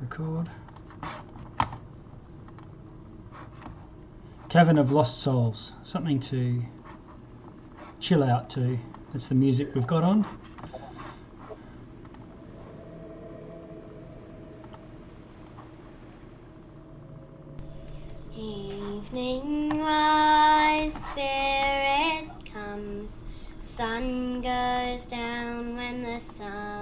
Record. Cavern of Lost Souls. Something to chill out to. That's the music we've got on. Evening rise, spirit comes. Sun goes down when the done.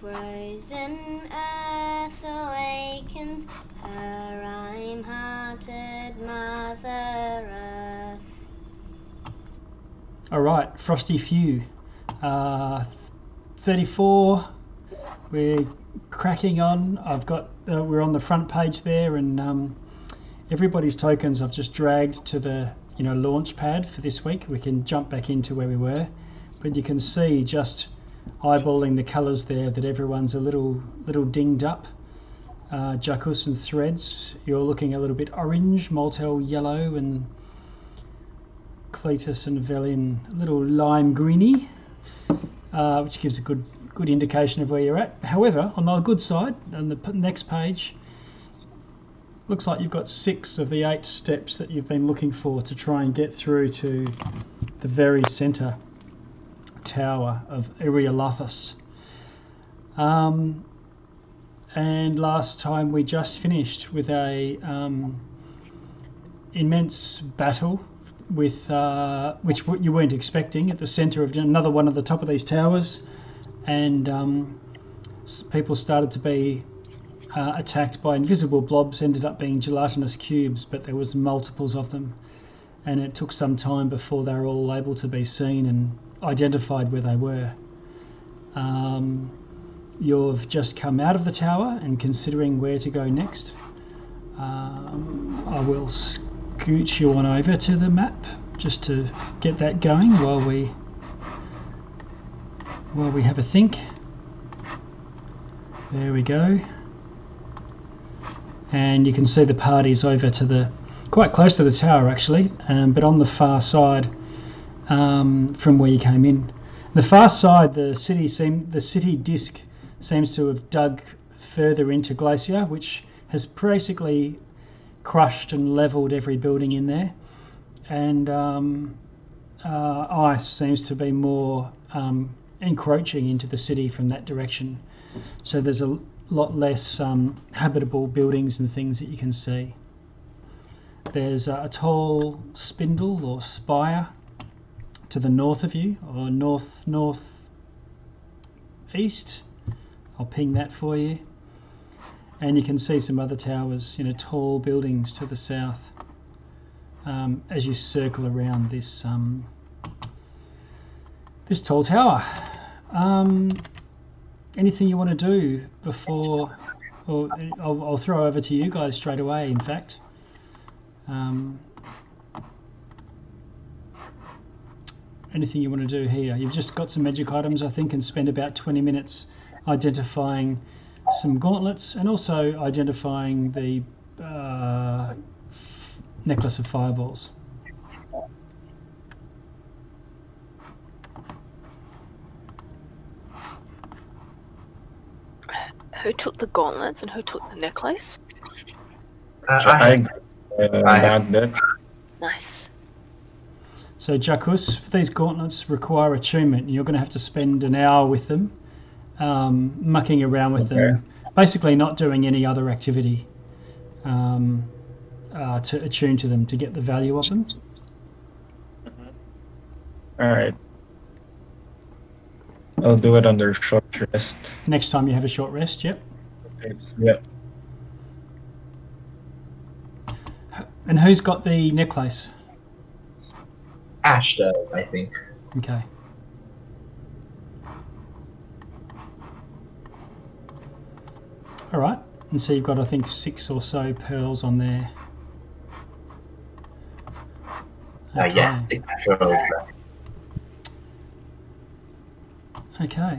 Frozen earth awakens her rhyme-hearted mother earth. All right, Frosty Few. Uh, 34. We're cracking on. I've got, uh, we're on the front page there, and um, everybody's tokens I've just dragged to the, you know, launch pad for this week. We can jump back into where we were, but you can see just eyeballing the colours there that everyone's a little, little dinged up. Uh, Jackus and Threads, you're looking a little bit orange, Moltel yellow, and Cletus and Velin a little lime greeny, uh, which gives a good good indication of where you're at. However, on the good side, on the next page, looks like you've got six of the eight steps that you've been looking for to try and get through to the very centre tower of Eriolathus. Um, and last time we just finished with a um, immense battle with uh, which you weren't expecting at the centre of another one of the top of these towers, and um, people started to be uh, attacked by invisible blobs. Ended up being gelatinous cubes, but there was multiples of them, and it took some time before they were all able to be seen and identified where they were. Um, you've just come out of the tower and considering where to go next. Um, I will scooch you on over to the map just to get that going while we while we have a think. There we go. And you can see the parties over to the quite close to the tower actually, um, but on the far side um, from where you came in. The far side, the city seem the city disc seems to have dug further into Glacier, which has basically crushed and leveled every building in there, and um, uh, ice seems to be more um, encroaching into the city from that direction. So there's a lot less um, habitable buildings and things that you can see. There's a, a tall spindle or spire to the north of you, or north north east. I'll ping that for you. And you can see some other towers, you know, tall buildings to the south um, as you circle around this um, this tall tower. Um, anything you want to do before, or I'll, I'll throw over to you guys straight away. In fact, anything you want to do here? You've just got some magic items, I think, and spend about twenty minutes identifying some gauntlets and also identifying the uh, necklace of fireballs. Who took the gauntlets and who took the necklace? Uh, I, I uh, I- got. Nice. So, Jackus, these gauntlets require attunement, you're going to have to spend an hour with them, um, mucking around with them, basically not doing any other activity um, uh, to attune to them to get the value of them. All right. I'll do it under short rest. Next time you have a short rest, yep. Yeah. And who's got the necklace? Ash does, I think. Okay. All right. And so you've got, I think, six or so pearls on there. Uh, yes, six pearls. Okay.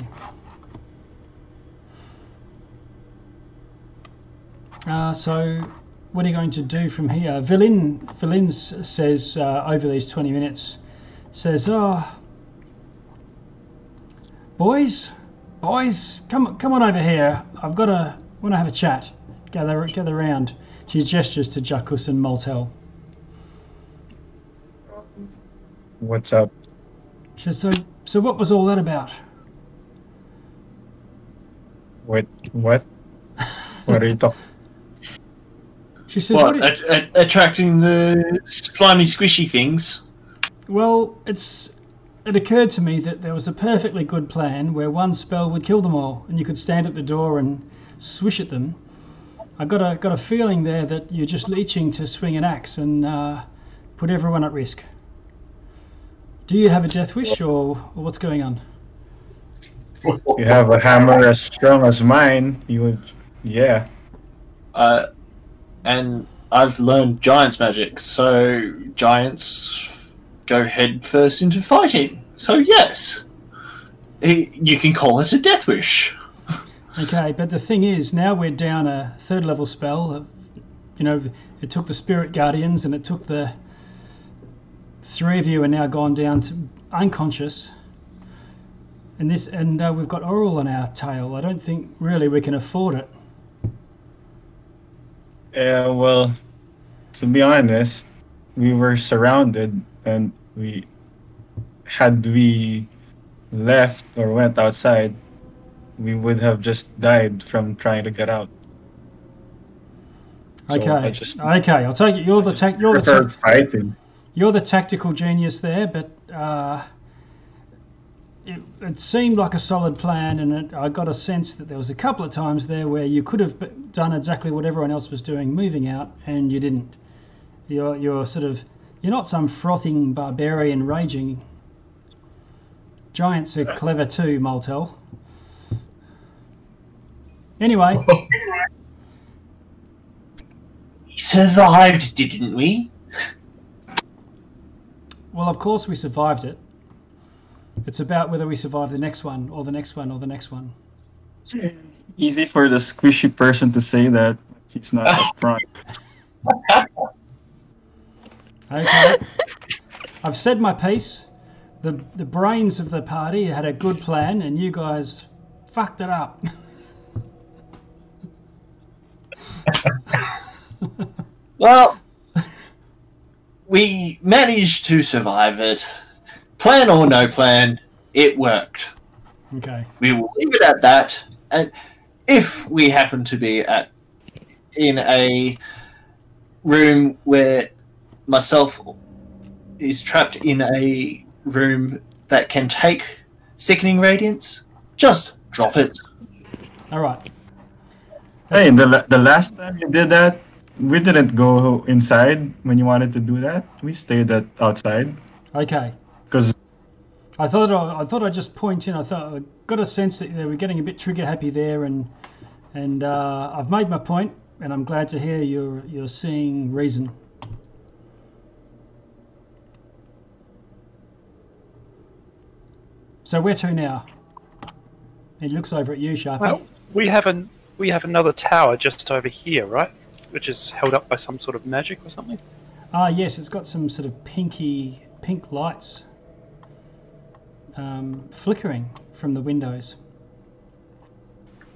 Uh, so, what are you going to do from here? Villain, Villain says uh, over these 20 minutes, says, Oh, boys, Boys, come come on over here. I've got to want to have a chat. Gather gather round. She gestures to Jackus and Moltel. What's up? She says, "So so what was all that about?" What? What? What are you talking? She says, What? "What?" i- a- a- attracting the slimy, squishy things. Well, it's it occurred to me that there was a perfectly good plan where one spell would kill them all, and you could stand at the door and swish at them. I got a got a feeling there that you're just leeching to swing an axe and uh, put everyone at risk. Do you have a death wish, or, or what's going on? You have a hammer as strong as mine. You would, yeah. Uh, and I've learned giants magic, so giants go head first into fighting. So yes, you can call it a death wish. Okay, but the thing is, now we're down a third level spell. You know, it took the spirit guardians, and it took the three of you are now gone down to unconscious. And this, and uh, we've got Auril on our tail. I don't think really we can afford it. Yeah, well, to be honest, we were surrounded, and we had we left or went outside, we would have just died from trying to get out. So Okay, I just okay. I'll take it. You're the tac- you're the tac- fighting. you're the tactical genius there, but uh, it, it seemed like a solid plan, and it, I got a sense that there was a couple of times there where you could have done exactly what everyone else was doing, moving out, and you didn't. You're you're sort of you're not some frothing barbarian raging. Giants are clever too, Moltel. Anyway, We survived, didn't we? well, of course we survived it. It's about whether we survive the next one, or the next one, or the next one. Easy for the squishy person to say that he's not up front. Okay. I've said my piece. The the brains of the party had a good plan, and you guys fucked it up. Well, we managed to survive it. Plan or no plan, it worked. okay. We will leave it at that. And if we happen to be at in a room where myself is trapped in a room that can take sickening radiance, just drop it. All right. Hey, the the last time you did that, we didn't go inside when you wanted to do that. We stayed at outside Okay. Because I thought I, I thought I'd just point in. I thought I got a sense that they were getting a bit trigger happy there, and and uh, I've made my point, and I'm glad to hear you're you're seeing reason. So where to now? He looks over at you, Sharpie. Well, we have an we have another tower just over here, right? Which is held up by some sort of magic or something. Ah, yes, it's got some sort of pinky pink lights um, flickering from the windows.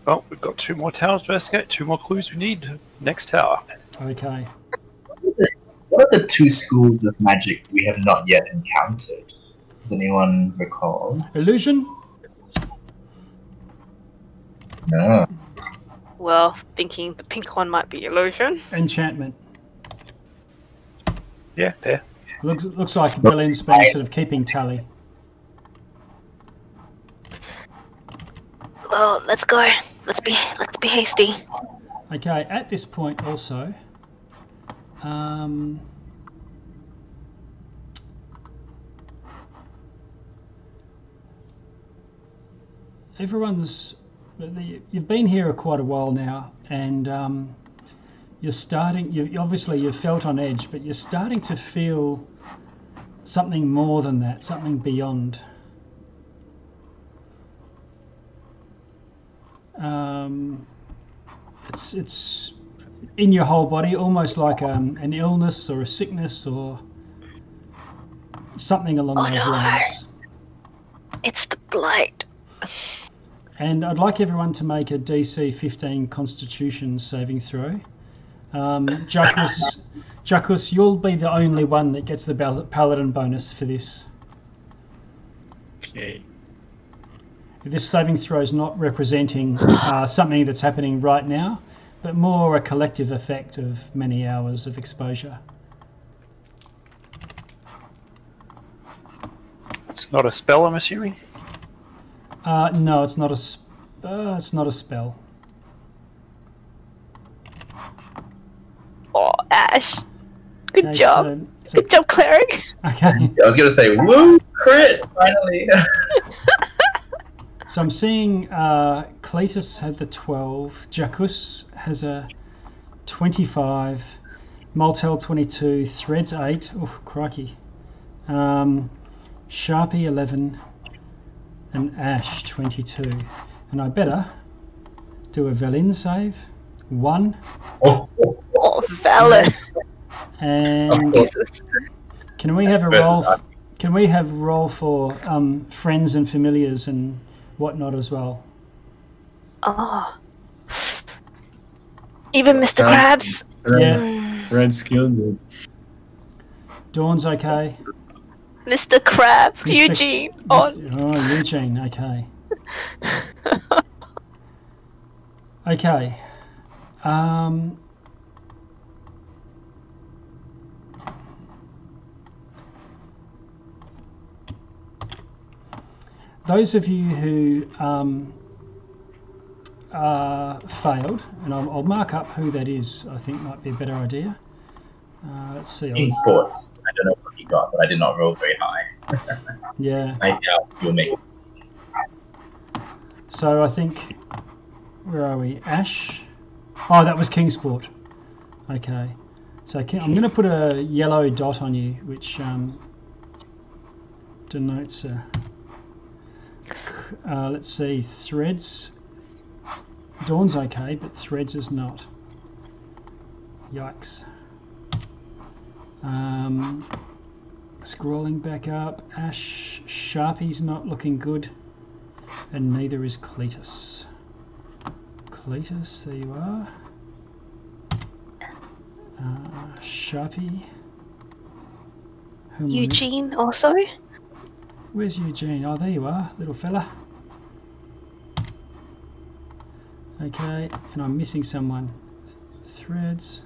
Well, we've got two more towers to investigate. Two more clues we need. Next tower. Okay. What are the two schools of magic we have not yet encountered? Does anyone recall? Illusion? No. Well, thinking the pink one might be illusion. Enchantment. Yeah, there. Looks looks like Berlin's been sort of keeping tally. Well, let's go. Let's be let's be hasty. Okay, at this point also, um, everyone's you've been here quite a while now, and um, you're starting. You obviously you've felt on edge, but you're starting to feel something more than that, something beyond. Um, it's it's in your whole body, almost like um, an illness or a sickness or something along Oh, those no. lines. It's the blight. And I'd like everyone to make a DC 15 Constitution saving throw. Um, Jackus, Jackus, you'll be the only one that gets the Paladin bonus for this. Okay. This saving throw is not representing uh, something that's happening right now, but more a collective effect of many hours of exposure. It's not a spell, I'm assuming. Uh, no, it's not a. sp- Uh, it's not a spell. Oh, Ash. Good Okay, job. so- so- Good job, cleric. okay. I was gonna say, woo, crit, finally. So I'm seeing uh, Cletus had the 12, Jackus has a 25, Moltel 22, Threads 8, oh crikey, um, Sharpie 11, and Ash 22. And I better do a Velin save, 1, oh, oh, Oh, and can we have a Versus roll? Can we have roll for um, friends and familiars and whatnot as well? Oh. Even Mr. Krabs. Yeah. Red skill good. Dawn's okay. Mr. Krabs. Mr. Eugene. Oh, Mr. Oh, Eugene. Okay. Okay. Um, those of you who um, uh, failed, and I'll, I'll mark up who that is. I think might be a better idea. Uh, let's see. in sports. I don't know what you got, but I did not roll very high. yeah. I doubt you'll make. So I think where are we? Ash. Oh, that was Kingsport. Okay. So I'm going to put a yellow dot on you, which um, denotes a. Uh, let's see, threads. Dawn's okay, but threads is not. Yikes. Um, scrolling back up, Ash Sharpie's not looking good and neither is Cletus. Cletus, there you are. Uh, Sharpie. Eugene also. Where's Eugene? Oh, there you are, little fella. Okay, and I'm missing someone. Threads.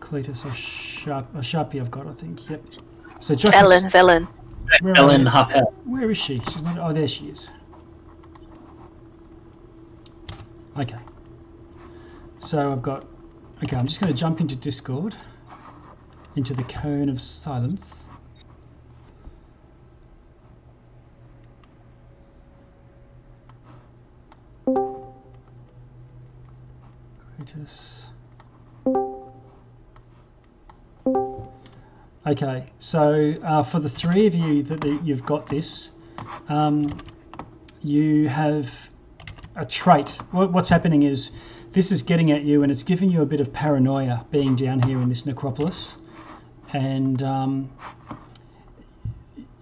Cletus or Sharp, or Sharpie I've got, I think. Yep. So Josh, Velen, Velen. where, Ellen you? Harpel. where is she? She's not. Oh, there she is. Okay. So I've got. Okay, I'm just going to jump into Discord, into the cone of silence. Okay, so uh, for the three of you that, you've got this, um, you have a trait. What, what's happening is this is getting at you, and it's giving you a bit of paranoia being down here in this necropolis, and um,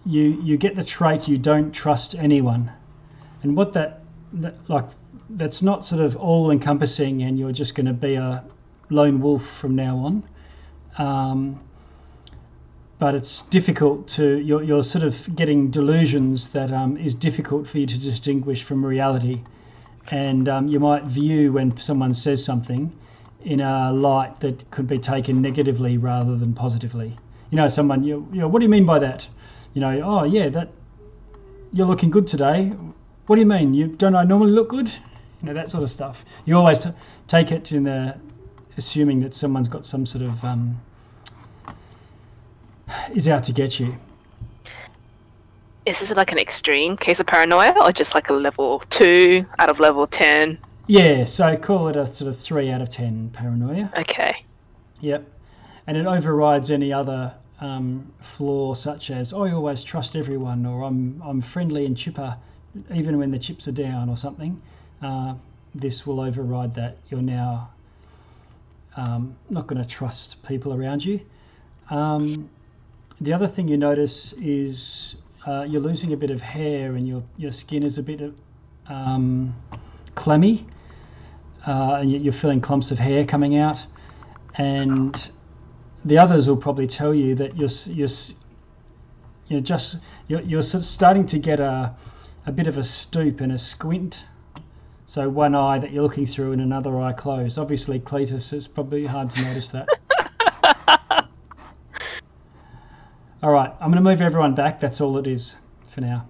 you you get the trait you don't trust anyone, and what that, that like that's not sort of all encompassing, and you're just going to be a lone wolf from now on. Um, but it's difficult to you're, you're sort of getting delusions that um, is difficult for you to distinguish from reality. And um, you might view when someone says something in a light that could be taken negatively rather than positively. You know someone you, you know what do you mean by that? You know oh yeah that you're looking good today. What do you mean? You don't i normally look good you know that sort of stuff you always t- take it in the assuming that someone's got some sort of um, is out to get you. Is this like an extreme case of paranoia or just like a level 2 out of level 10? Yeah, so call it a sort of three out of ten paranoia. Okay. Yep, and it overrides any other um, flaw such as "I always trust everyone" or "I'm I'm friendly and chipper even when the chips are down" or something. Uh, this will override that. You're now um, not going to trust people around you. Um, the other thing you notice is uh, you're losing a bit of hair and your your skin is a bit um, clammy, uh, and you- you're feeling clumps of hair coming out, and the others will probably tell you that you're you're you're just you're, you're of starting to get a a bit of a stoop and a squint. So one eye that you're looking through and another eye closed. Obviously, Cletus, it's probably hard to notice that. all right, I'm going to move everyone back. That's all it is for now.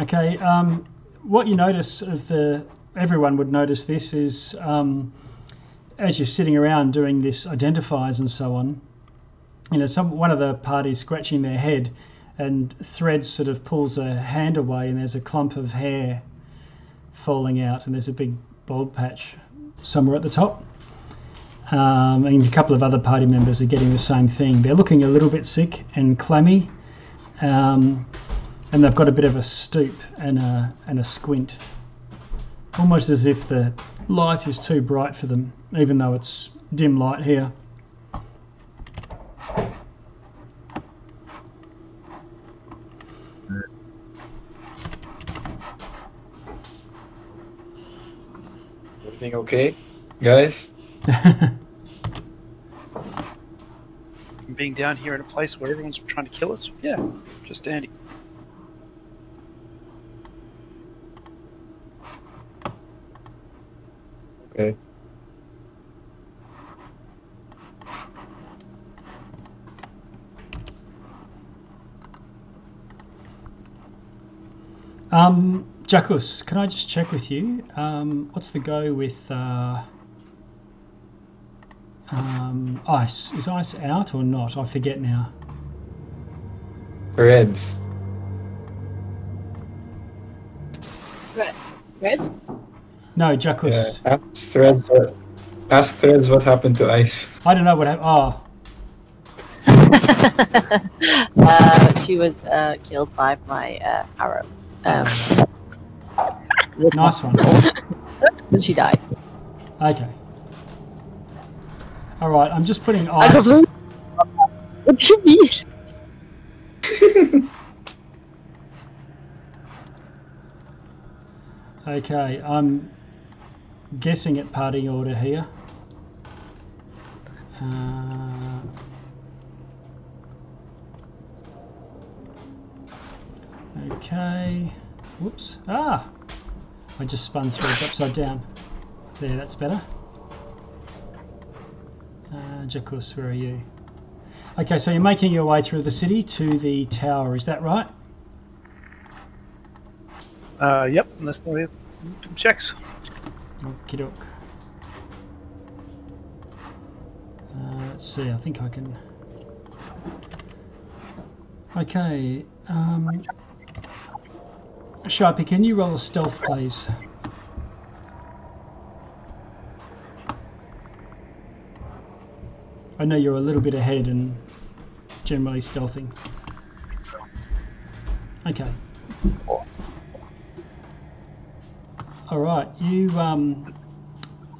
Okay, um, what you notice of the everyone would notice this is um, as you're sitting around doing this identifiers and so on, you know, some one of the parties scratching their head, and Threads sort of pulls a hand away, and there's a clump of hair falling out, and there's a big bald patch somewhere at the top. Um, and a couple of other party members are getting the same thing. They're looking a little bit sick and clammy, um, and they've got a bit of a stoop and a and a squint, almost as if the light is too bright for them, even though it's dim light here. Everything okay, guys? Being down here in a place where everyone's trying to kill us, yeah, just dandy. Okay. Um, Jackus, can I just check with you? Um, what's the go with uh, um, ice? Is ice out or not? I forget now. Threads. Reds? No, Yeah. Jackus. Ask threads. What, ask threads what happened to ice. I don't know what happened. Oh, uh, she was uh, killed by my uh, arrow. Um, with nice one. when she died. Okay. All right, I'm just putting ice. What do you mean? okay, I'm guessing at party order here. Uh, okay. Whoops. Ah! I just spun through it upside down. There, that's better. Uh, Jackus, where are you? Okay, so you're making your way through the city to the tower, is that right? Uh, yep, and let's go checks. Okie doke. Uh, let's see, I think I can. Okay. Um, Sharpie, can you roll a stealth, please? I know you're a little bit ahead and generally stealthing. Okay. All right, you um,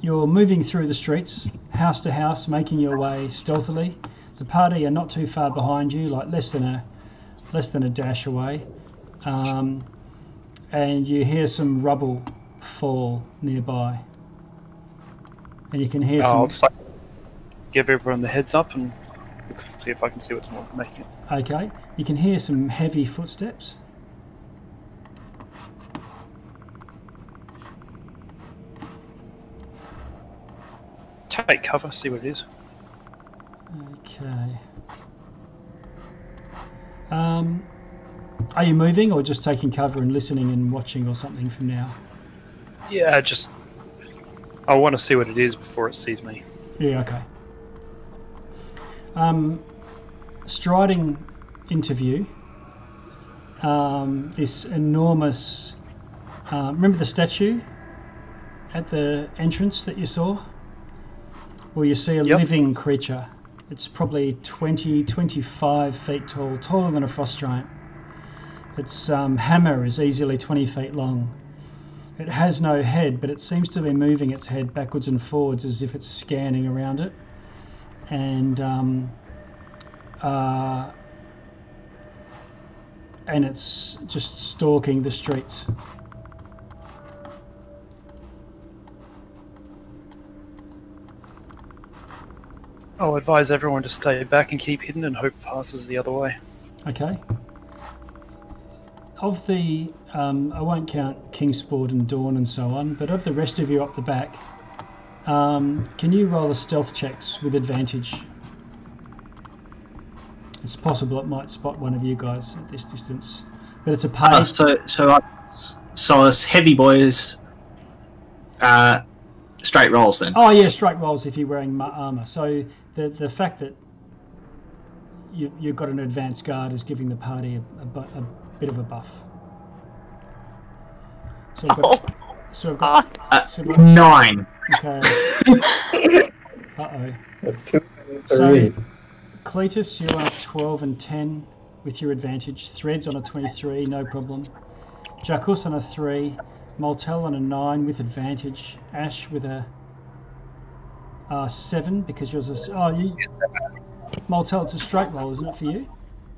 you're moving through the streets, house to house, making your way stealthily. The party are not too far behind you, like less than a less than a dash away, um, and you hear some rubble fall nearby, and you can hear I'll some. just like give everyone the heads up and see if I can see what's making it. Okay, you can hear some heavy footsteps. Take cover, see what it is. Okay. Um, are you moving or just taking cover and listening and watching or something from now? Yeah, just I want to see what it is before it sees me. Yeah, okay. Um, striding into view, um, this enormous. Uh, remember the statue at the entrance that you saw? Well, you see a Yep. living creature. It's probably 20, 25 feet tall, taller than a frost giant. Its um, hammer is easily 20 feet long. It has no head, but it seems to be moving its head backwards and forwards as if it's scanning around it. and um, uh, and it's just stalking the streets. I'll advise everyone to stay back and keep hidden and hope passes the other way. Okay. Of the, um, I won't count Kingsport and Dawn and so on, but of the rest of you up the back, um, can you roll the stealth checks with advantage? It's possible it might spot one of you guys at this distance, but it's a. Uh, so, so, I, so us heavy boys, uh, straight rolls then. Oh yeah, straight rolls if you're wearing armor. So the the fact that you you've got an advanced guard is giving the party a, a, a bit of a buff. So I've got, so I've got, Uh, so I've got nine. okay. uh oh. A two and a So three. Cletus, you're on 12 and 10 with your advantage. Threads on a 23, no problem. Jackus on a 3. Moltel on a 9 with advantage. Ash with a uh, 7 because yours is. Oh, you. Moltel, it's a straight roll, isn't it for you?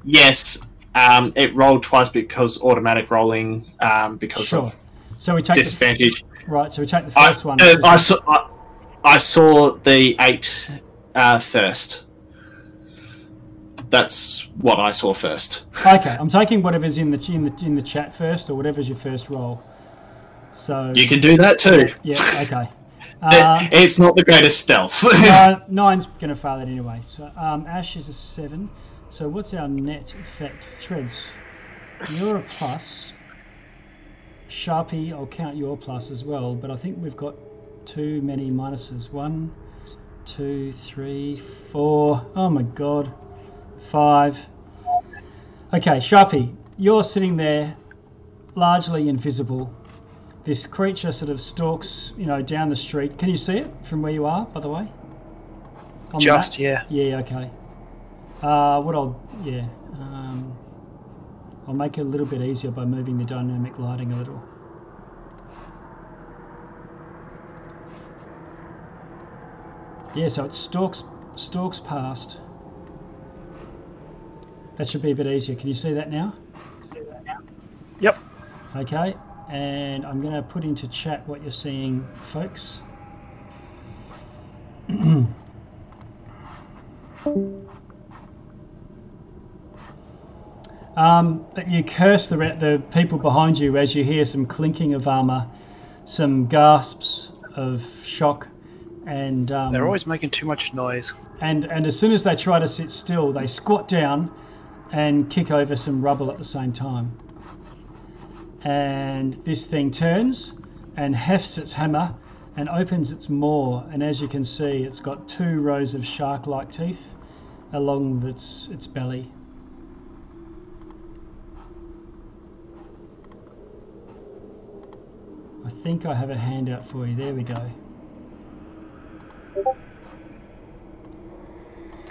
Yes, um, it rolled twice because automatic rolling, um, because Sure. of So we take the, disadvantage. right. So we take the I, first one. uh, I saw, I, I saw the eight uh, first. That's what I saw first. okay, I'm taking whatever's in the in the in the chat first, or whatever's your first roll. So You can do that too. yeah, okay. Uh, it's not the greatest stealth. Uh, nine's going to fail it anyway. So um, Ash is a seven. So what's our net effect? Threads. You're a plus. Sharpie, I'll count your plus as well, but I think we've got too many minuses. One, two, three, four. Oh my god. Five. Okay, Sharpie, you're sitting there largely invisible. This creature sort of stalks, you know, down the street. Can you see it from where you are, by the way? On the Just, map? yeah. Yeah, okay. Uh, what I'll, yeah, um, I'll make it a little bit easier by moving the dynamic lighting a little. Yeah, so it stalks, stalks past. That should be a bit easier. Can you see that now? Yep. Okay, and I'm going to put into chat what you're seeing, folks. um, but you curse the, re- the people behind you as you hear some clinking of armor, some gasps of shock, and um, They're always making too much noise. and and as soon as they try to sit still, they squat down and kick over some rubble at the same time. And this thing turns and hefts its hammer and opens its maw. And as you can see, it's got two rows of shark-like teeth along its its belly. I think I have a handout for you. There we go.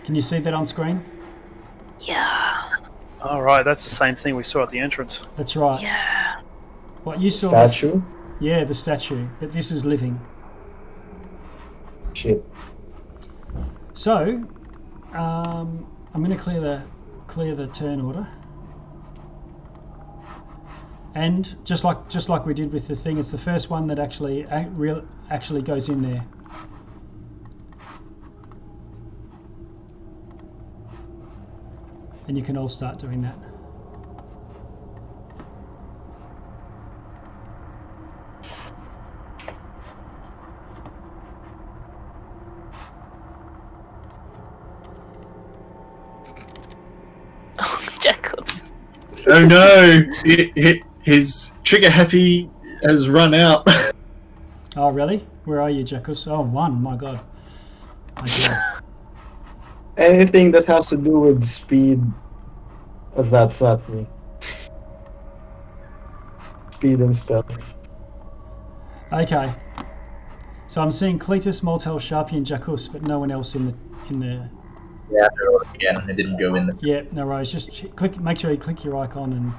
Can you see that on screen? Yeah. All right, that's the same thing we saw at the entrance. That's right. Yeah. What you saw was- Statue? yeah, the statue, but this is living. Shit. So, um, I'm going to clear the clear the turn order, and just like just like we did with the thing, it's the first one that actually real actually goes in there. And you can all start doing that. Oh, Jekyll. oh no! It, it, his trigger happy has run out. Oh, really? Where are you, Jackus? Oh, one. My God. Okay. Anything that has to do with speed, that's not me. Speed and stealth. Okay. So I'm seeing Cletus, Moltel, Sharpie, and Jackus, but no one else in the in the. Yeah, they're all again. They didn't go in the. Yeah, no worries. Just click. Make sure you click your icon and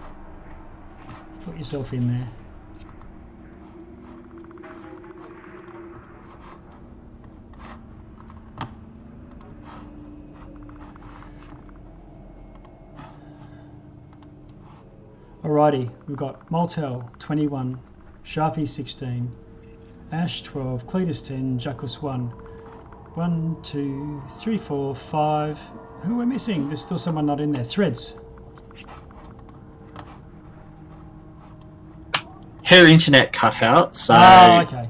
Put yourself in there. Alrighty, we've got Moltel 21, Sharpie 16, Ash 12, Cletus 10, Jackus 1. 1, 2, 3, 4, 5. Who are we missing? There's still someone not in there. Threads. Her internet cut out, so oh, okay.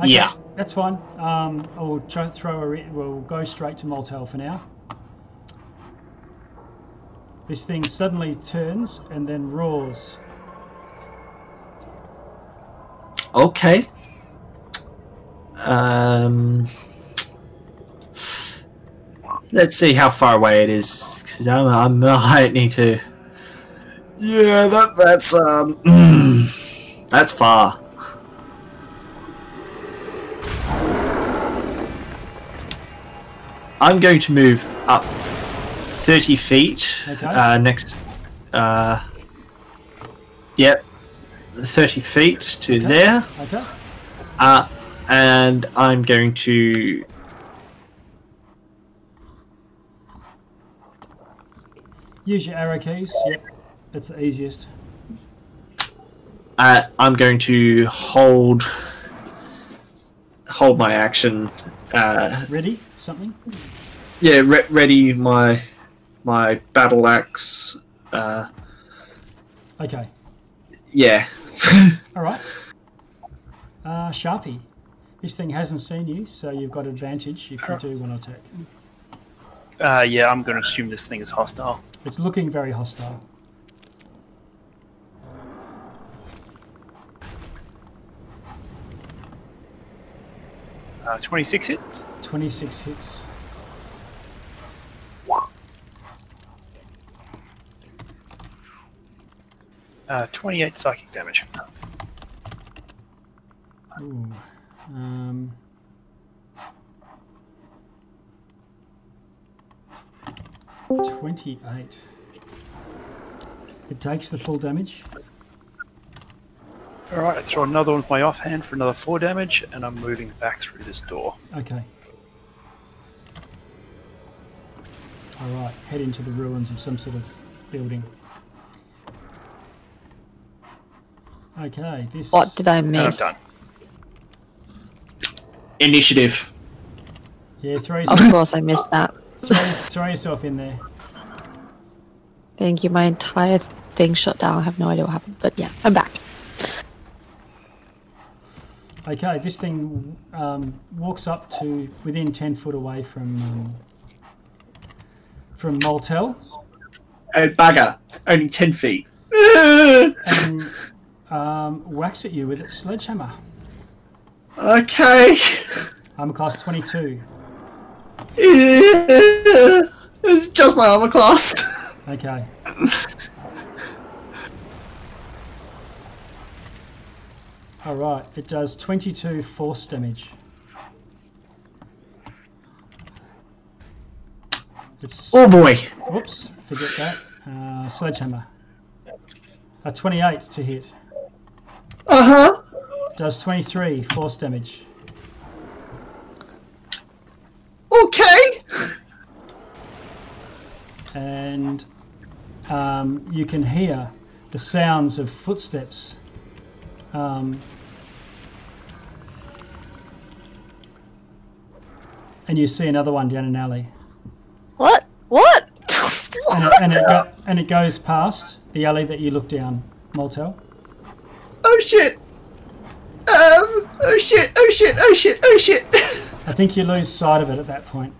Okay, yeah. That's fine. Um, I'll try throw a. Re- we'll go straight to Moltel for now. This thing suddenly turns and then roars. Okay. Um, let's see how far away it is, because I, I might need to. Yeah, that that's um, that's far. I'm going to move up thirty feet. Okay. Uh, next. Uh, yep, thirty feet to Okay. there. Okay. Uh, and I'm going to. Use your arrow keys. Yep. That's the easiest. Uh, I'm going to hold. Hold my action. Uh, Ready? Something? yeah, re- ready my my battle axe. Uh, Okay. yeah. All right. Uh, Sharpie. This thing hasn't seen you, so you've got advantage if you do want to attack. Uh, yeah, I'm going to assume this thing is hostile. It's looking very hostile. Uh, 26 hits. 26 hits. Uh, 28 psychic damage. Ooh. Um, Twenty-eight. It takes the full damage. Alright, I throw another one with my offhand for another 4 damage, and I'm moving back through this door. Okay. All right. Head into the ruins of some sort of building. Okay. This. What did I And I'm miss? done. Initiative. Yeah. Throw Of yourself, course, I missed that. throw, throw yourself in there. Thank you. My entire thing shut down. I have no idea what happened, but yeah, I'm back. Okay, this thing um, walks up to within ten foot away from um, from Moltel Oh, bugger. Only 10 feet. and um, whacks at you with its sledgehammer. okay. Armor class twenty-two. it's just my armor class. Okay. All right, it does twenty-two force damage. It's Oh boy. whoops, forget that. Uh, sledgehammer. A twenty-eight to hit. Uh huh. Does twenty-three force damage. Okay. and um, you can hear the sounds of footsteps. Um, and you see another one down an alley, What? What? and it, and it, go, and it goes past the alley that you look down, Moltel. Oh shit. Um. Oh shit. Oh shit. Oh shit. Oh shit. I think you lose sight of it at that point.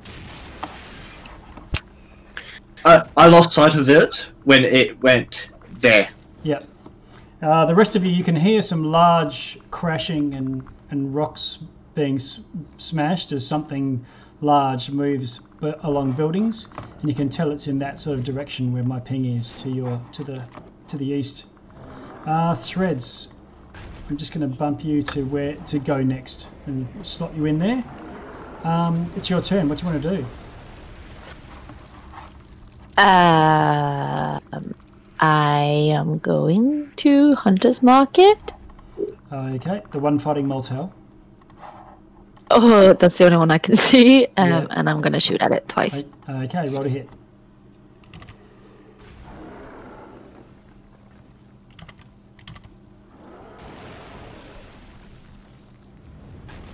I I lost sight of it when it went there. Yep. Uh, the rest of you, you can hear some large crashing and, and rocks being s- smashed as something large moves along buildings, and you can tell it's in that sort of direction where my ping is to your to the to the east. Uh, threads. I'm just going to bump you to where to go next and slot you in there. Um, it's your turn. What do you want to do? Um, I am going to Hunter's Market. Okay, the one fighting Moltel. Oh, that's the only one I can see, um, yeah. and I'm going to shoot at it twice. Uh, okay, roll to hit.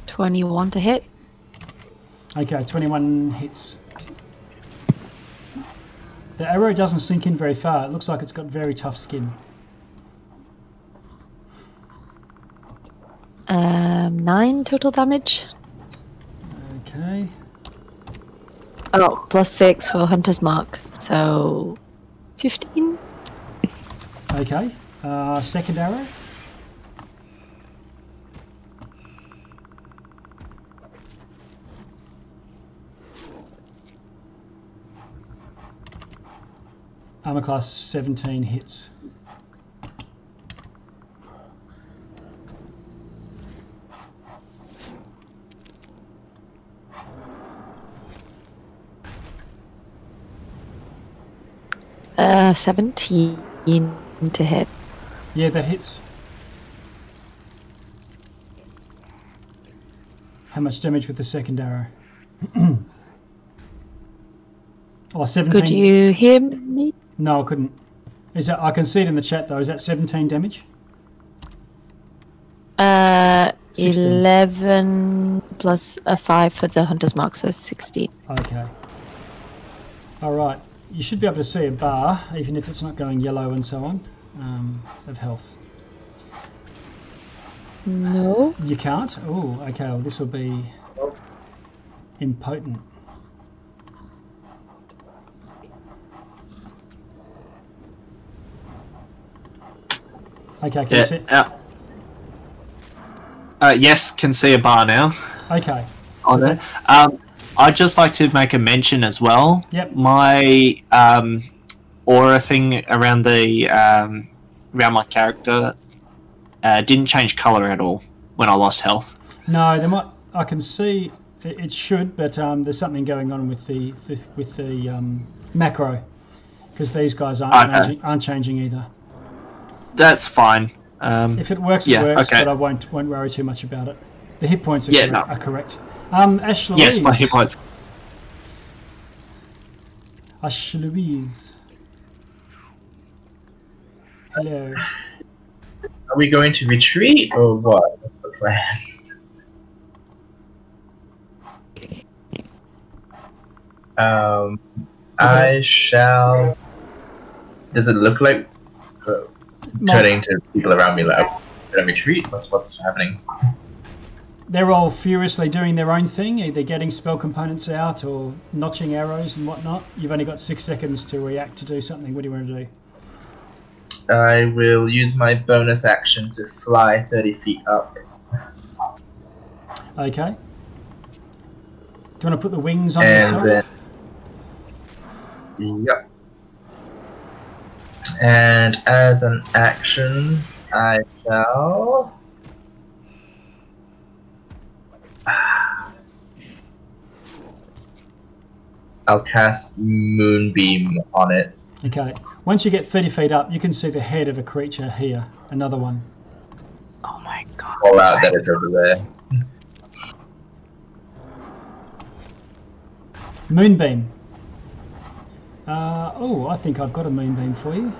Twenty-one to hit. Okay, twenty-one hits. The arrow doesn't sink in very far. It looks like it's got very tough skin. Um, nine total damage. Okay. Oh, plus 6 for Hunter's Mark. So, 15. Okay. Uh, second arrow. Armor class 17 hits. Uh, 17 to hit. Yeah, that hits. How much damage with the second arrow? oh, 17. Could you hear me? No, I couldn't. Is that I can see it in the chat though. Is that 17 damage? Uh, 16. 11 plus a 5 for the Hunter's Mark, so 16. Okay. All right. You should be able to see a bar, even if it's not going yellow and so on, um, of health. No. You can't? Oh, okay. Well, this will be impotent. Okay, can you see? Uh, uh, yes, can see a bar now. Okay. on it. Um, I'd just like to make a mention as well. Yep. My um, aura thing around the um, around my character uh, didn't change color at all when I lost health. No, there might. I can see it, it should, but um, there's something going on with the, the with the um, macro because these guys aren't Okay. changing, aren't changing either. That's fine. Um, If it works, Yeah, it works, okay. but I won't won't worry too much about it. The hit points are, Yeah, correct, no. are correct. Um, Ash Louise. yes, my hit points. Ash Louise. Hello. Are we going to retreat or what? What's the plan? Um, I shall. Does it look like uh, turning to people around me like should I retreat? What's what's happening? They're all furiously doing their own thing, either getting spell components out or notching arrows and whatnot. You've only got six seconds to react to do something. What do you want to do? I will use my bonus action to fly thirty feet up. Okay. Do you want to put the wings on and yourself? then yep and as an action i shall i'll cast moonbeam on it Okay. Once you get 30 feet up, you can see the head of a creature here. Another one. Oh my god. call out that it's over there Moonbeam. Uh, oh, I think I've got a moonbeam for you.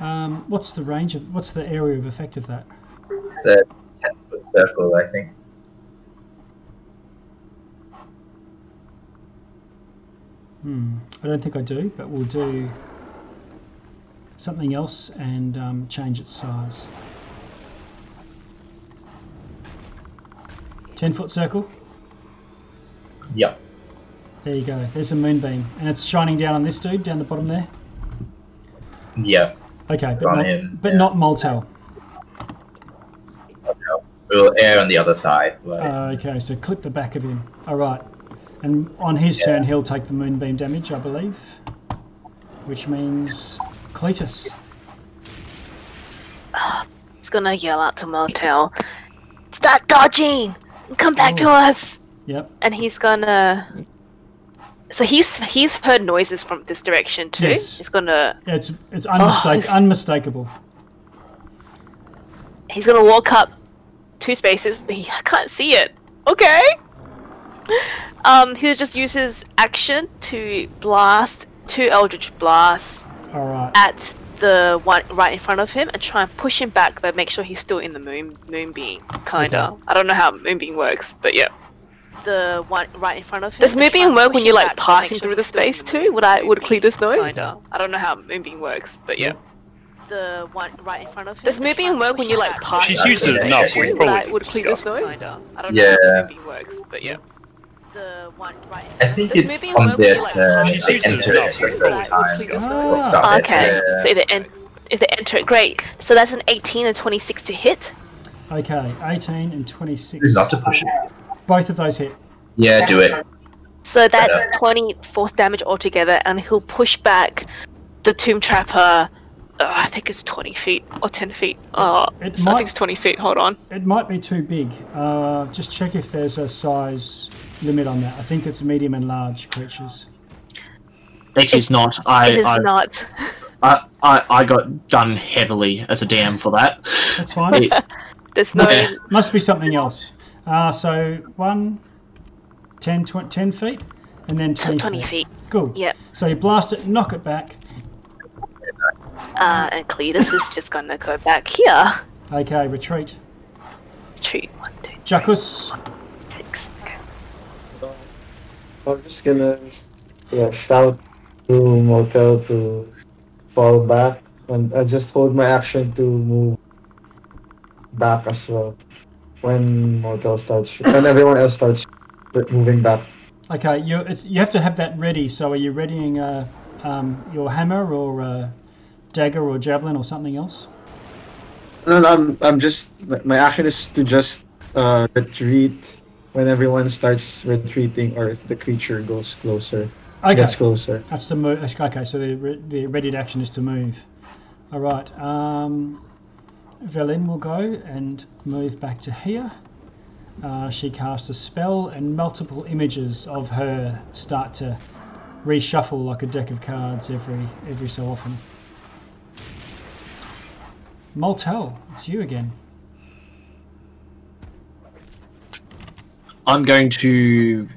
Um, what's the range of, what's the area of effect of that? it's a 10 foot circle i think Hmm, I don't think I do, but we'll do something else and um, change its size. 10 foot circle? yep There you go. There's a moonbeam, and it's shining down on this dude down the bottom there. yep Okay, but not, him, but yeah. not Moltel. we'll air on the other side but Uh, okay, so clip the back of him. All right, and on his Yeah. turn, he'll take the moonbeam damage, I believe, which means Cletus. He's gonna yell out to Moltel, Start dodging! Come back to Oh. us! Yep. And he's gonna. So he's he's heard noises from this direction too. Yes. He's gonna It's it's unmistake- it's- unmistakable. he's gonna walk up two spaces, but he can't see it. Okay. Um, he'll just use his action to blast two Eldritch blasts All right. at the one right in front of him and try and push him back, but make sure he's still in the moon moonbeam. Kinda. Okay. I don't know how moonbeam works, but yeah. The one right in front of him. Does and try moonbeam and work when you're like back, but make passing sure through the he's still in space too? Would I would moonbeam. Cletus know? Kinda. I don't know how moving works, but yeah. The one right in front of him. Does and try moonbeam and work when you him like back. pass? She's through used the it space enough, too? we Would probably I- would discuss Cletus it. know? Kinda. I don't know Yeah. how moonbeam works, but yeah. The one right I think it's Does moonbeam on work when like uh, they enter it for the probably first time. discuss it. We'll it. Okay, Yeah. so if they, en- if they enter it, great. So that's an 18 and 26 to hit. Okay, 18 and 26. Choose not to push it. Both of those hit. Yeah, do it. So that's 20 force damage altogether, and he'll push back the Tomb Tapper. Uh, I think it's 20 feet or 10 feet. Oh, It it's- I think it's 20 feet. Hold on. It might be too big. Uh, just check if there's a size limit on that. I think it's medium and large creatures. It is not. I, it is I, not. I, I, I got done heavily as a DM for that. That's fine. It- There's no. Yeah. Must be something else. Uh, so 1, 10, 20, 10 feet, and then 20, 20 feet. Good. Yep. So you blast it, knock it back. Uh, and Cletus is just gonna go back here. Okay, retreat. Tree. One, two, Jackus. six. Okay. I'm just gonna yeah, shout to Moltel to fall back, and I just hold my action to move back as well when Moltel starts, sh- and everyone else starts moving back. Okay, you you have to have that ready. So are you readying uh, um, your hammer or uh, dagger or javelin or something else? No, no, I'm, I'm just my- my action is to just uh, retreat when everyone starts retreating, or if the creature goes closer, Okay, gets closer. that's the move. Okay, so the re- the readied action is to move. All right. Um, Velin will go and move back to here. Uh, she casts a spell, and multiple images of her start to reshuffle like a deck of cards every every so often. Moltel, it's you again. I'm going to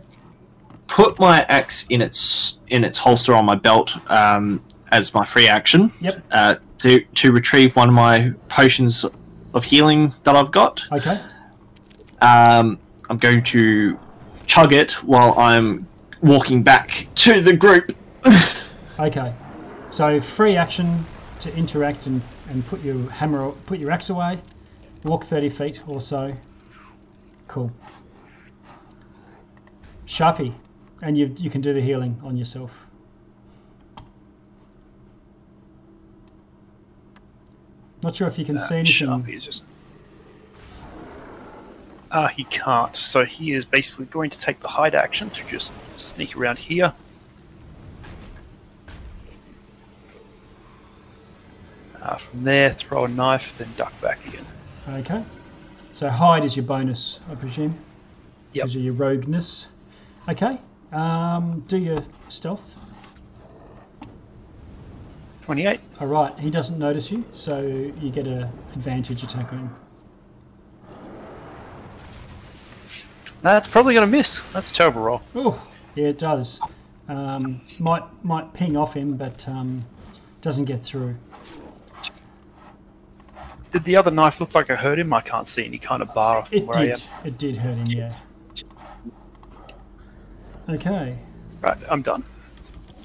put my axe in its in its holster on my belt um, as my free action. Yep. Uh, to to retrieve one of my potions of healing that I've got. Okay. Um, I'm going to chug it while I'm walking back to the group. Okay. So free action to interact and, and put your hammer put your axe away. Walk thirty feet or so. Cool. Sharpie. And you you can do the healing on yourself. Not sure if you can see anything. Sharpie is just. Ah, he can't. So he is basically going to take the hide action to just sneak around here. Uh, from there, throw a knife, then duck back again. Okay. So hide is your bonus, I presume. Yep. Because of your rogueness. Okay. Um, do your stealth. 28. All right. He doesn't notice you, so you get a advantage attack on him. That's probably going to miss. That's a terrible roll. Oh, yeah, it does. Um, might might ping off him, but um, doesn't get through. Did the other knife look like it hurt him? I can't see any kind of bar It where I am. did. It did hurt him. Yeah. Okay. Right, I'm done.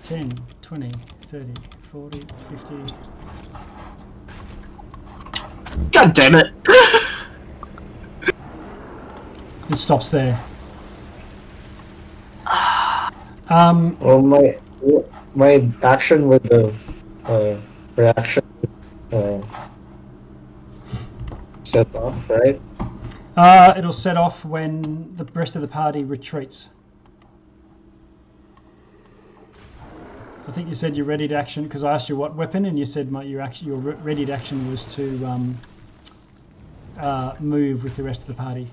10, 20, 30, 40, 50. God damn it! It stops there. Um, Well, my my action with the uh, reaction uh, set off, right? uh, it'll set off when the rest of the party retreats. I think you said your ready to action because I asked you what weapon, and you said my, your action, your ready to action was to um, uh, move with the rest of the party.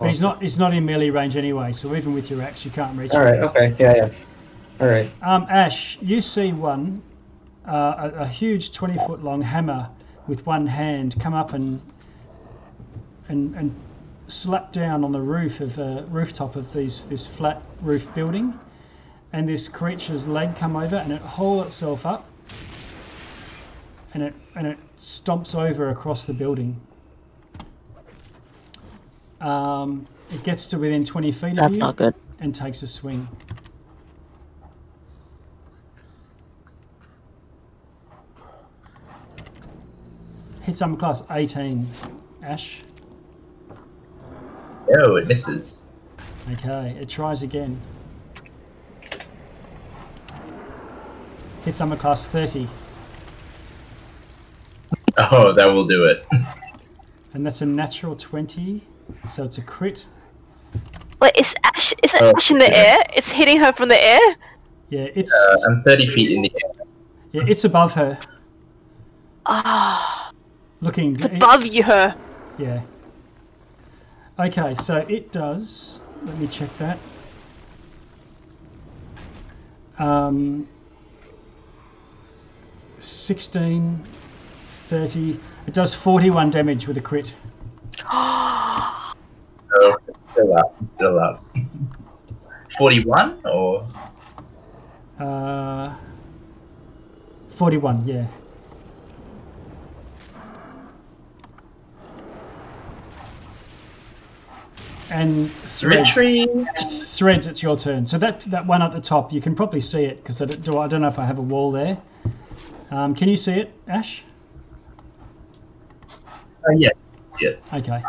But he's not. He's not in melee range anyway, so even with your axe, you can't reach. All right. Okay. Yeah. Yeah. All right. Um, Ash, you see one, uh, a, a huge twenty-foot long hammer with one hand come up and and and slap down on the roof of a rooftop of these this flat roof building. And this creature's leg come over and it haul itself up and it and it stomps over across the building. Um, it gets to within 20 feet of That's you not good. and takes a swing. Hits armor class 18. Ash. No, it misses. Okay, it tries again. Hits armor class 30. Oh, that will do it. And that's a natural 20. So it's a crit. Wait, is Ash is it Oh, Ash in the yeah. air? It's hitting her from the air? Yeah, it's Uh, I'm 30 feet in the air. yeah, it's above her. Ah, Looking it's above you her. Yeah. Okay, so it does. Let me check that. Um, 16, 30. It does 41 damage with a crit. Oh, it's still up. It's still up. 41 or Uh, 41, yeah. And thread, threads, it's your turn. So that that one at the top, you can probably see it because I don't, I don't know if I have a wall there. Um, can you see it, Ash? Oh, yeah. See it. Okay.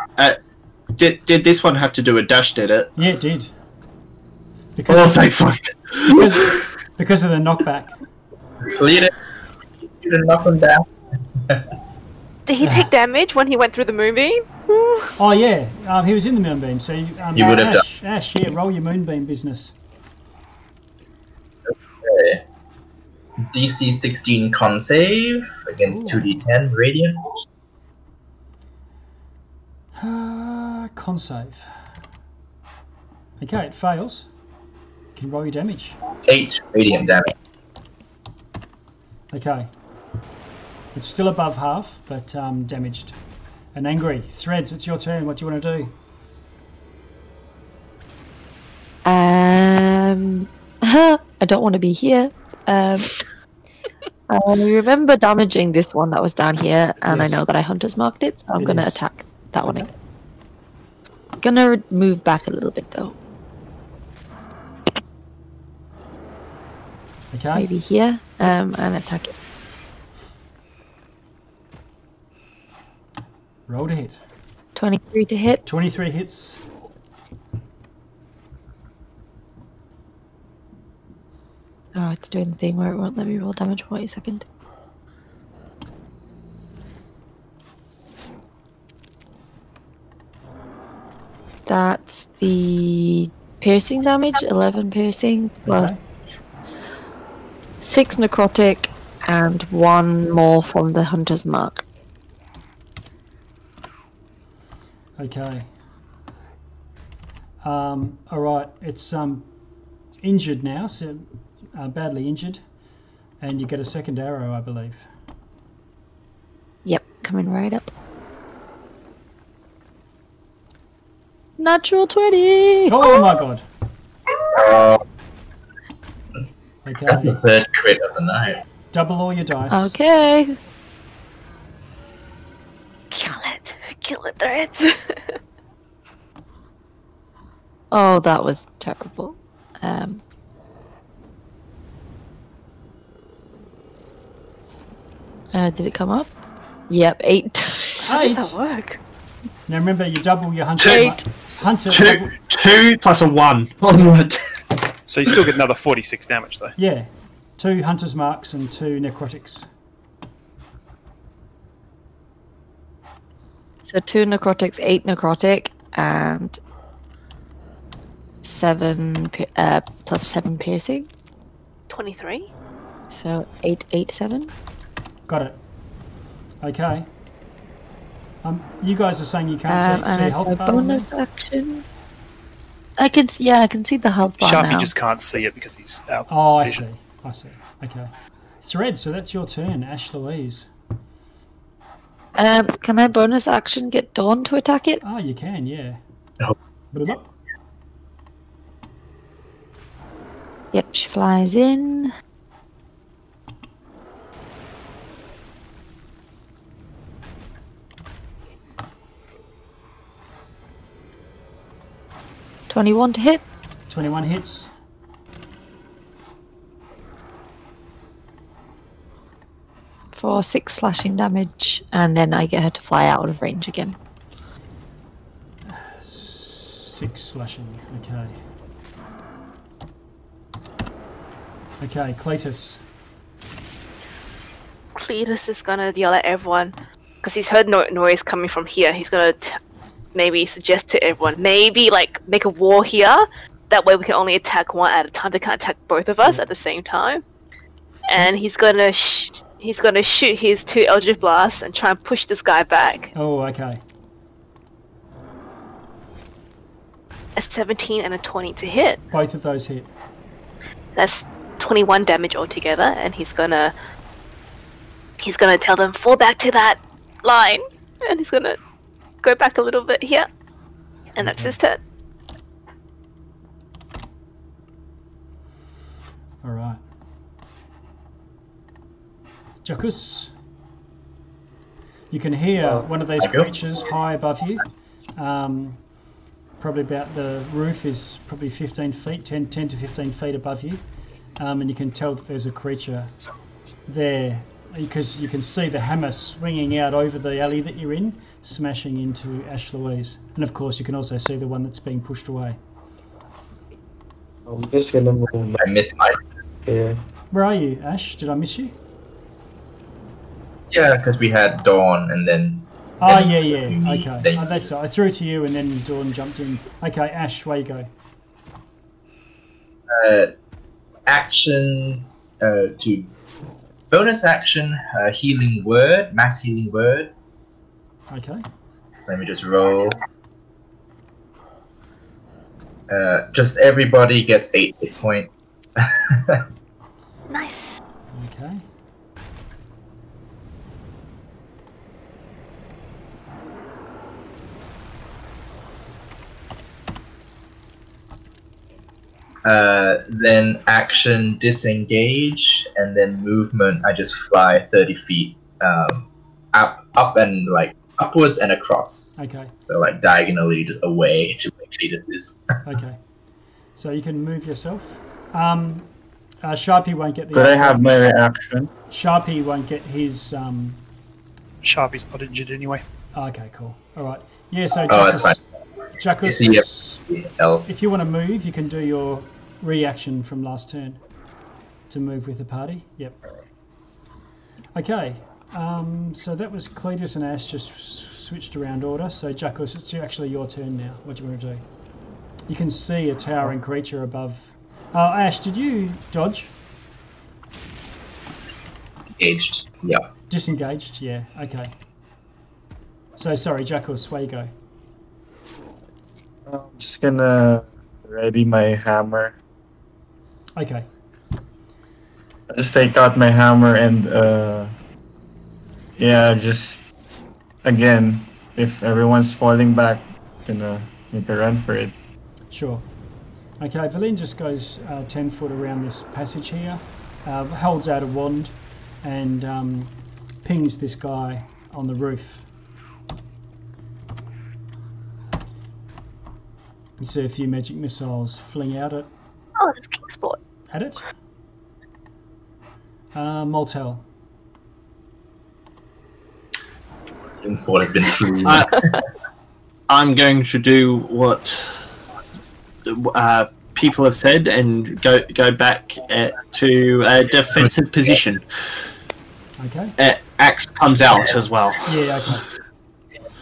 Did, did this one have to do a dash, did it? Yeah, it did. Oh, Because, thank fuck. because, because of the knockback. Cleared it. Didn't knock him down. Did he take damage when he went through the moonbeam? Oh yeah, um, he was in the moonbeam. So you, um, You would have Ash, Ash, yeah, roll your moonbeam business. Okay. DC 16 con save against Ooh. 2d10 radiant. Uh, con save. Okay, it fails. You can roll your damage. 8 radiant damage. Okay. It's still above half, but um, damaged. And angry. Threads, it's your turn. What do you want to do? Um, I don't want to be here. Um, I remember damaging this one that was down here, and Yes. I know that I hunter's marked it, so I'm It gonna is. attack that one. Again. Gonna move back a little bit though, Okay. maybe here, um, and attack it. Roll to hit. Twenty-three to hit. 23 hits. Oh, it's doing the thing where it won't let me roll damage. Wait a second. That's the piercing damage, 11 piercing, plus Okay. 6 necrotic, and 1 more from the hunter's mark. Okay. Um, all right. It's um, injured now, so uh, badly injured, and you get a second arrow, I believe. Yep, coming right up. Natural 20! Oh my god. Oh, that's Okay. the third crit of the night. Double all your dice. Okay. Kill it. Kill it, threads. Oh, that was terrible. Um, uh, did it come up? Yep, eight. How Eight. does that work? Now remember, you double your hunter. Eight. Hunter. Two, double- two plus a one. on. So you still get another 46 damage though. yeah. Two hunter's marks and two necrotics. So two necrotics, eight necrotic, and seven uh, plus seven piercing. 23? So eight, eight, seven. Got it. Okay. Um, you guys are saying you can't Um, see, see and as health a bar on there? bonus action, I can s- yeah, I can see the health bar Sharpie now. just can't see it because he's out. Oh, I vision. see. I see. Okay. It's red, so that's your turn, Ash Louise. Um, can I bonus action get Dawn to attack it? Oh, you can, yeah. Oh. Blah, blah. Yep, she flies in. Twenty-one to hit. 21 hits. for six slashing damage, and then I get her to fly out of range again. Six slashing. Okay. Okay, Cletus. Cletus is gonna yell at everyone because he's heard no- noise coming from here. He's gonna t- maybe suggest to everyone, maybe like make a wall here. That way we can only attack one at a time. They can't attack both of us at the same time. And he's gonna sh- he's gonna shoot his two Eldritch blasts and try and push this guy back. Oh, okay. A 17 and a 20 to hit. Both of those hit. That's 21 damage altogether, and he's gonna he's gonna tell them fall back to that line, and he's gonna go back a little bit here, and that's his turn. All right. Jackus. You can hear Uh, one of these I go. creatures high above you. Um, probably about the roof is probably 15 feet, 10, 10 to 15 feet above you. Um, and you can tell that there's a creature there because you can see the hammer swinging out over the alley that you're in, smashing into Ash Louise. And of course, you can also see the one that's being pushed away. I'm just gonna move back I missed my. here. Where are you, Ash? Did I miss you? Yeah, because we had Dawn and then. Oh then yeah, yeah. me, Okay, then oh, that's you. I threw it to you, and then Dawn jumped in. Okay, Ash, where you go? Uh, action uh, to bonus action uh, healing word, mass healing word. Okay, Let me just roll. Uh, just everybody gets eight hit points. Nice. okay. Uh, then action disengage, and then movement. I just fly thirty feet um, up, up and like upwards and across. Okay, So like diagonally, just away to where Cletus is. okay. So you can move yourself. Um, uh, Sharpie won't get the. Could I have my reaction? Sharpie won't get his. Um, Sharpie's not injured anyway. okay, cool. All right. Yeah. So Oh, that's fine. Jackus, Is he if you want to move, you can do your reaction from last turn to move with the party. Yep. Okay. Um, so that was Cletus and Ash just switched around order. So Jackus, it's actually your turn now. What do you want to do? You can see a towering creature above. Oh, Ash, did you dodge? engaged. Yeah. Disengaged? Yeah. Okay. So sorry, Jackus, where you go? I'm just gonna ready my hammer. Okay. I just take out my hammer and uh yeah, just again, if everyone's falling back, gonna make a run for it. Sure. Okay, Valine just goes uh, 10 foot around this passage here, uh, holds out a wand, and um, pings this guy on the roof. You see a few magic missiles fling out at, Oh, that's Kingsport. at it. Uh, Moltel. Sport has been free. I, I'm going to do what uh, people have said and go go back uh, to a defensive position. Okay. Uh, axe comes out as well. Yeah, okay.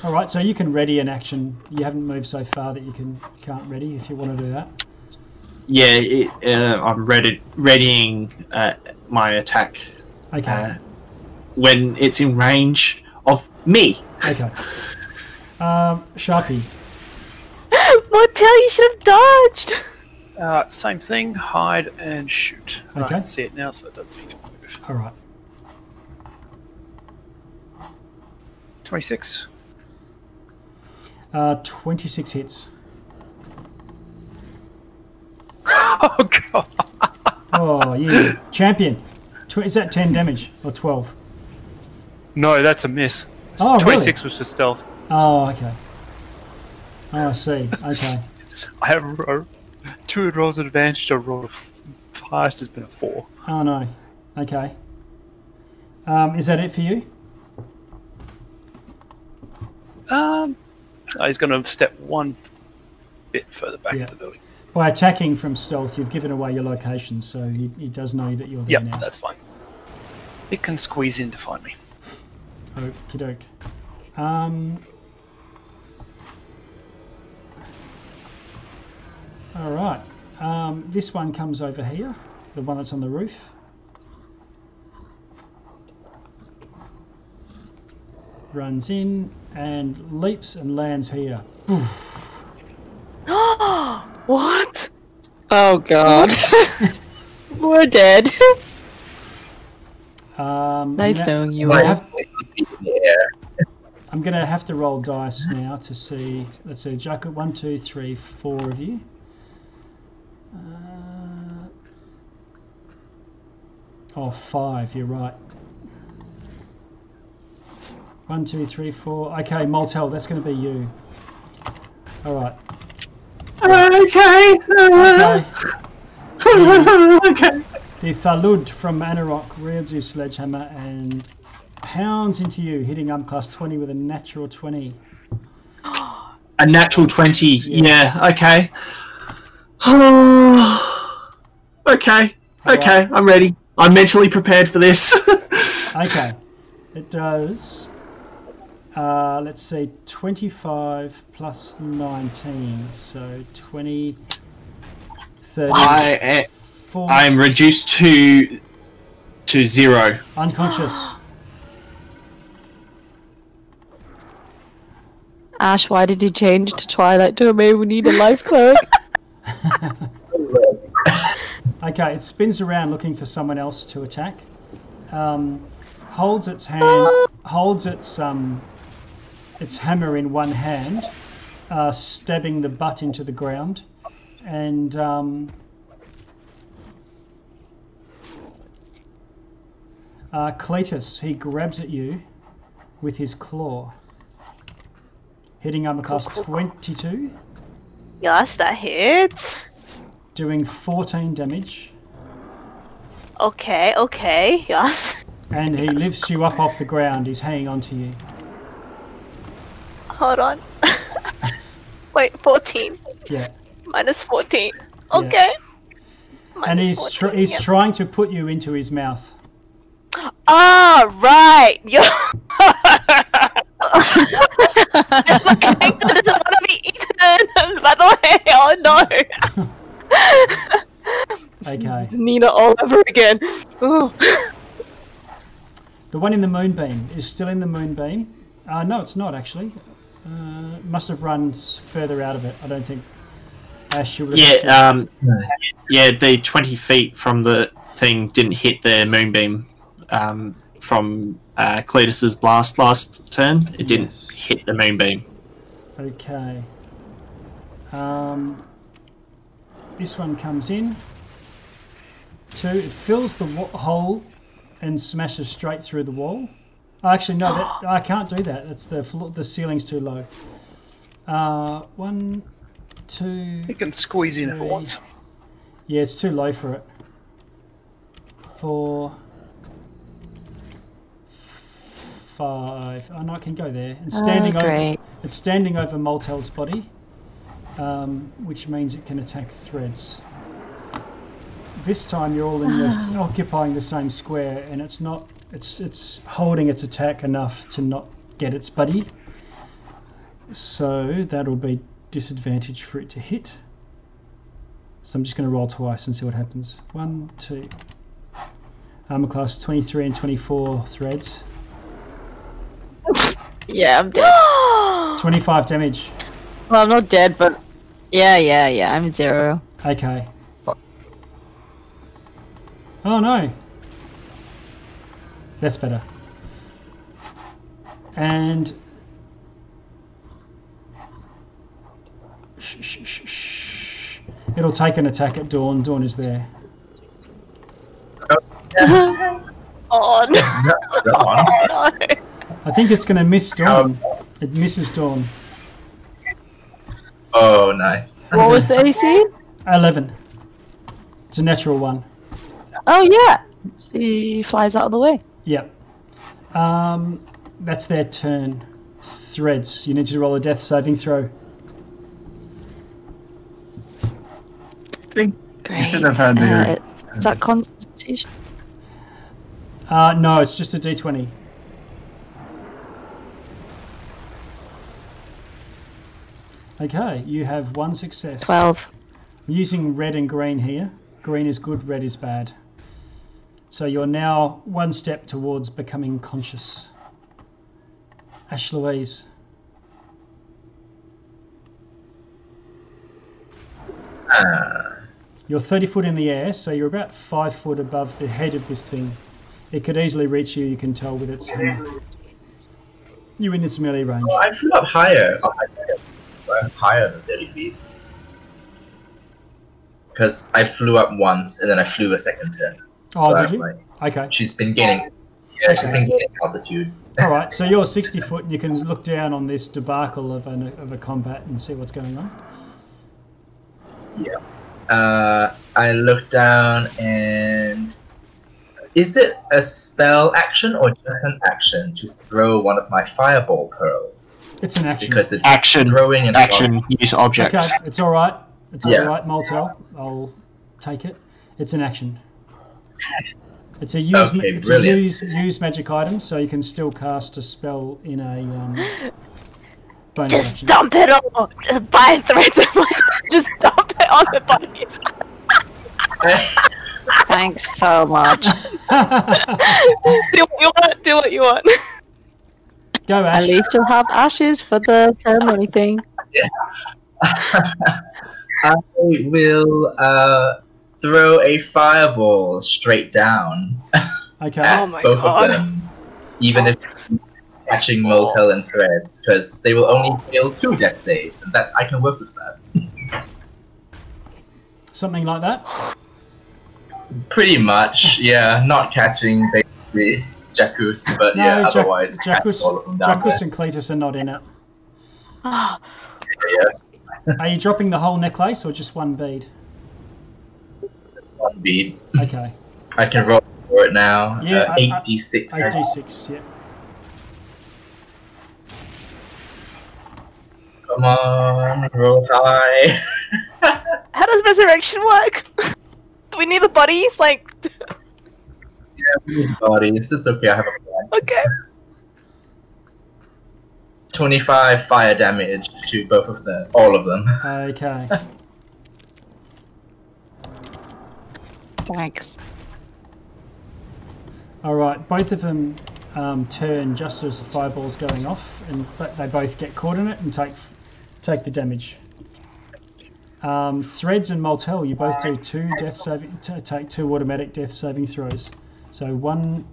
All right, so you can ready an action. You haven't moved so far that you can can't ready if you want to do that. Yeah, it, uh, I'm ready, readying uh, my attack Okay. uh, when it's in range of me. Okay. Um, Sharpie. Moltel, you should have dodged. Uh, same thing, hide and shoot. I Okay. can see it now, so it doesn't need to move. All right. 26. Uh, 26 hits. Oh, God. Oh, yeah. Champion. Tw- is that 10 damage or 12? No, that's a miss. Oh, really? 26 was for stealth. Oh, okay. Oh, I see. Okay. I have ro- two rolls of advantage. I rolled highest has been a four. Oh, no. Okay. Um, is that it for you? Um, oh, he's going to step one bit further back Yeah. in the building. By attacking from stealth, you've given away your location, so he, he does know that you're there Yep, now. that's fine. It can squeeze in to find me. Okie doke. Um, all right. Um, this one comes over here, the one that's on the roof. Runs in and leaps and lands here. what? Oh god. We're dead. Um, nice now- knowing you. I all. have- 60 feet in the air. I'm going to have to roll dice now to see. Let's see, Jack, one, two, three, four of you. Uh, oh, five, you're right. One, two, three, four. Okay, Moltel, that's going to be you. All right. Okay. Okay. okay. The Thalud from Anarok wields his sledgehammer and pounds into you, hitting Umclass 20 with a natural 20. A natural 20. Yeah, okay. okay. Okay, I'm ready. I'm mentally prepared for this. Okay. It does. Uh, let's see, 25 plus 19. So 20, 30, I am, 40, I am reduced to to zero. unconscious. Ash, why did you change to Twilight Domain? We need a life cleric. Okay, it spins around looking for someone else to attack. Um, holds its hand, holds its um, its hammer in one hand, uh, stabbing the butt into the ground, and um, uh, Cletus he grabs at you with his claw, hitting him across twenty-two, Yes, that hits. doing fourteen damage. Okay, okay, yes. And he lifts you up off the ground. He's hanging on to you. Hold on. Wait, 14. Yeah. Minus 14. Okay. and Minus he's tr- 14, he's yeah. trying to put you into his mouth. Ah, right. Yo. My character doesn't want to be eaten. By the way, oh no. Okay. Nina all over again. Ooh. The one in the moonbeam is still in the moonbeam. Uh, no, it's not actually. Uh, must have run further out of it. I don't think. Ash, you would have Yeah, um, yeah, the 20 feet from the thing didn't hit the moonbeam um, from uh, Cletus's blast last turn. It didn't Yes. hit the moonbeam. Okay. Um, this one comes in. Two, it fills the wa- hole and smashes straight through the wall. Oh, actually, no, that, I can't do that. That's the flo- the ceiling's too low. Uh, one, two. It can squeeze in if it wants. Yeah, it's too low for it. Four, five. Oh no, I can go there. And standing oh, over, it's standing over Moltel's body, um, which means it can attack threads. This time you're all in this, occupying the same square, and it's not. It's it's holding its attack enough to not get its buddy. So that'll be disadvantage for it to hit. So I'm just going to roll twice and see what happens. One, two. Armor class 23 and 24 threads. Yeah, I'm dead. 25 damage. well, I'm not dead, but yeah, yeah, yeah. I'm zero. Okay. Oh no. That's better. And. Shh, shh, shh, shh. It'll take an attack at Dawn. Dawn is there. Oh no! Go on. Oh, no. I think it's going to miss Dawn. Um, It misses Dawn. oh, nice. What was the AC? 11. It's a natural one. Oh yeah. She flies out of the way. Yep. Um, that's their turn. Threads. You need to roll a death saving throw. I think Great. you should have had your. Uh, is that Constitution? Uh, no, it's just a d20. Okay, you have one success. Twelve. I'm using red and green here. Green is good, red is bad. So you're now one step towards becoming conscious. Ash Louise. You're 30 foot in the air, so you're about 5 foot above the head of this thing. It could easily reach you, you can tell with its hammer. You're in its melee range. well, I flew up higher. Oh, I higher than 30 feet. Because I flew up once and then I flew a second turn. Oh, So did you? like- Okay. she's been getting, Yeah, she's been gaining altitude. Alright, so you're 60 foot and you can look down on this debacle of, an, of a combat and see what's going on. Yeah. Uh, I look down and. Is it a spell action or just an action to throw one of my fireball pearls? It's an action. Because it's Action. throwing an Action. Use object. Okay, it's alright. It's Yeah. alright, Moltel. I'll take it. It's an action. It's a use, Okay, it's a brilliant. use, use magic item, so you can still cast a spell in a um, bonus Just action. dump it all. Just buy threads. Just dump it on the bodies. Thanks so much. do what you want. Do what you want. Go, At Ash. least you'll have ashes for the ceremony thing. Yeah. I will uh, throw a fireball straight down Okay. at Oh both God. of them, even if catching Moltel oh. and Threads, because they will only fail two death saves, and that's I can work with that. Something like that. Pretty much, yeah. Not catching basically Jackus, but No, yeah, Ja- otherwise catching all of them down Jackus there. and Cletus are not in it. Oh, Yeah, Are you dropping the whole necklace or just one bead? One bead. Okay. I can roll for it now. Yeah, uh, I- I- 8d6. 8d6, yeah. Come on, roll high. how does resurrection work? Do we need the bodies? Like, yeah, we need bodies. It's okay, I have a plan. okay. 25 fire damage to both of them, all of them. Okay. Thanks. All right, both of them um, turn just as the fireball's going off, and but they both get caught in it and take take the damage. Um, Threads and Moltel, you both do two death saving, take two automatic death saving throws. So one,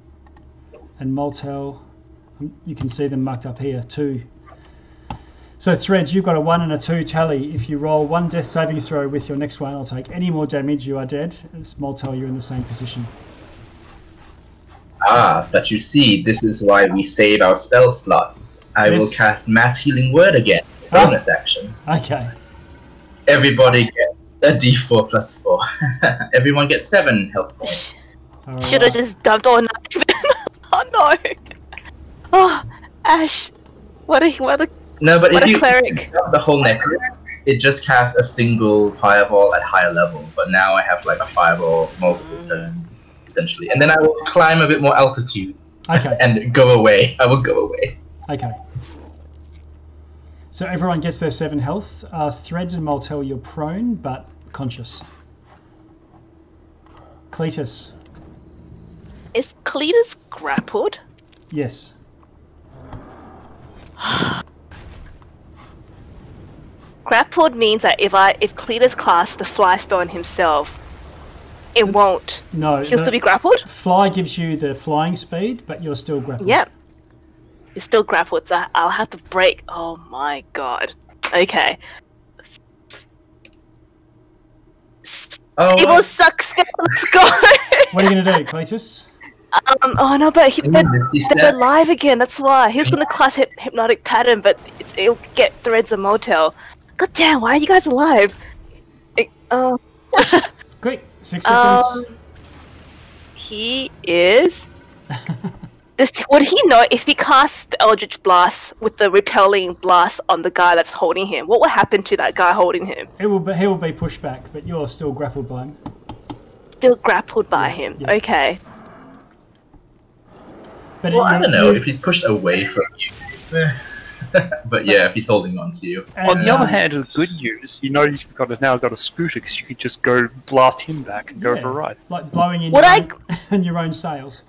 and Moltel, um, you can see them marked up here, two. So Threads, you've got a one and a two tally. If you roll one death saving throw with your next one, I'll take any more damage. You are dead. As Moltel, you're in the same position. Ah, but you see, this is why we save our spell slots. I will cast Mass Healing Word again. Ah. Bonus action. Okay. Everybody gets a d4 plus 4. Everyone gets 7 health points. All Should have right. just dumped all nine. oh no. Oh, Ash. What a what a No, but What if you cleric. the whole necklace, it just casts a single fireball at higher level. But now I have like a fireball multiple turns, essentially. And then I will climb a bit more altitude Okay. and go away. I will go away. Okay. So everyone gets their seven health. Uh, Threads and Moltel, you're prone but conscious. Cletus, is Cletus grappled? yes. Grappled means that if I if Cletus casts the fly spell on himself, it won't. No. He'll still be grappled. Fly gives you the flying speed, but you're still grappled. Yep. It's still grappled, so I'll have to break. Oh my god. Okay. Oh, It will suck. Let's go. What are you going to do, Cletus? Um, oh no, but he, Ooh, they're, they're alive again. That's why he's gonna class hyp- hypnotic pattern, but it's, it'll get threads of Moltel. God damn, why are you guys alive? It- oh, Quick, six seconds. um, he is. This, would he know if he casts the Eldritch Blast with the repelling blast on the guy that's holding him? What would happen to that guy holding him? it will be, he will be pushed back, but you're still grappled by him. Still grappled by him. yeah. Okay. But Well, it- I don't know if he's pushed away from you. but yeah, if he's holding on to you. and, On the other um, hand, the good news, you know you've got a, now got a scooter because you could just go blast him back and go Yeah. for a ride. like blowing in Would your, I- own, in your own sails.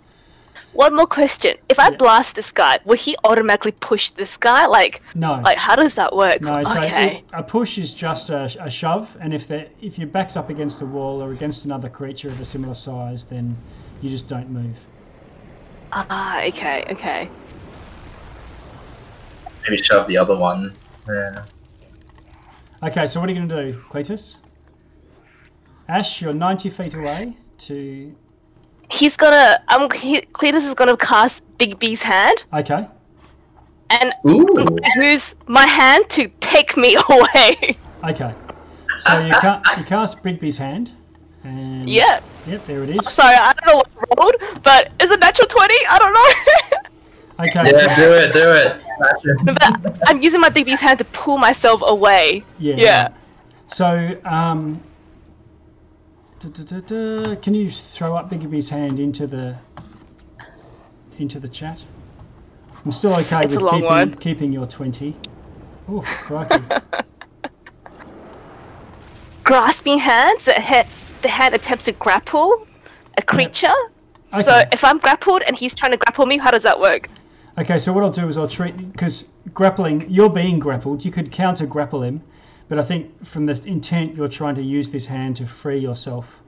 One more question. If I Yeah. blast this guy, will he automatically push this guy? Like, No. like how does that work? No, so okay. it, a push is just a, a shove, and if they if your back's up against a wall or against another creature of a similar size, then you just don't move. Ah, okay, okay. Maybe shove the other one. Yeah. Okay, so what are you going to do, Cletus? Ash, you're 90 feet away to. He's gonna. Um, he, Cletus is gonna cast Bigby's hand, Okay, and Ooh. Use my hand to take me away. okay. So you, ca- you cast Bigby's hand, and. yeah. Yep, there it is. Sorry, I don't know what I rolled, but is it natural twenty? I don't know. Okay, Yeah, do it, do it. But I'm using my Bigby's hand to pull myself away. Yeah. Yeah. So, um, duh, duh, duh, duh, can you throw up Bigby's hand into the into the chat? I'm still okay It's with keeping, one. keeping your twenty. Oh, crikey. Grasping hands. The hand, the hand attempts to grapple a creature. So Okay. if I'm grappled and he's trying to grapple me, how does that work? Okay, so what I'll do is I'll treat because grappling, you're being grappled. You could counter grapple him, but I think from the intent you're trying to use this hand to free yourself.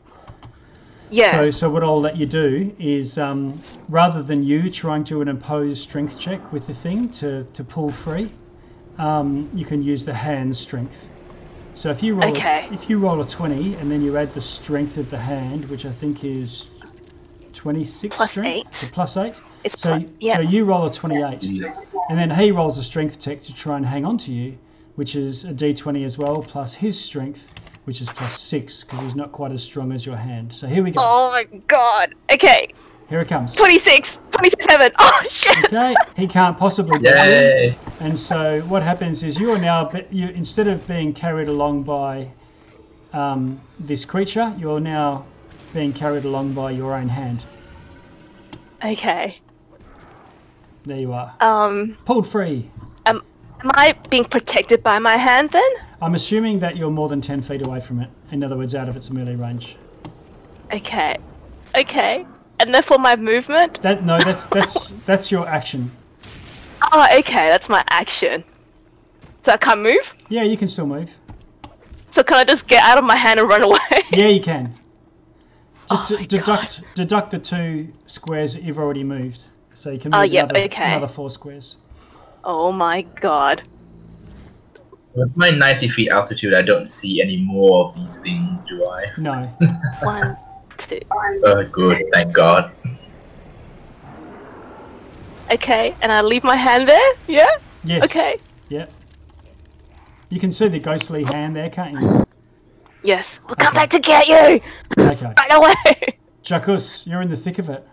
Yeah. So, so what I'll let you do is, um, rather than you trying to an impose strength check with the thing to, to pull free, um, you can use the hand strength. So if you roll, a- if you roll a twenty and then you add the strength of the hand, which I think is twenty six Plus strength, eight. so plus eight. It's So, pl- yeah. so you roll a twenty-eight, Jeez. and then he rolls a strength check to try and hang on to you, which is a d20 as well, plus his strength, which is plus six because he's not quite as strong as your hand. So here we go. Oh my god. Okay. Here it comes. 26. 27. Oh shit. Okay, he can't possibly get you. Yay! And so what happens is you are now, be- you instead of being carried along by um, this creature, you're now being carried along by your own hand. Okay. There you are, Um, pulled free. am I being protected by my hand then? I'm assuming that you're more than ten feet away from it. In other words, out of its melee range. Okay. Okay. And therefore my movement? That no, that's that's that's your action. Oh, okay. That's my action. So I can't move? Yeah, you can still move. So can I just get out of my hand and run away? Yeah, you can. Just Oh de- my deduct deduct the two squares that you've already moved, so you can oh, move Oh, yep, another, okay. another four squares. oh my god. With my 90 feet altitude, I don't see any more of these things, do I? No. One, two. Oh, good, thank God. Okay. And I leave my hand there? Yeah? Yes. Okay. Yeah. You can see the ghostly hand there, can't you? Yes. We'll come back to get you! Okay. Right away! Jackus, you're in the thick of it.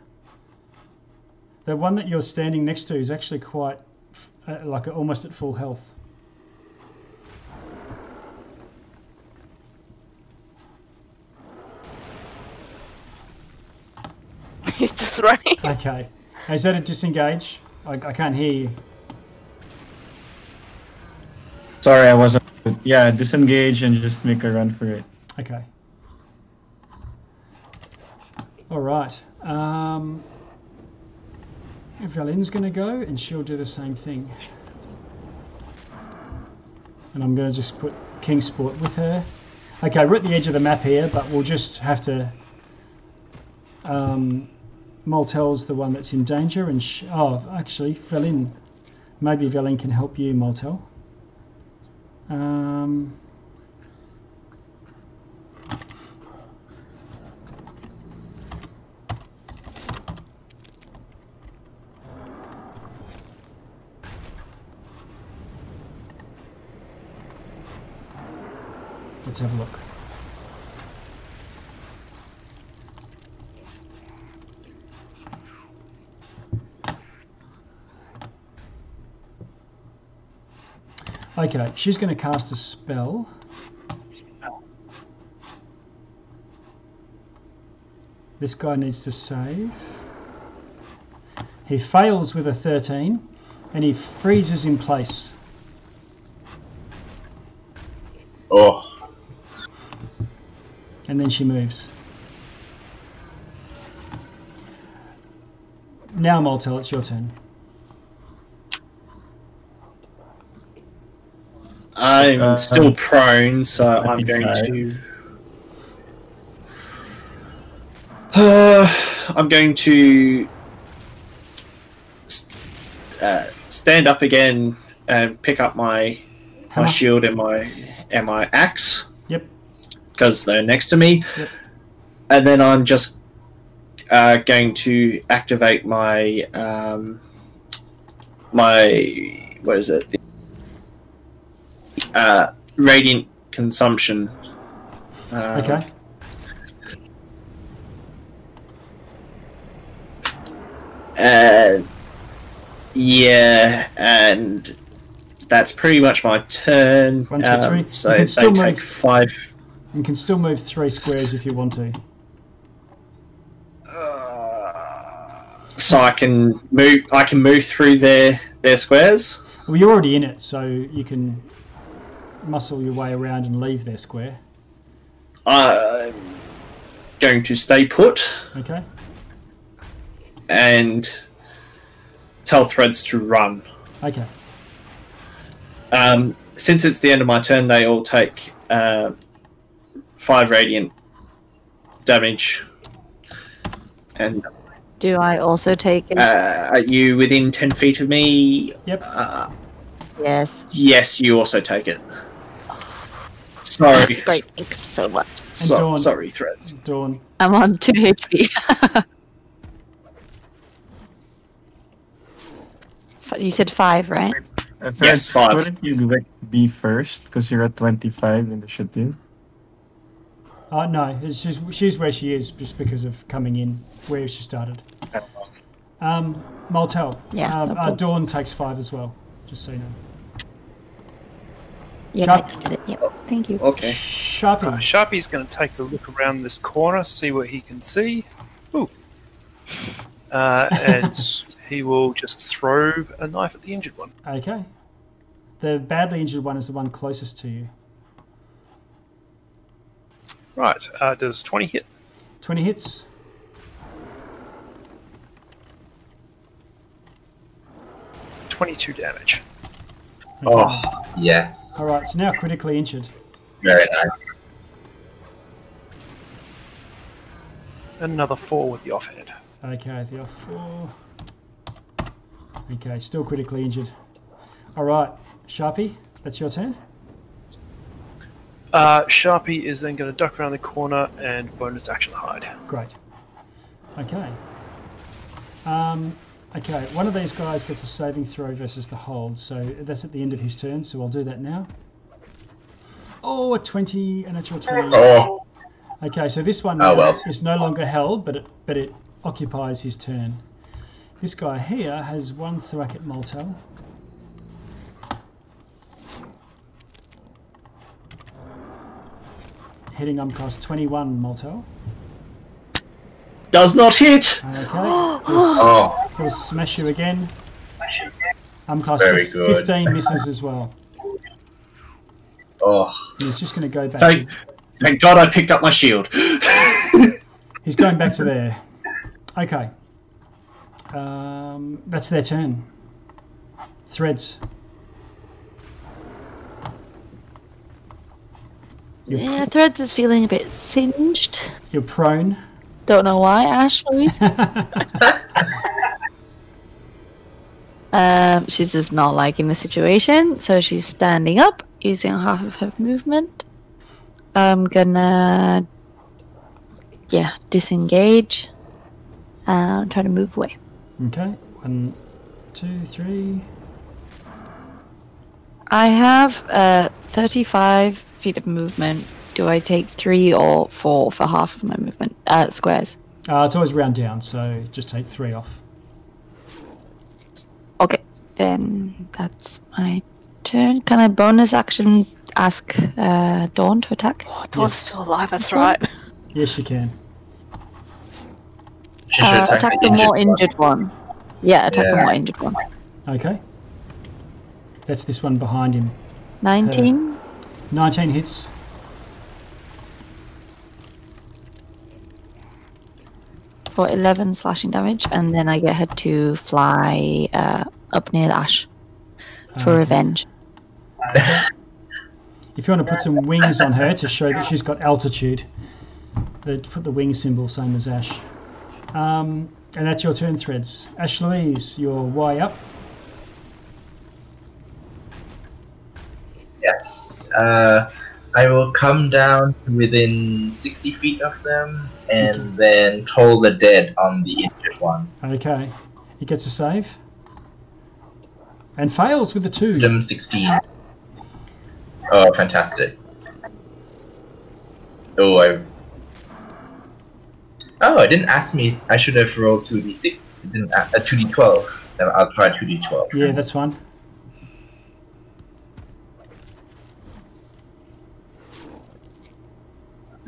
The one that you're standing next to is actually quite, uh, like, almost at full health. He's just running. Okay. Is that a disengage? I, I can't hear you. Sorry, I wasn't. Yeah, disengage and just make a run for it. Okay. All right. Um, Valin's going to go, and she'll do the same thing. And I'm going to just put Kingsport with her. Okay, we're at the edge of the map here, but we'll just have to. Um, Moltel's the one that's in danger, and oh, actually, Valin. Maybe Valin can help you, Moltel. Um, let's have a look. Okay, she's going to cast a spell. This guy needs to save. He fails with a 13 and he freezes in place. Oh, and then she moves. Now, Moltel, it's your turn. I'm Uh, still prone, so I'm going 25. to. Uh, I'm going to uh, stand up again and pick up my my Hammer. shield and my and my axe Yep. because they're next to me, Yep. and then I'm just uh, going to activate my um, my what is it? Uh, radiant consumption. Uh, Okay. And yeah, and that's pretty much my turn. One, two, Um. So You can they still take move. five. You can still move three squares if you want to. So I can move. I can move through their their squares. Well, you're already in it, so you can muscle your way around and leave their square. I'm going to stay put Okay. and tell threads to run. Okay. Um, since it's the end of my turn, they all take uh, five radiant damage. And Do I also take it? uh, are you within ten feet of me? Yep. Uh, yes. yes, you also take it. Sorry, Great. Thanks so much. so, Dawn. sorry, threads. Dawn. I'm on two HP. You said five, right? Uh, Yes, five. Wouldn't you like be first because you're at 25 in the schedule? Oh no, it's just, she's where she is just because of coming in where she started. Um, Moltel. Yeah, Um, no uh. Dawn takes five as well, just so you know. Yeah, Sharp. I did it. Yep. Thank you. Okay. Sharpie. Uh, Sharpie's going to take a look around this corner, see what he can see. Ooh. Uh, and he will just throw a knife at the injured one. Okay. The badly injured one is the one closest to you. Right. Uh, does 20 hit? 20 hits. Twenty-two damage. Oh, yes. All right, it's now critically injured. Very nice. Another four with the offhand. Okay, the off four. Okay, still critically injured. All right, Sharpie, that's your turn. Uh, Sharpie is then going to duck around the corner and bonus action hide. Great. Okay. Um, okay, one of these guys gets a saving throw versus the hold, so that's at the end of his turn, so I'll do that now. Oh, a 20, a natural 20. Oh, Okay, so this one Oh, well. is no longer held, but it, but it occupies his turn. This guy here has one thwack at Moltel. Hitting armor class 21 Moltel. Does not hit. Okay, oh, he'll smash you again. armor class Very fif- good. 15 misses as well. oh. And he's just going to go back. Thank, thank God I picked up my shield. he's going back to there. Okay. Um, that's their turn. Threads. You're, Yeah, Threads is feeling a bit singed. you're prone. Don't know why, Ashley. um, she's just not liking the situation, so she's standing up, using half of her movement. I'm gonna, yeah, disengage. Uh, try to move away. Okay. One, two, three. I have uh, 35 feet of movement do I take three or four for half of my movement? Uh, squares. Uh, it's always round down, so just take three off. Okay, then that's my turn. Can I bonus action ask uh, Dawn to attack? Oh, Dawn's Yes. still alive. That's This one? right. Yes, you can. She should Uh, attack, attack the the more injured injured one. Yeah, attack the Yeah. more injured one. Okay. That's this one behind him. 19. 19 hits. For 11 slashing damage, and then I get her to fly uh, up near Ash for Okay. revenge. If you want to put some wings on her to show that she's got altitude, put the wing symbol, same as Ash. Um, and that's your turn, Threads. Ash Louise, your Y up. Yes. Uh, I will come down to within 60 feet of them and then toll the dead on the injured one. Okay. He gets a save. And fails with a 2. Wisdom 16. Oh, fantastic. Oh, I. Oh, it didn't ask me. I should have rolled 2d6. It didn't. a- Uh, 2d12. Then I'll try 2d12. Yeah, that's one.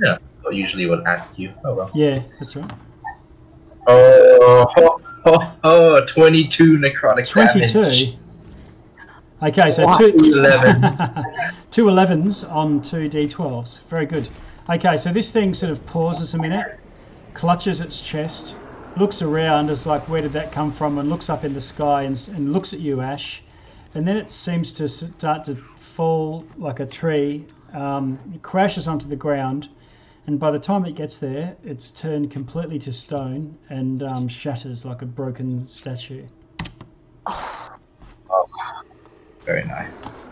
Yeah. What usually would ask you. Oh well. Yeah, that's right. Oh, oh, oh, oh 22 necrotic 22. damage. Okay, so What? two, Two 11s. two 11s on two d12s. Very good. Okay, so this thing sort of pauses a minute, clutches its chest, looks around, is like, where did that come from? And looks up in the sky and, and looks at you, Ash. And then it seems to start to fall like a tree, um, crashes onto the ground. And by the time it gets there, it's turned completely to stone and um, shatters like a broken statue. Oh, very nice.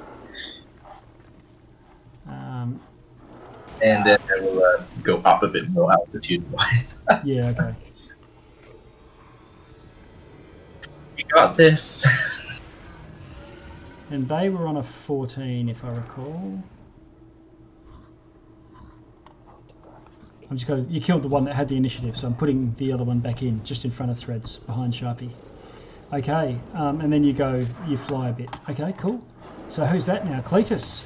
Um, And then I will uh, go up a bit more altitude wise. yeah, okay. you got this. And they were on a 14, if I recall. I'm just got you killed the one that had the initiative, so I'm putting the other one back in, just in front of Threads, behind Sharpie. Okay, um, and then you go, you fly a bit. Okay, cool. So who's that now? Cletus.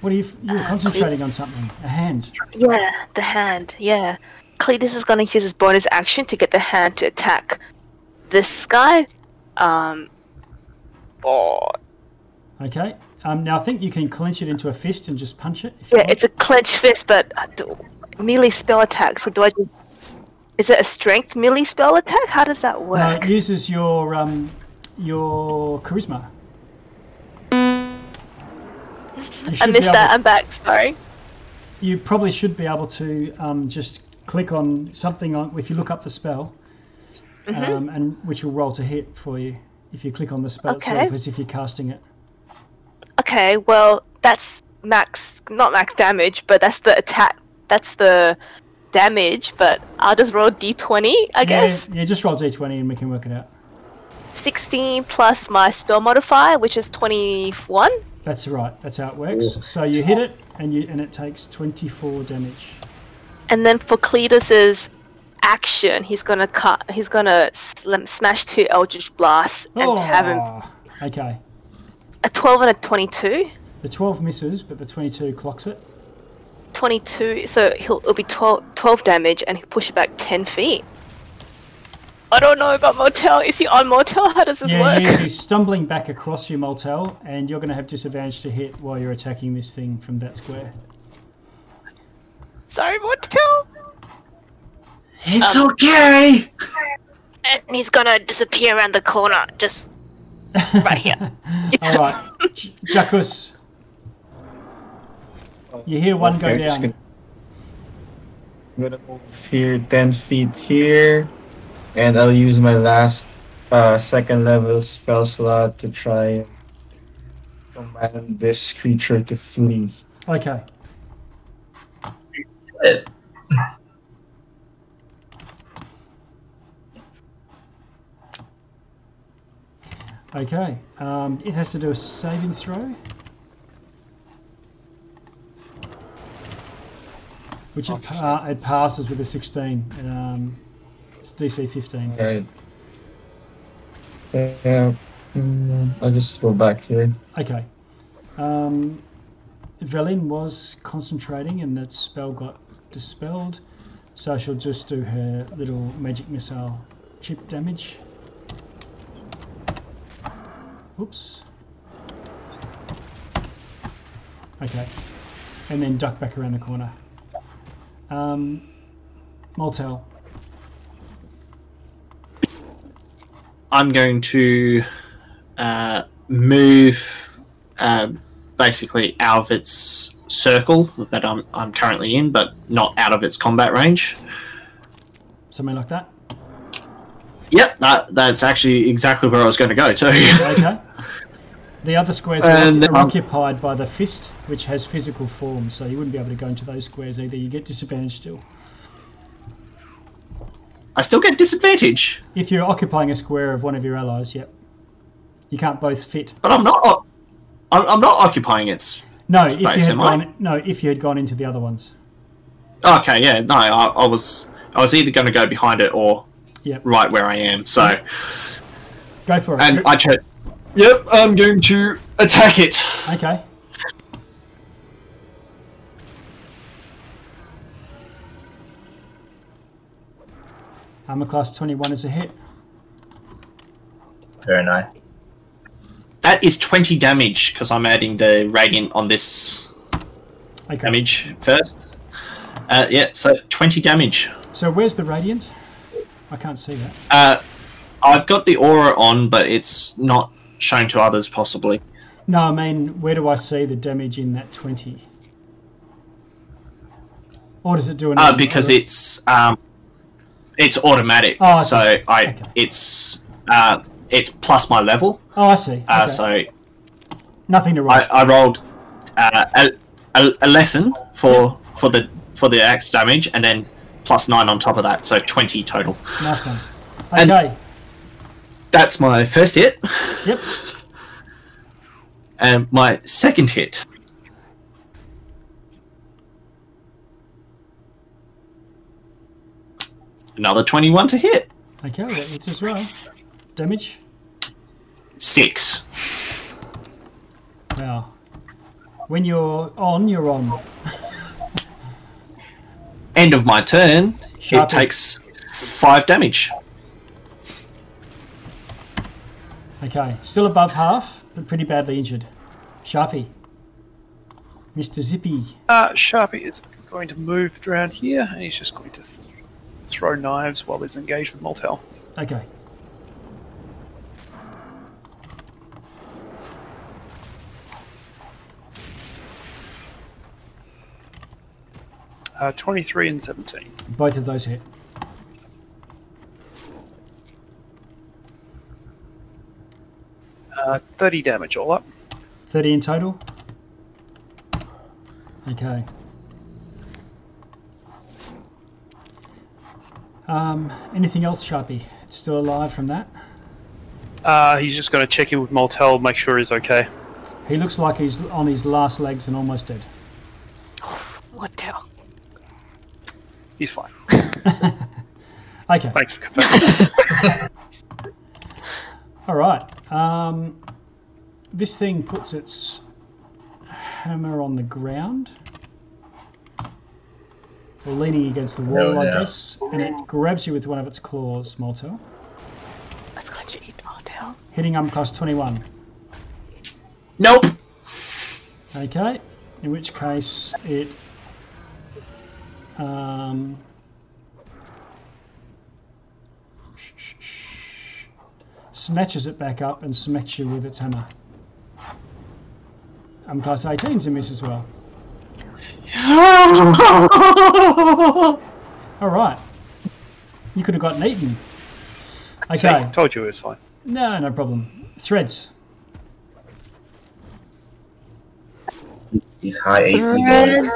What are you? you're Uh, concentrating on something. A hand. Yeah, the hand. Yeah. Cletus is gonna use his bonus action to get the hand to attack this guy. Um. Oh, Okay. Um, now I think you can clench it into a fist and just punch it. Yeah, it's a clenched fist, but uh, melee spell attack. So do I just? Is it a strength melee spell attack? How does that No, work? it uses your um, your charisma. I missed that. I'm back. Sorry. You probably should be able to um, just click on something on if you look up the spell, Mm-hmm. um, and which will roll to hit for you if you click on the spell Okay. itself as if you're casting it. Okay, well, that's max, not max damage, but that's the attack. That's the damage, but I'll just roll d20, I guess. Yeah, yeah, just roll d20 and we can work it out. 16 plus my spell modifier, which is 21. That's right. That's how it works. So you hit it, and you and it takes 24 damage. And then for Cletus's action, he's gonna cut. He's gonna slam, smash two Eldritch blasts and oh, have him Oh, Okay. a 12 and a 22. The 12 misses, but the 22 clocks it. 22, so he'll it'll be 12, 12 damage, and he'll push it back 10 feet. I don't know about Moltel. Is he on Moltel? How does this Yeah, work? he is. He's stumbling back across you, Moltel, and you're going to have disadvantage to hit while you're attacking this thing from that square. Sorry, Moltel. It's uh, okay. And he's gonna disappear around the corner, just right here. All right, J- Jackus. You hear one go Okay, just down. gonna- I'm gonna move here 10 feet here, and I'll use my last uh, second level spell slot to try and command this creature to flee. Okay. Okay. Um, it has to do a saving throw. Which it, Oh, pa- it passes with a 16. Um, it's DC 15. Right. Yeah. Mm, I'll just go back here. Okay. Um, Velin was concentrating and that spell got dispelled. So she'll just do her little magic missile chip damage. Oops. Okay. And then duck back around the corner. Um. I'm going to uh, move uh, basically out of its circle that I'm, I'm currently in, but not out of its combat range. Something like that. Yep, that, that's actually exactly where I was going to go too. Okay. The other squares are, And, are um, occupied by the fist, which has physical form, so you wouldn't be able to go into those squares either. You get disadvantage still. I still get disadvantage, If you're occupying a square of one of your allies, yep. You can't both fit. but I'm not. I'm, not occupying its. No, if you had am I? gone no, if you had gone into the other ones. Okay, yeah, no, I, I was. I was either going to go behind it or Yep. right where I am. So, Go for it. and I chose. Yep, I'm going to attack it. Okay. Armor class 21 is a hit. Very nice. That is 20 damage because I'm adding the radiant on this Okay. damage first. Uh, yeah, so 20 damage. So where's the radiant? I can't see that. Uh, I've got the aura on, but it's not shown to others, possibly. No, I mean, where do I see the damage in that 20? Or does it do an Uh, because it's um, it's automatic. Oh, I so see. I Okay. it's uh, it's plus my level. Oh, I see. Uh, Okay. So Nothing to I, roll. I rolled uh, 11 for for the for the axe damage, and then plus nine on top of that, so 20 total. Nice one. and- Okay. That's my first hit, Yep. and my second hit. Another 21 to hit. Okay, that hits as well. Damage. Six. Wow. When you're on, you're on. End of my turn. Sharpie. It takes five damage. Okay. Still above half, but pretty badly injured. Sharpie. Mr. Zippy. Uh, Sharpie is going to move around here, and he's just going to th- throw knives while he's engaged with Moltel. Okay. Uh, 23 and 17. Both of those hit. Uh, 30 damage all up. 30 in total. Okay. Um, anything else, Sharpie? It's still alive from that? Uh, he's just going to check in with Moltel, make sure he's okay. He looks like he's on his last legs and almost dead. What the hell? He's fine. Okay. Thanks for confirming. All right. Um, this thing puts its hammer on the ground, or leaning against the wall, Oh, I yeah. guess, and it grabs you with one of its claws, Moltel, Let's go to eat Moltel. hitting arm class 21. Nope. Okay. In which case it um, snatches it back up and smacks you with its hammer. Um, class 18's a miss as well. All right. You could have gotten eaten. See, Okay. told you it was fine. No, no problem. Threads. These high AC boys.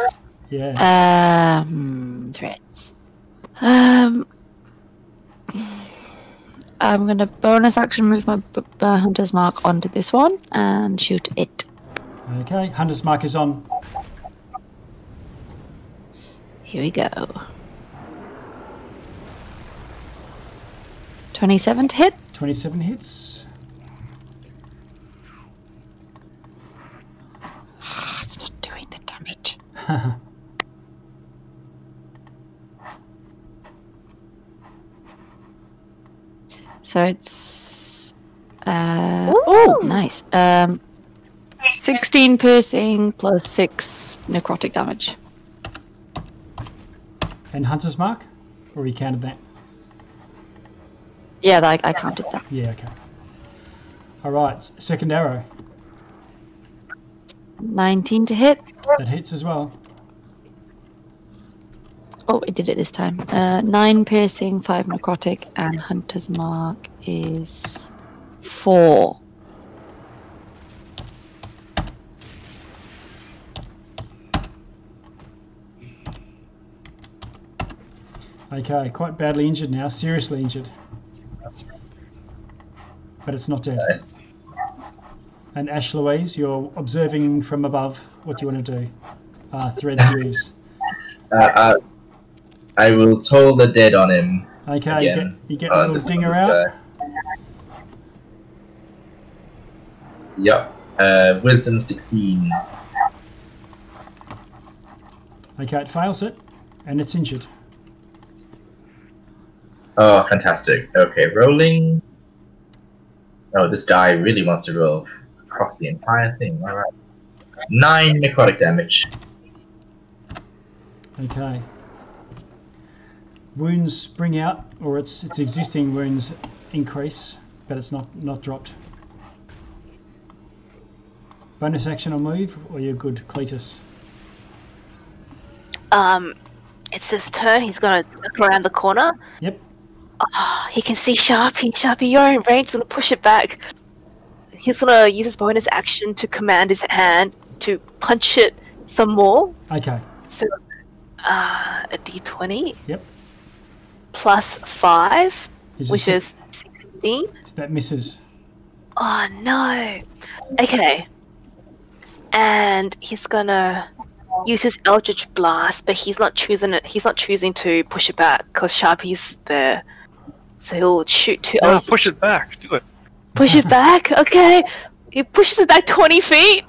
Yeah. Hmm, Threads. Um, I'm gonna bonus action move my b- b- hunter's mark onto this one and shoot it. Okay. Hunter's mark is on. Here we go. 27 to hit. 27 hits. Ah, it's not doing the damage. So it's uh oh nice. Um 16 piercing plus 6 necrotic damage. and Hunter's Mark? Or you counted that? Yeah, I, I counted that. Yeah, okay. Alright, second arrow. 19 to hit. That hits as well. Oh, it did it this time. Uh 9 piercing, 5 necrotic and hunter's mark is 4. Okay, quite badly injured now, seriously injured. But it's not dead. Nice. And Ash Louise, you're observing from above. What do you want to do? Uh, thread grooves. Uh, uh, I will toll the dead on him. Okay, you get, you get Uh, a little dinger out. guy. Yep. Uh, wisdom 16. Okay, it fails it, and it's injured. Oh, fantastic. Okay, rolling. Oh, this guy really wants to roll across the entire thing. Alright. Nine necrotic damage. Okay. Wounds spring out, or its its existing wounds increase, but it's not not dropped. Bonus action or move, or you're good, Cletus. Um, it's his turn. He's gonna look around the corner. Yep. Ah, he can see Sharpie. Sharpie, you're in range. He's gonna push it back. He's gonna use his bonus action to command his hand to punch it some more. Okay. So, uh, a d20. Yep. Plus five, Is which this- is sixteen. that misses. Oh no. Okay. And he's gonna use his Eldritch Blast, but he's not choosing it. He's not choosing to push it back because Sharpie's there. So he'll shoot two. Oh, push it back. Do it. push it back. Okay. He pushes it back twenty feet.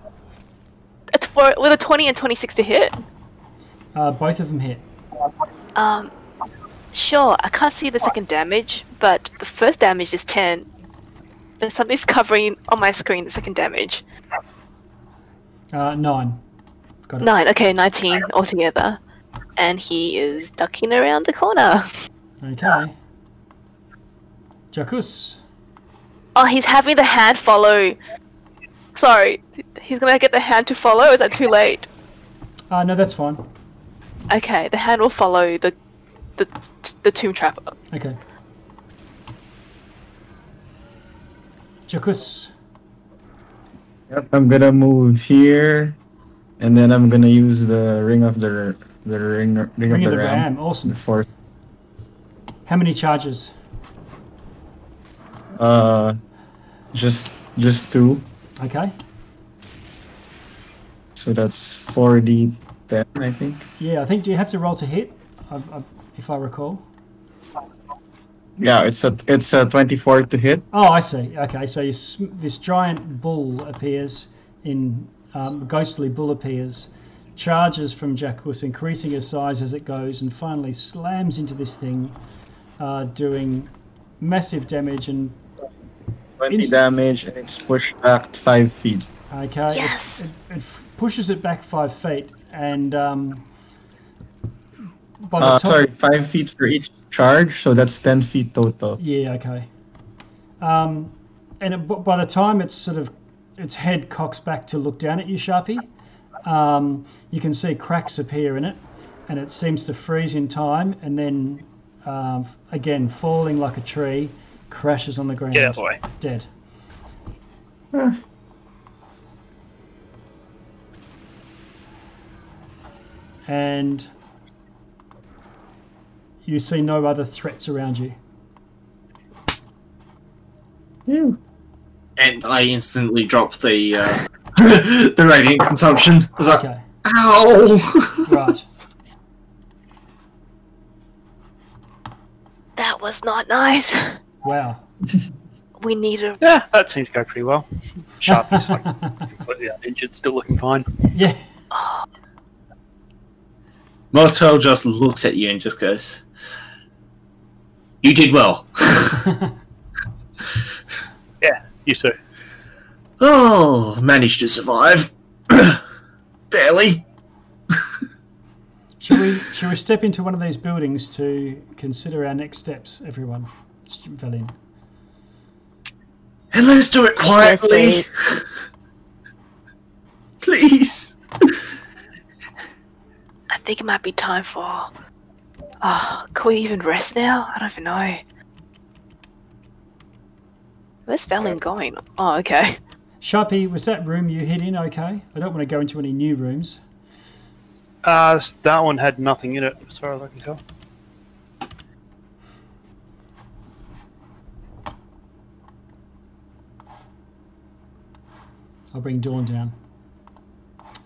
A tw- with a twenty and twenty-six to hit. Uh, both of them hit. Um, sure. I can't see the second damage, but the first damage is ten. And something's covering on my screen the second damage. Uh, nine. Got it. Nine. Okay, nineteen altogether. And he is ducking around the corner. Okay. Jackus. Oh, he's having the hand follow. Sorry, he's gonna get the hand to follow. Is that too late? Uh, no, that's fine. Okay, the hand will follow the the the Tomb Tapper. Okay. Jackus. Yep, I'm gonna move here, and then I'm gonna use the ring of the the ring ring, Ring of of the, the ram. Ram. Awesome. Before, How many charges? uh, just just two, Okay. so that's four d ten, I think. Yeah, I think. Do you have to roll to hit? I, I, if I recall. Yeah, it's a it's a twenty four to hit. Oh, I see. Okay, so you, sm- this giant bull appears in um, ghostly bull appears, charges from Jackus, increasing his size as it goes, and finally slams into this thing, uh, doing massive damage. And Twenty Inst- damage, and it's pushed back five feet. okay, it- Yes. it, it, f- pushes it back five feet, and um, by the Uh, top, sorry, five feet for each charge, so that's ten feet total. Yeah, okay. Um, and it, by the time it's sort of its head cocks back to look down at you, Sharpie, um, you can see cracks appear in it, and it seems to freeze in time, and then um, again falling like a tree, crashes on the ground, Get out of the way. dead. And you see no other threats around you. And I instantly drop the uh, the radiant consumption. I was like, okay. ow! right. That was not nice. Wow. we need a. Yeah, that seemed to go pretty well. Sharpness, like yeah, injured, still looking fine. Yeah. Oh. Moltel just looks at you and just goes, "You did well." Yeah, you too. oh, managed to survive. Barely. Shall we, shall we step into one of these buildings to consider our next steps, everyone? Valian. And let's do it quietly. please. Please. I think it might be time for. Oh, can we even rest now? I don't even know. Where's Valen going? Oh, okay. Sharpie, was that room you hid in okay? I don't want to go into any new rooms. Uh, that one had nothing in it, as far as I can tell. I'll bring Dawn down.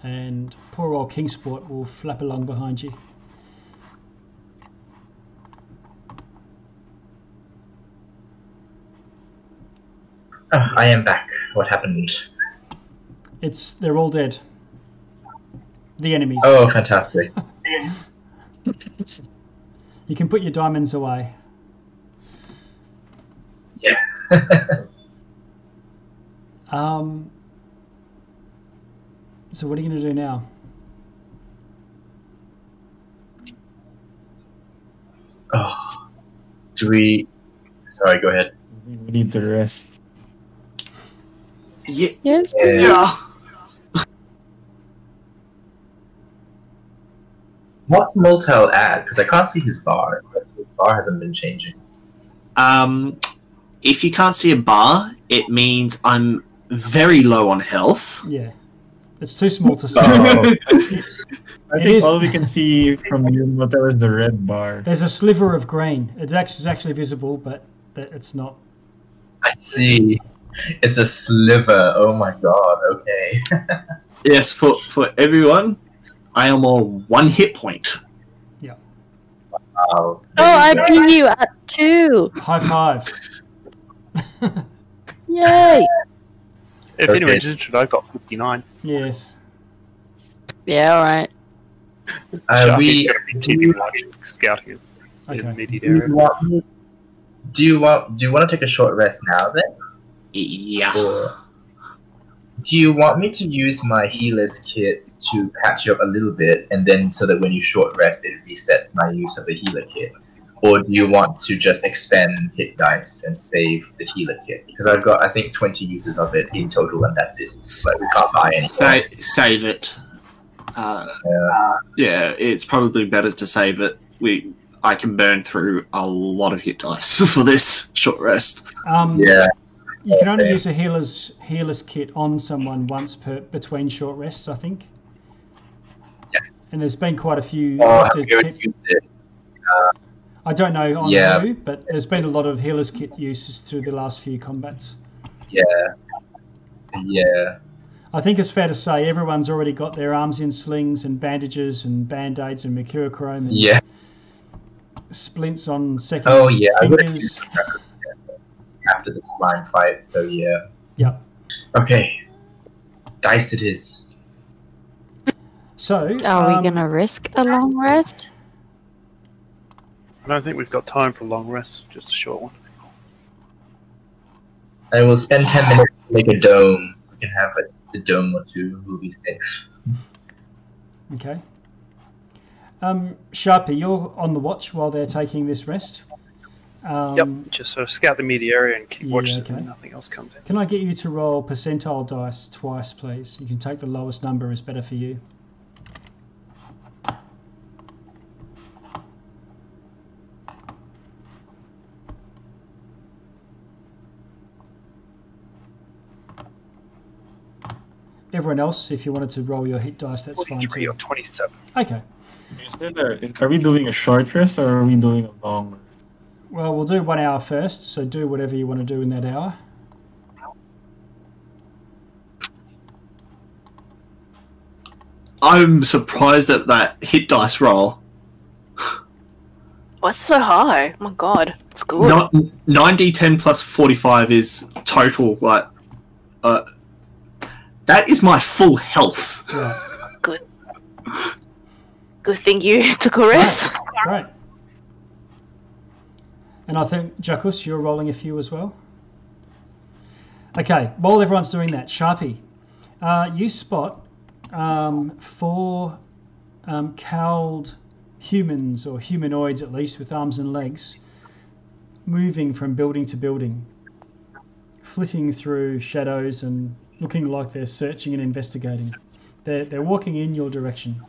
And poor old Kingsport will flap along behind you. Oh, I am back. What happened? It's they're all dead. The enemies. Oh, fantastic. You can put your diamonds away. Yeah. Um. So what are you going to do now? oh. Do we? Sorry. Go ahead. We need to rest. Yeah. Yes. Yeah. What's Moltel at? Because I can't see his bar. His bar hasn't been changing. Um, if you can't see a bar, it means I'm very low on health. Yeah, it's too small to see. Oh, I think is- all we can see from your motel is the red bar. There's a sliver of green. It's actually, it's actually visible, but it's not. I see. It's a sliver. Oh my god. Okay. Yes, for for everyone, I am on one hit point. Wow. Oh, I beat you at two. High five. Yay! If Okay. anyone's interested, I've got 59. yes. Yeah, alright. Uh, we. gonna be keeping watch, scouting Okay. the immediate area. Do you want? Do you want to take a short rest now then? Yeah. Or do you want me to use my healer's kit to patch you up a little bit, and then so that when you short rest, it resets my use of the healer kit? Or do you want to just expend hit dice and save the healer kit? Because I've got, I think, 20 uses of it in total, and that's it. But we can't buy any. Sa- save it. Uh, Yeah. yeah, it's probably better to save it. We I can burn through a lot of hit dice for this short rest. Um, Yeah. You can only use a healer's healer's kit on someone once per between short rests, I think. Yes. And there's been quite a few. Oh, you kit- used it? I don't know on Yeah. who, but there's been a lot of healer's kit uses through the last few combats. Yeah. Yeah. I think it's fair to say everyone's already got their arms in slings and bandages and band aids and mercurochrome and Yeah. splints on second Oh, yeah. Fingers. Used it after the slime fight, so yeah. Yeah. Okay. Dice it is. So, Are um, we gonna risk a long rest? I don't think we've got time for a long rest, just a short one. I will spend 10 minutes to make a dome. We can have a, a dome or two. We'll be safe. Okay. Um, Sharpie, you're on the watch while they're taking this rest. Um, yep, just sort of scout the media area and keep yeah, watch so okay. that nothing else comes in. Can I get you to roll percentile dice twice, please? You can take the lowest number is better for you. Everyone else, if you wanted to roll your hit dice, that's fine 43 too. or 27. Okay. Is it are we doing a short rest or are we doing a long rest? Well, we'll do one hour first, so do whatever you want to do in that hour. I'm surprised at that hit dice roll. What's so high? Oh my god, it's good. Not 90, 10 plus 45 is total, like, uh, that is my full health. Right. Good. Good thing you took a rest. Great. And I think, Jackus, you're rolling a few as well. Okay, while everyone's doing that, Sharpie, uh, you spot um, four um, cowled humans, or humanoids at least, with arms and legs, moving from building to building, flitting through shadows and looking like they're searching and investigating. They're, they're walking in your direction,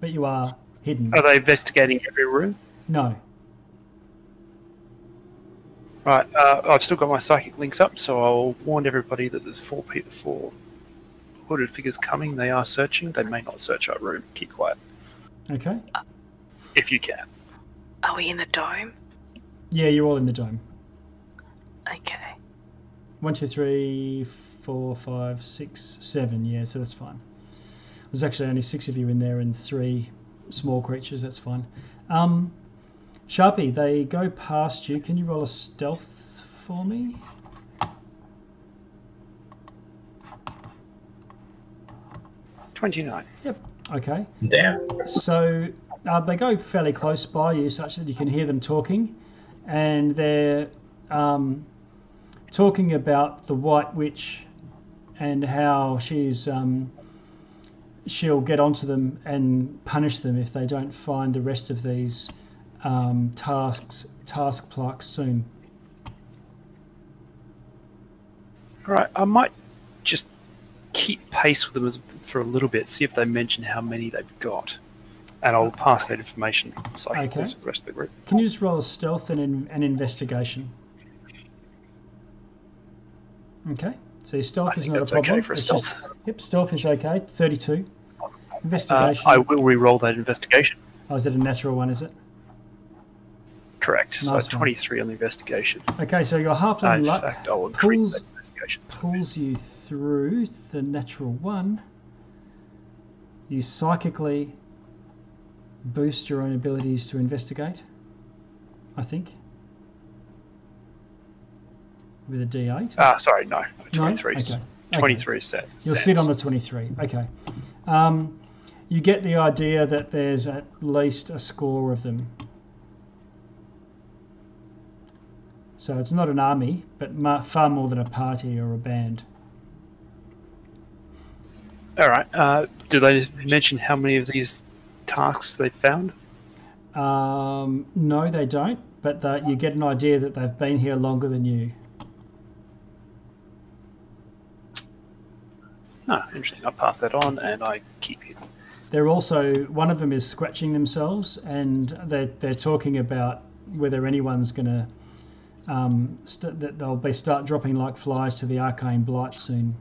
but you are hidden. Are they investigating every room? No. Right, uh, I've still got my psychic links up, so I'll warn everybody that there's four people, four hooded figures coming. They are searching. They may not search our room. Keep quiet Okay. if you can. Are we in the dome? Yeah, you're all in the dome. Okay. One, two, three, four, five, six, seven. Yeah, so that's fine. There's actually only six of you in there and three small creatures. That's fine. Um, Sharpie, they go past you. Can you roll a stealth for me? Twenty-nine. Yep. Okay. Damn. So uh, they go fairly close by you, such that you can hear them talking, and they're um, talking about the White Witch and how she's um, she'll get onto them and punish them if they don't find the rest of these um, tasks task plaques soon. All right, I might just keep pace with them for a little bit, see if they mention how many they've got, and I'll pass that information psychically Okay. to the rest of the group. Can you just roll a stealth and an, an investigation? Okay. So your stealth I is not a problem. okay for a It's just- stealth. yep, stealth is okay. Thirty-two. Uh, Investigation. I will re-roll that investigation. Oh, is it a natural one? Is it? Correct. so Nice one. 23 on the investigation. Okay, so your halfling in luck fact, I'll pulls- that investigation. pulls you through the natural one. You psychically boost your own abilities to investigate. I think. With a D8. Ah, sorry, no. No? 23 is Okay. Okay. 23 is set. You'll sit on the 23. Okay. Um, you get the idea that there's at least a score of them. So it's not an army, but far more than a party or a band. All right. Uh, do they mention how many of these tasks they found? Um, no, they don't, but that you get an idea that they've been here longer than you. Ah, interesting. I'll pass that on and I keep it. They're also one of them is scratching themselves, and they're they're talking about whether anyone's going to um, st- that they'll be start dropping like flies to the arcane blight soon.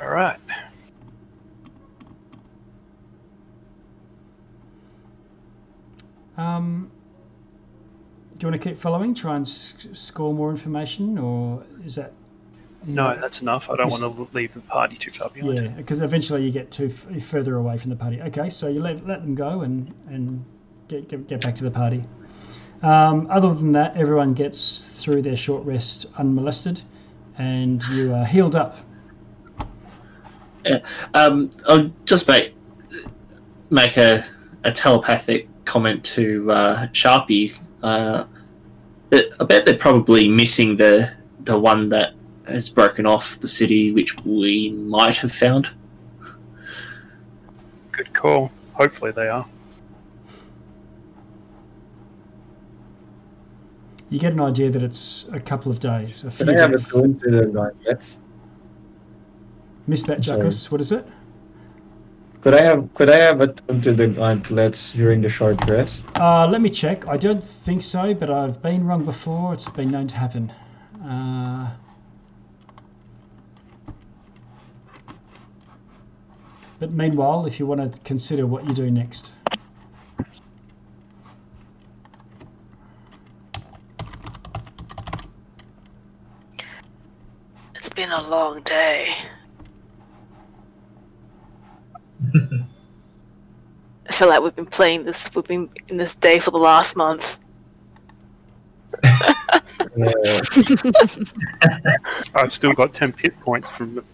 All right. Um, do you want to keep following? Try and score more information, or is that No, that's enough. I don't Yes. want to leave the party too far behind. yeah? Because eventually you get too f- further away from the party. Okay, so you let, let them go and and get, get get back to the party. Um, other than that, everyone gets through their short rest unmolested, and you are healed up. Um, I'll just make make a, a telepathic comment to uh, Sharpie. Uh, I bet they're probably missing the the one that has broken off the city, which we might have found. Good call. Hopefully they are. You get an idea that it's a couple of days. A few Can I have a days. tune to the gauntlets? Missed that, Sorry. Jackus. What is it? Could I have could I have a tune to the gauntlets during the short rest? Uh, let me check. I don't think so, but I've been wrong before. It's been known to happen. Uh, But meanwhile, if you want to consider what you do next. It's been a long day. I feel like we've been playing this, we've been in this day for the last month. I've still got 10 pit points from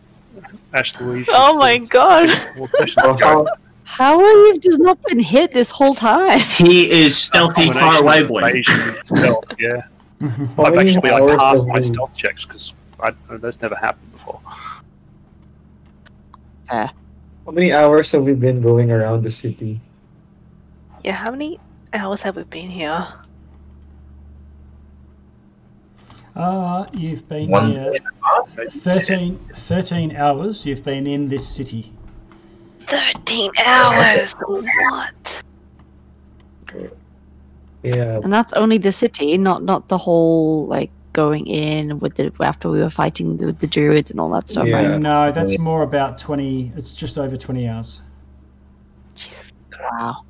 Ash Louise. Oh my god! Four sessions Well, ago. how, How have you just not been hit this whole time? He is stealthy, far away boy. evasion stealth, yeah. how I've actually I passed my we- stealth checks because those never happened before. How many hours have we been going around the city? Yeah, how many hours have we been here? Uh, you've been One here day half. 13, 13 hours. You've been in this city. Thirteen hours. what? Yeah, And that's only the city, not not the whole like going in with the after we were fighting the, with the druids and all that stuff, Yeah. right? No, that's more about 20. It's just over 20 hours. Jesus. Wow.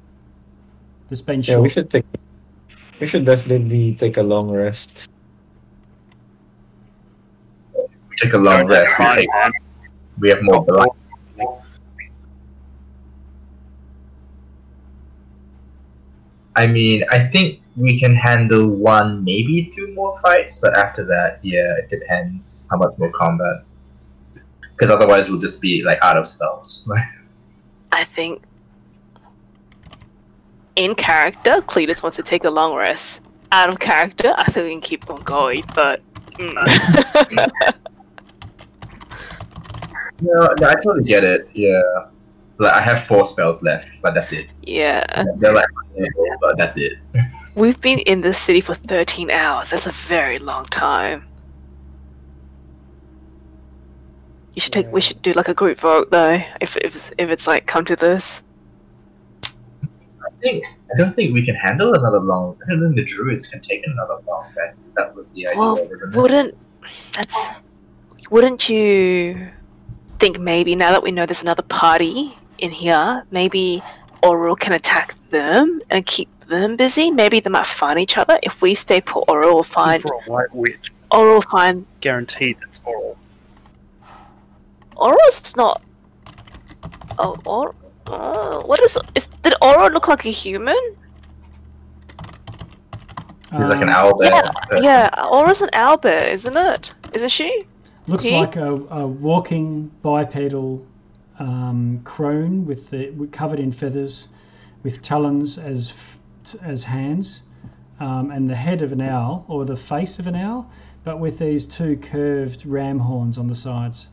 There's been yeah. We should take. We should definitely take a long rest. We take a long rest. We, take, we have more blood. I mean, I think we can handle one, maybe two more fights, but after that, yeah, it depends how much more combat. Because otherwise, we'll just be like out of spells. I think in character, Cletus wants to take a long rest. Out of character, I think we can keep on going, but mm. no, no, I totally get it. Yeah, like I have four spells left, but that's it. yeah, They're like, but that's it. we've been in this city for 13 hours. That's a very long time. You should take. We should do like a group vote though, if if it's- if it's like come to this. I think I don't think we can handle another long. I don't think the druids can take another long rest. That was the idea, Well. Wouldn't that's wouldn't you think maybe now that we know there's another party in here, maybe Auril can attack them and keep them busy? Maybe they might find each other. If we stay put, Auril will find For a white witch, Auril will find guaranteed that's Auril. Auril's not. Oh, or, uh, what is is? Did Auril look like a human? He's like an Um, owl bear. yeah, person. Yeah, Auril's an owlbear, isn't it? Isn't she? Looks He? like a, a walking bipedal um, crone with the covered in feathers, with talons as as hands, um, and the head of an owl or the face of an owl, but with these two curved ram horns on the sides.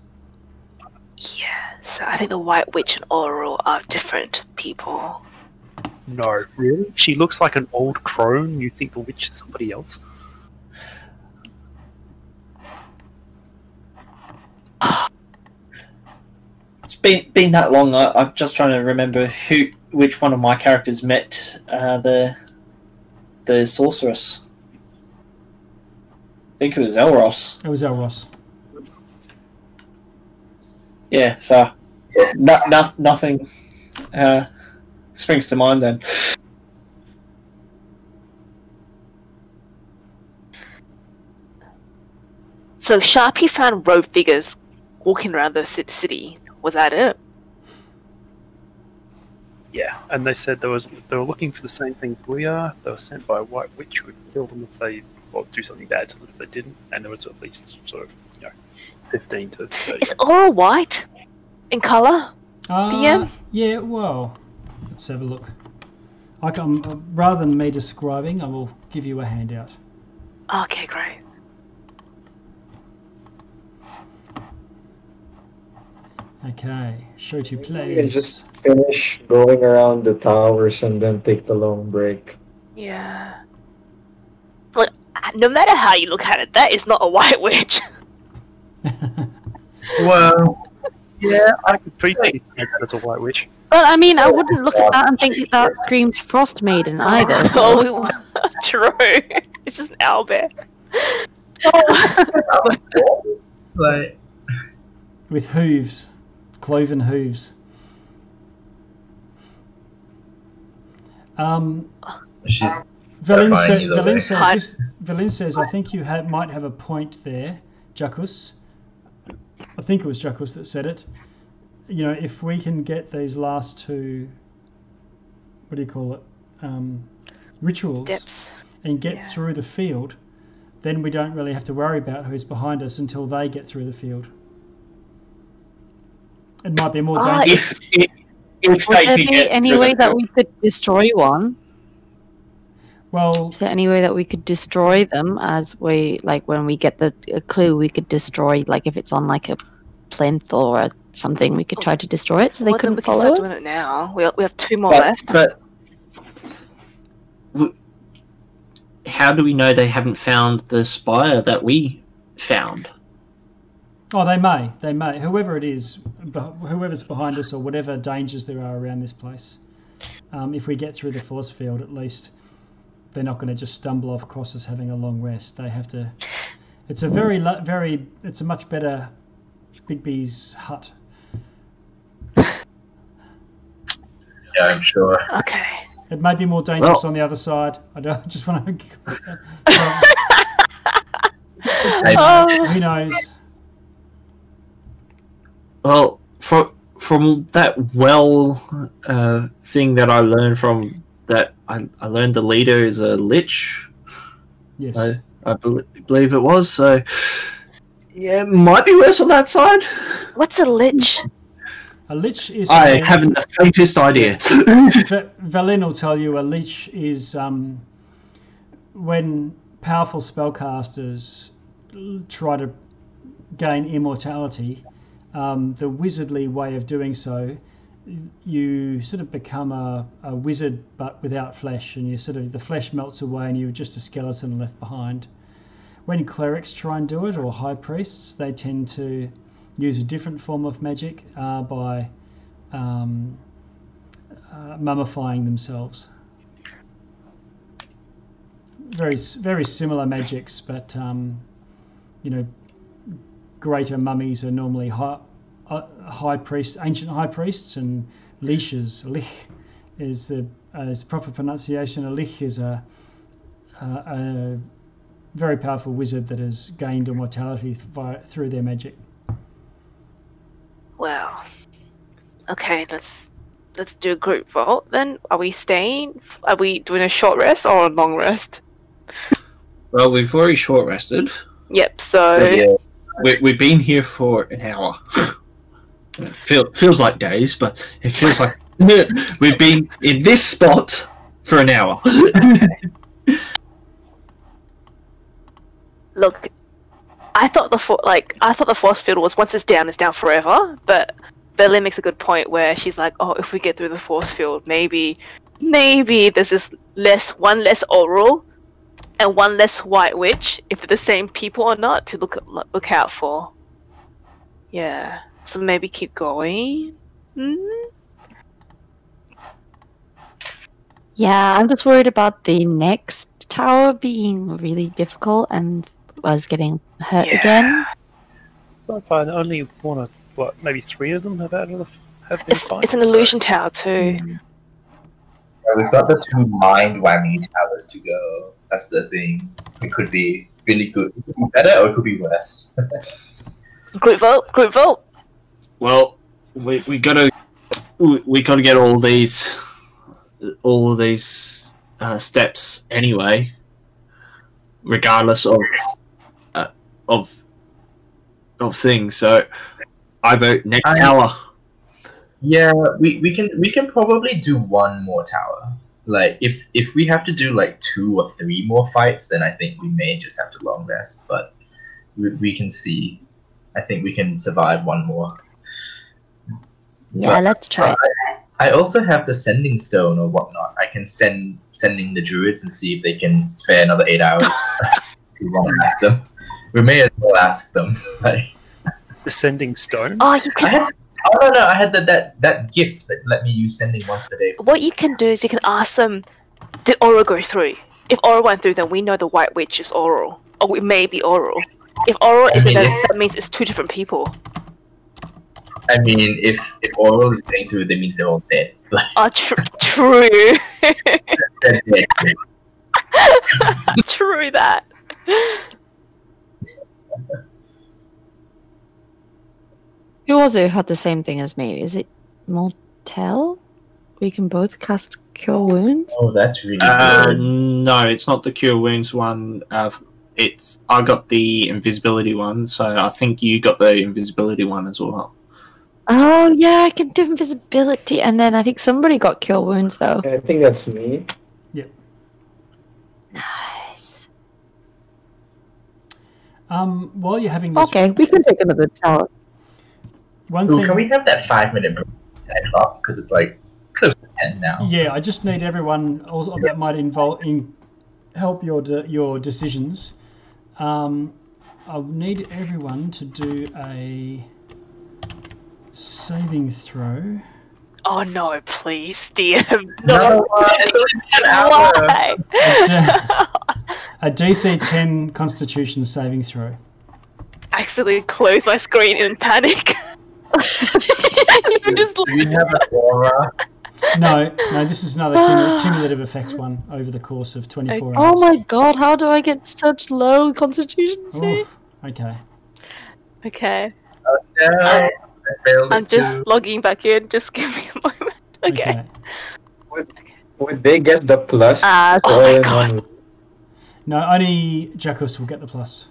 Yeah. So I think the White Witch and Auril are different people. No, really? She looks like an old crone. You think the witch is somebody else? Been been that long. I, I'm just trying to remember who, which one of my characters met uh, the the sorceress. I think it was Elros. It was Elros. Yeah, so no, no, nothing uh, springs to mind then. So Sharpie found rogue figures walking around the city. Was that it? Yeah, and they said there was they were looking for the same thing we are. They were sent by a white witch who would kill them if they or do something bad to them if they didn't. And there was at least sort of you know fifteen to thirty. Is Auril white in color? Uh, DM? Yeah, well, let's have a look. I can, uh, rather than me describing, I will give you a handout. Okay, great. Okay, show to We can just finish going around the towers and then take the long break. Yeah. But uh, no matter how you look at it, that is not a white witch. Well, Yeah, I could pretty easily that as a white witch. But I mean, I wouldn't look at that and think that screams Frost Maiden either. so- oh, true. It's just an owlbear. like With hooves, cloven hooves. Um, she's Velin, Terrifying sa- either says, Hi. this, Velin says, I think you ha- might have a point there, Jackus. I think it was Jackus that said it. You know, if we can get these last two what do you call it? Um, rituals Depths. and get Yeah. through the field, then we don't really have to worry about who's behind us until they get through the field. It might be more Ah, dangerous. If if, if Would they there could be get any way that we could destroy one? well, Is there any way that we could destroy them as we like when we get the a clue we could destroy like if it's on like a plinth or a, something we could try to destroy it so they well, couldn't we can follow start us? doing it now. We, we have two more but, left. but w- how do we know they haven't found the spire that we found? Oh, they may, they may. Whoever it is, whoever's behind us, or whatever dangers there are around this place. Um, if we get through the force field, at least they're not going to just stumble off across us having a long rest. They have to. It's a very, very. It's a much better Bigby's hut. Yeah, I'm sure. Okay. It may be more dangerous Well- on the other side. I don't I just want to. Oh, who knows? Well, from from that well uh, thing that I learned from that, I, I learned the leader is a lich. Yes. I, I bel believe it was. So yeah, it might be worse on that side. what's a lich? A lich is. I a- haven't the faintest idea. V- Valin will tell you a lich is um, when powerful spellcasters try to gain immortality. Um, the wizardly way of doing so, you sort of become a, a wizard but without flesh, and you sort of the flesh melts away, and you're just a skeleton left behind. When clerics try and do it, or high priests, they tend to use a different form of magic uh, by um, uh, mummifying themselves. Very, very similar magics, but um, you know, greater mummies are normally high, uh, high priests, ancient high priests, and leashes. Lich is the uh, is the proper pronunciation. A lich is a, a, a very powerful wizard that has gained immortality via, through their magic. Well, okay, let's let's do a group vote. Then, are we staying? Are we doing a short rest or a long rest? well, we've already short rested. Yep. So Yeah. We, we've been here for an hour. Feel, feels like days, but it feels like we've been in this spot for an hour. look, I thought the for- like I thought the force field was once it's down, it's down forever. But Berlin makes a good point where she's like, oh, if we get through the force field, maybe, maybe there's this less one less Auril, and one less white witch. If they're the same people or not, to look look out for. Yeah. So maybe keep going. Hmm? Yeah, I'm just worried about the next tower being really difficult and was getting hurt Yeah. again. So far, only one or what, maybe three of them have had have been fights. It's an so- illusion tower too. Yeah, We've got the two mind whammy towers to go. That's the thing. It could be really good. It could be better or it could be worse. Group vote. Group vote. Well, we, we gotta we, we gotta get all these all of these uh, steps anyway, regardless of uh, of of things. So I vote next I- hour. yeah, we, we can we can probably do one more tower. Like if if we have to do like two or three more fights, then I think we may just have to long rest. But we, we can see. I think we can survive one more. Yeah, But- let's try it. I also have the sending stone or whatnot. I can send sending the druids and see if they can spare another eight hours. we want to ask them. We may as well ask them. Like, The sending stone. Oh, you I can. had oh no no I had that that that gift that let me use sending once per day. What you can do is you can ask them, did Auril go through? If Auril went through, then we know the White Witch is Auril. Or it may be Auril. If Auril is I mean, then if- that means it's two different people. I mean, if if Auril is getting through, that means they're all dead. Like, Oh, ah, tr- true. they're dead. true that. Who was it who had the same thing as me? Is it Moltel? We can both cast cure wounds? Oh, that's really Uh, good. no, it's not the cure wounds one. Uh, it's I got the invisibility one, so I think you got the invisibility one as well. Oh yeah, I can do invisibility, and then I think somebody got cure wounds though. I think that's me. Yep. Nice. Um, while you're having this, Okay, we can take another tower. One Ooh, thing. can we have that five minute break at o'clock? Because it's like close to 10 now. Yeah, I just need everyone also that might involve in help your de- your decisions. Um, I need everyone to do a saving throw. Oh no, please, DM. No, No. it's only an hour. Why? A DC 10 Constitution saving throw. Accidentally close my screen in panic. I'm just Do you have an aura? No, no, this is another cumulative effects one over the course of 24 Oh hours. Oh my god, how do I get such low constitution saves? okay. okay. No, I failed I'm just too. logging back in. Just give me a moment. Okay. Would they get the plus? Ah, for oh my God. No, only Jackus will get the plus.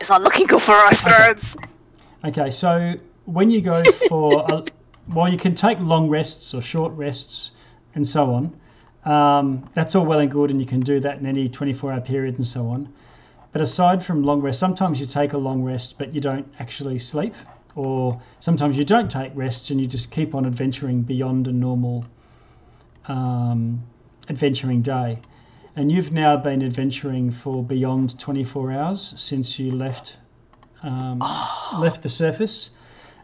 It's not looking good for us, Thrones. Okay, so when you go for, a, while you can take long rests or short rests and so on, um, that's all well and good, and you can do that in any 24 hour period and so on. But aside from long rest, sometimes you take a long rest but you don't actually sleep, or sometimes you don't take rests and you just keep on adventuring beyond a normal um, adventuring day. And you've now been adventuring for beyond 24 hours since you left um, left the surface,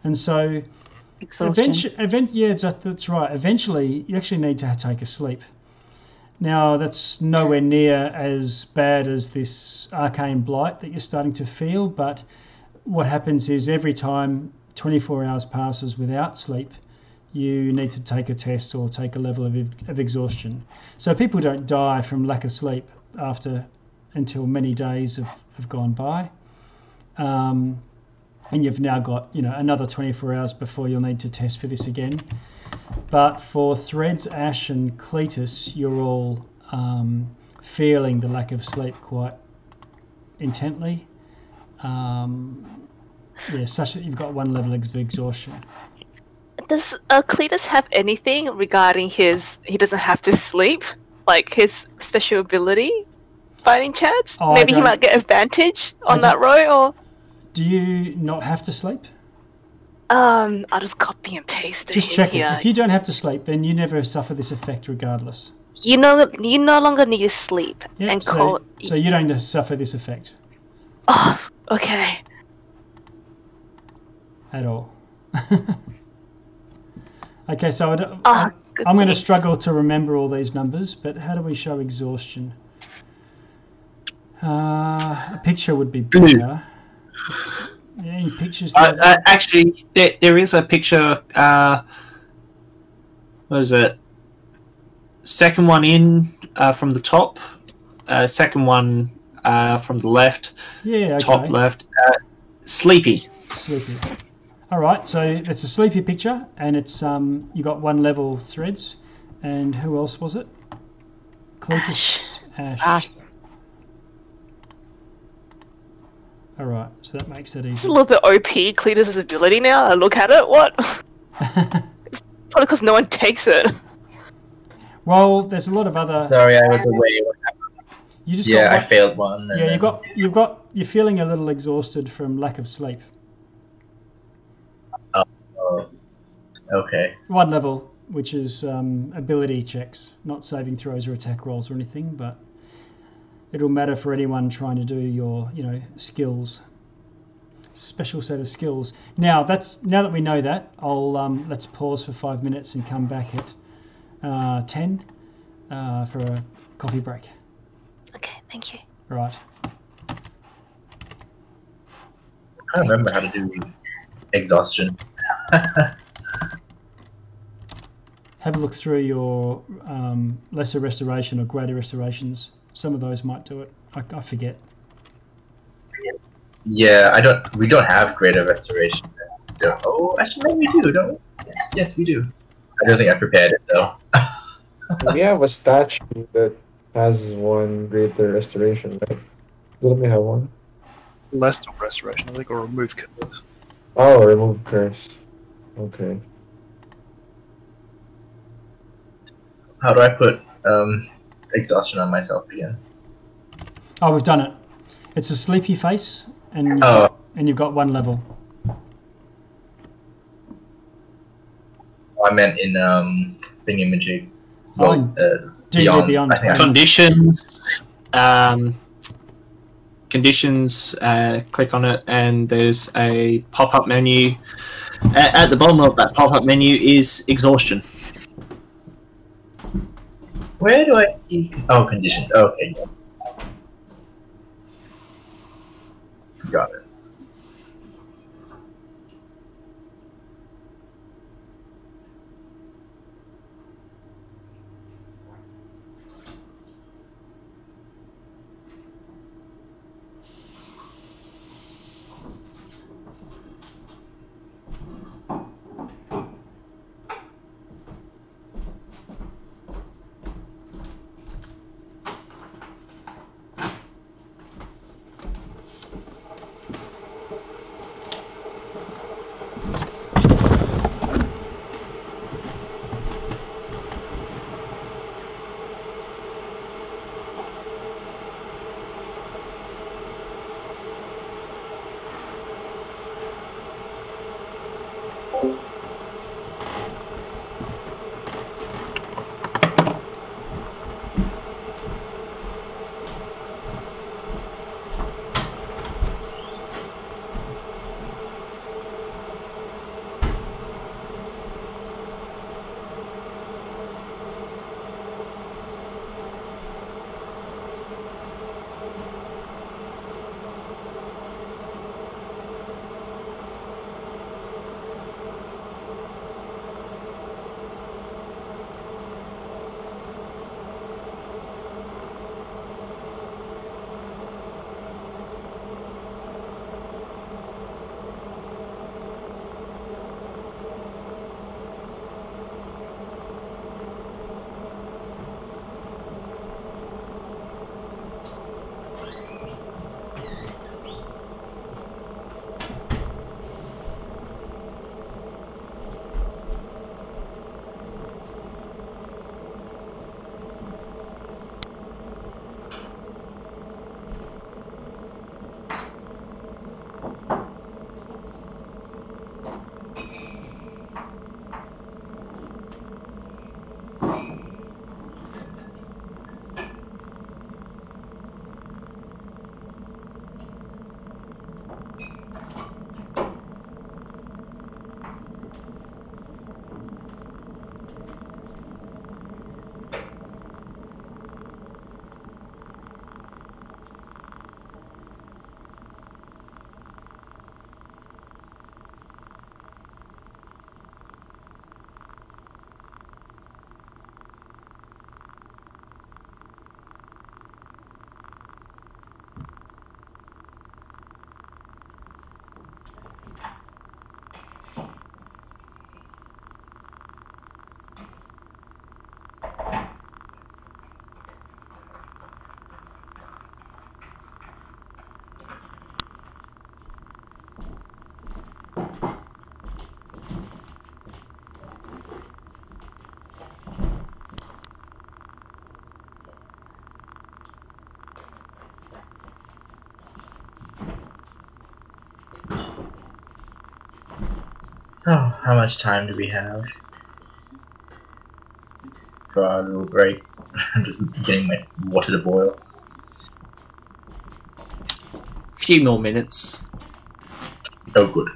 and so Exhaustion. Eventu- event, yeah, that, that's right. Eventually, you actually need to take a sleep. Now, that's nowhere near as bad as this arcane blight that you're starting to feel, but what happens is every time 24 hours passes without sleep, you need to take a test or take a level of, of exhaustion. So people don't die from lack of sleep after until many days have, have gone by. Um, and you've now got you know another 24 hours before you'll need to test for this again. But for Threads, Ash, and Cletus, you're all um, feeling the lack of sleep quite intently. Um, yeah, such that you've got one level of exhaustion. Does uh, Cletus have anything regarding his? He doesn't have to sleep, like his special ability, by any chance? Oh, Maybe he might get advantage on that row, or Do you not have to sleep? um, I'll just copy and paste it Just check it. If you don't have to sleep, then you never suffer this effect regardless. You know, you no longer need to sleep Yep, and so, call. so you don't suffer this effect Oh, okay. at all. okay, so I don't- good I'm going to struggle to remember all these numbers, but how do we show exhaustion? Uh, a picture would be better. Yeah, any pictures? Uh, uh, actually, there, there is a picture. Uh, what is it? Second one in uh, from the top. Uh, second one uh, from the left. yeah, okay. Top left. Uh, sleepy. Sleepy. All right, so it's a sleepy picture, and it's um, you got one level threads, and who else was it? Cletus Ash. Ash. All right, so that makes it easy. It's a little bit OP. Cletus's ability now. I look at it. What? Probably because no one takes it. well, there's a lot of other. Sorry, I was away. You just Yeah, got I failed one. Yeah, you then- got you've got you're feeling a little exhausted from lack of sleep. Oh, okay. One level, which is um, ability checks, not saving throws or attack rolls or anything, but it'll matter for anyone trying to do your you know skills. Special set of skills. Now that's now that we know that, I'll um, let's pause for five minutes and come back at uh, ten uh, for a coffee break. Okay, thank you. Right. I can't remember how to do exhaustion. Have a look through your um, lesser restoration or greater restorations. Some of those might do it. I, I forget. Yeah, I don't. We don't have greater restoration. We Oh, actually, no, we do. Don't. We? Yes, yes, we do. I don't think I prepared it though. we have a statue that has one greater restoration, right? Don't we have one? Less of restoration, I think, or remove curse. Oh, remove curse. Okay. How do I put um, exhaustion on myself again? Oh, we've done it. It's a sleepy face, and Oh, and you've got one level. I meant in um, thingamajig. Oh, Well, in uh, D&D Beyond. I think I- Conditions. Um, conditions. Uh, click on it, and there's a pop-up menu. A- at the bottom of that pop-up menu is exhaustion. Where do I see? Oh, conditions. Okay. Got it. How much time do we have for our little break? I'm just getting my water to boil. Few more minutes. Oh, good.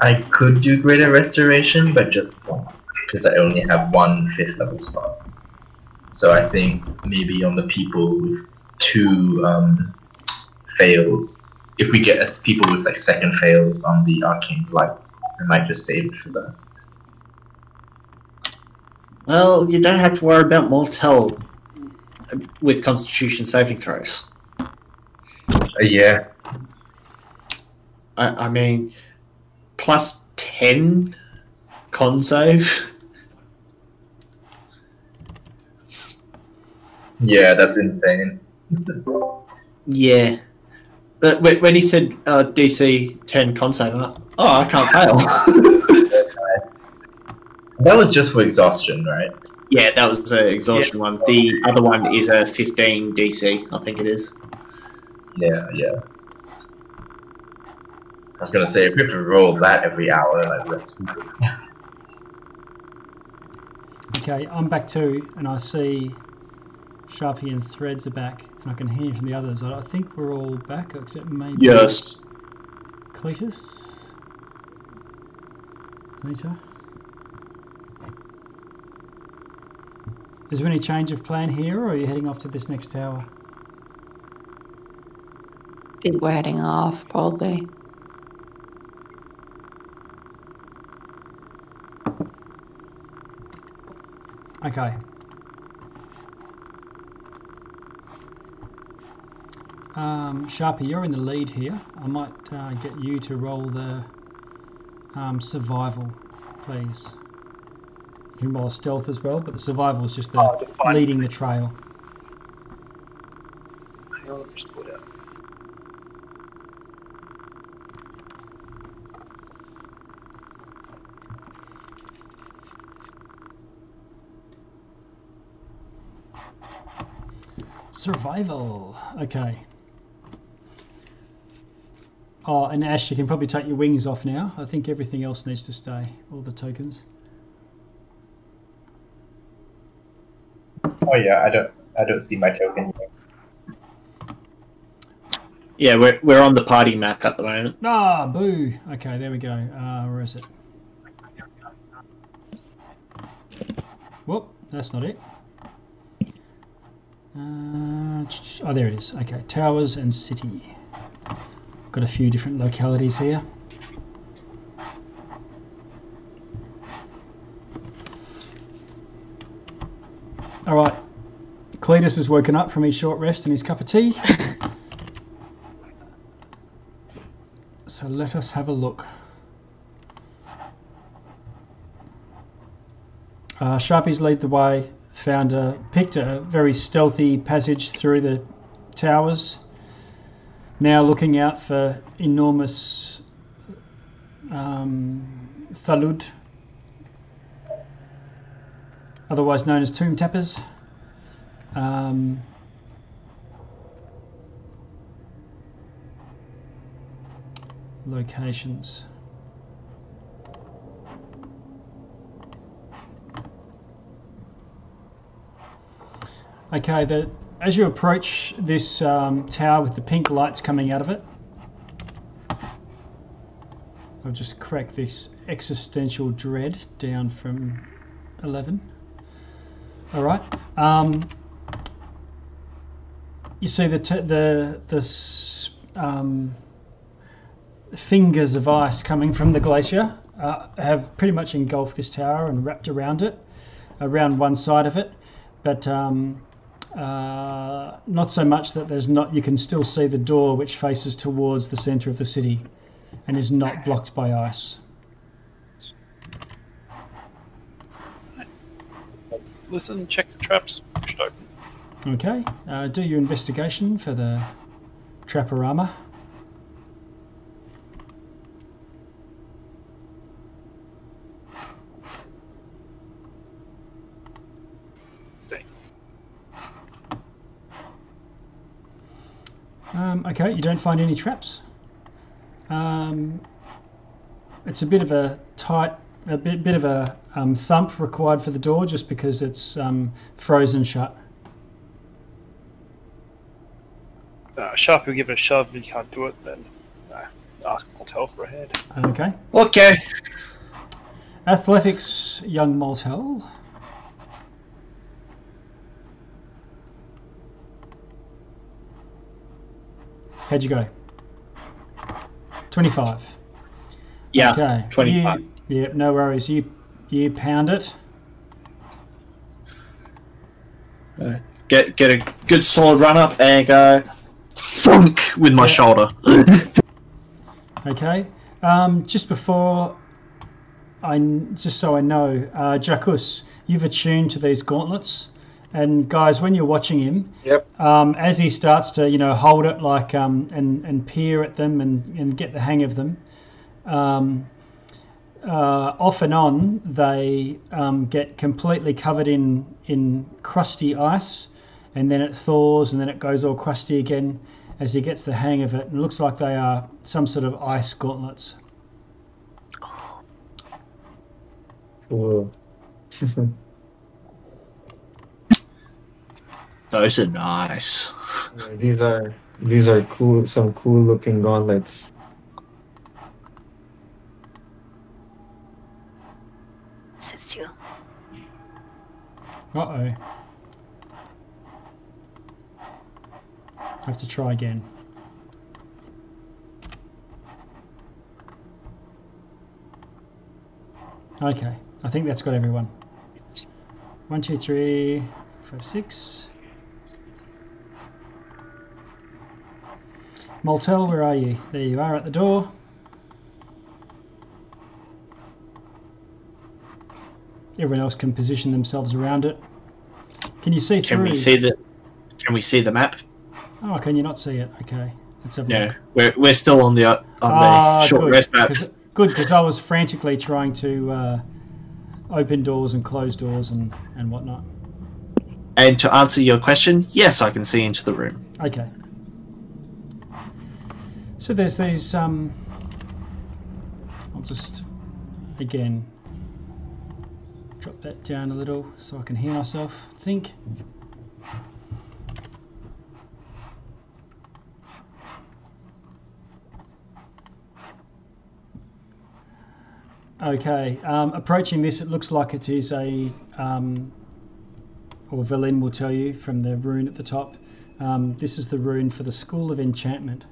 I could do greater restoration, but just once, because I only have one fifth level spot. So I think maybe on the people with two um, fails, if we get us people with like second fails on the arcane blight, I might just save it for that. Well, you don't have to worry about Moltel with Constitution saving throws. Uh, yeah. I, I mean, plus 10 con save. Yeah, that's insane. Yeah. But when when he said uh, DC 10 con save, like, oh, I can't fail. That was just for exhaustion, right? yeah, that was an exhaustion one. The other one is a 15 DC, I think it is. Yeah, yeah. I was gonna say if we have to roll that every hour, like that's Okay, I'm back too, and I see Sharpie and Threads are back. And I can hear from the others. I I think we're all back, except maybe Yes. Cletus. Later. Is there any change of plan here, or are you heading off to this next tower? I think we're heading off, probably. Okay. Um, Sharpie, you're in the lead here. I might uh, get you to roll the um, survival, please. You can roll stealth as well, but the survival is just the Oh, leading the trail. Survival. on, let me just pull it out. Survival. Okay. Oh, and Ash, you can probably take your wings off now. I think everything else needs to stay. All the tokens. Oh yeah, I don't I don't see my token yet. Yeah, we're, we're on the party map at the moment. Ah, boo. Okay, there we go. Uh, where is it? Whoop, that's not it. Uh, oh, there it is. Okay, towers and city. Got a few different localities here. All right, Cletus has woken up from his short rest and his cup of tea. So let us have a look. Uh, Sharpies lead the way. Found a picked a very stealthy passage through the towers. Now looking out for enormous um, thalud, otherwise known as tomb tappers. Um, locations. Okay, the, as you approach this um, tower with the pink lights coming out of it, I'll just crack this existential dread down from 11. All right. Um, you see the the the um, fingers of ice coming from the glacier uh, have pretty much engulfed this tower and wrapped around it, around one side of it, but um, uh, not so much that there's not. You can still see the door which faces towards the centre of the city, and is not blocked by ice. Listen, check the traps. Pushed open. Okay, uh, do your investigation for the Traporama. Stay. Um, okay, you don't find any traps. Um, it's a bit of a tight, a bit, bit of a um, thump required for the door, just because it's um, frozen shut. Uh, Sharpie will give it a shove. If you can't do it, then uh, ask Moltel for a head. Okay. Okay. Athletics, young Moltel. How'd you go? 25. Yeah. Okay. 25. You, yeah, no worries. You you pound it. Get get a good solid run up and go. thunk with my Yeah. shoulder. Okay. Um, just before I, just so I know, uh, Jackus, you've attuned to these gauntlets, and guys, when you're watching him, Yep. um, as he starts to, you know, hold it like um, and and peer at them and, and get the hang of them, um, uh, off and on they um, get completely covered in in crusty ice, and then it thaws and then it goes all crusty again as he gets the hang of it. It looks like they are some sort of ice gauntlets. Cool. Those are nice. Yeah, these are these are cool. Some cool looking gauntlets. Says you. Uh oh. Have to try again. Okay, I think that's got everyone. One, two, three, five, six. Moltel, where are you? There you are at the door. Everyone else can position themselves around it. Can you see Can through? we see the? Can we see the map? Oh, can you not see it? Okay, let's have a No, look. we're, we're still on the on the Ah, short good, rest map. 'cause- Good, because I was frantically trying to uh, open doors and close doors and, and whatnot. And to answer your question, yes, I can see into the room. Okay. So there's these. Um, I'll just again drop that down a little so I can hear myself think. Okay, um, approaching this, it looks like it is a, um, or Velin will tell you from the rune at the top. Um, this is the rune for the School of Enchantment.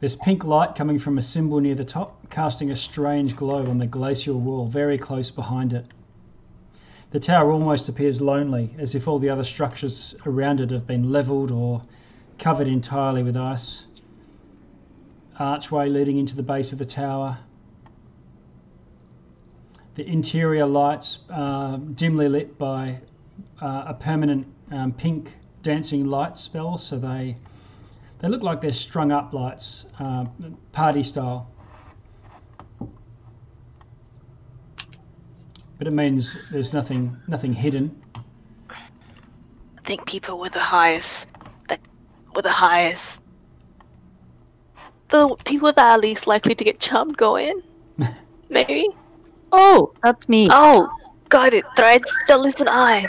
There's pink light coming from a symbol near the top, casting a strange glow on the glacial wall very close behind it. The tower almost appears lonely, as if all the other structures around it have been levelled or covered entirely with ice. Archway leading into the base of the tower. The interior lights are dimly lit by uh, a permanent um, pink dancing light spell, so they they look like they're strung up lights, uh, party style. But it means there's nothing nothing hidden. I think people with the highest, that with the highest, the people that are least likely to get charmed go in. Maybe. Oh, that's me. Oh, got it. Thread. Don't listen. I.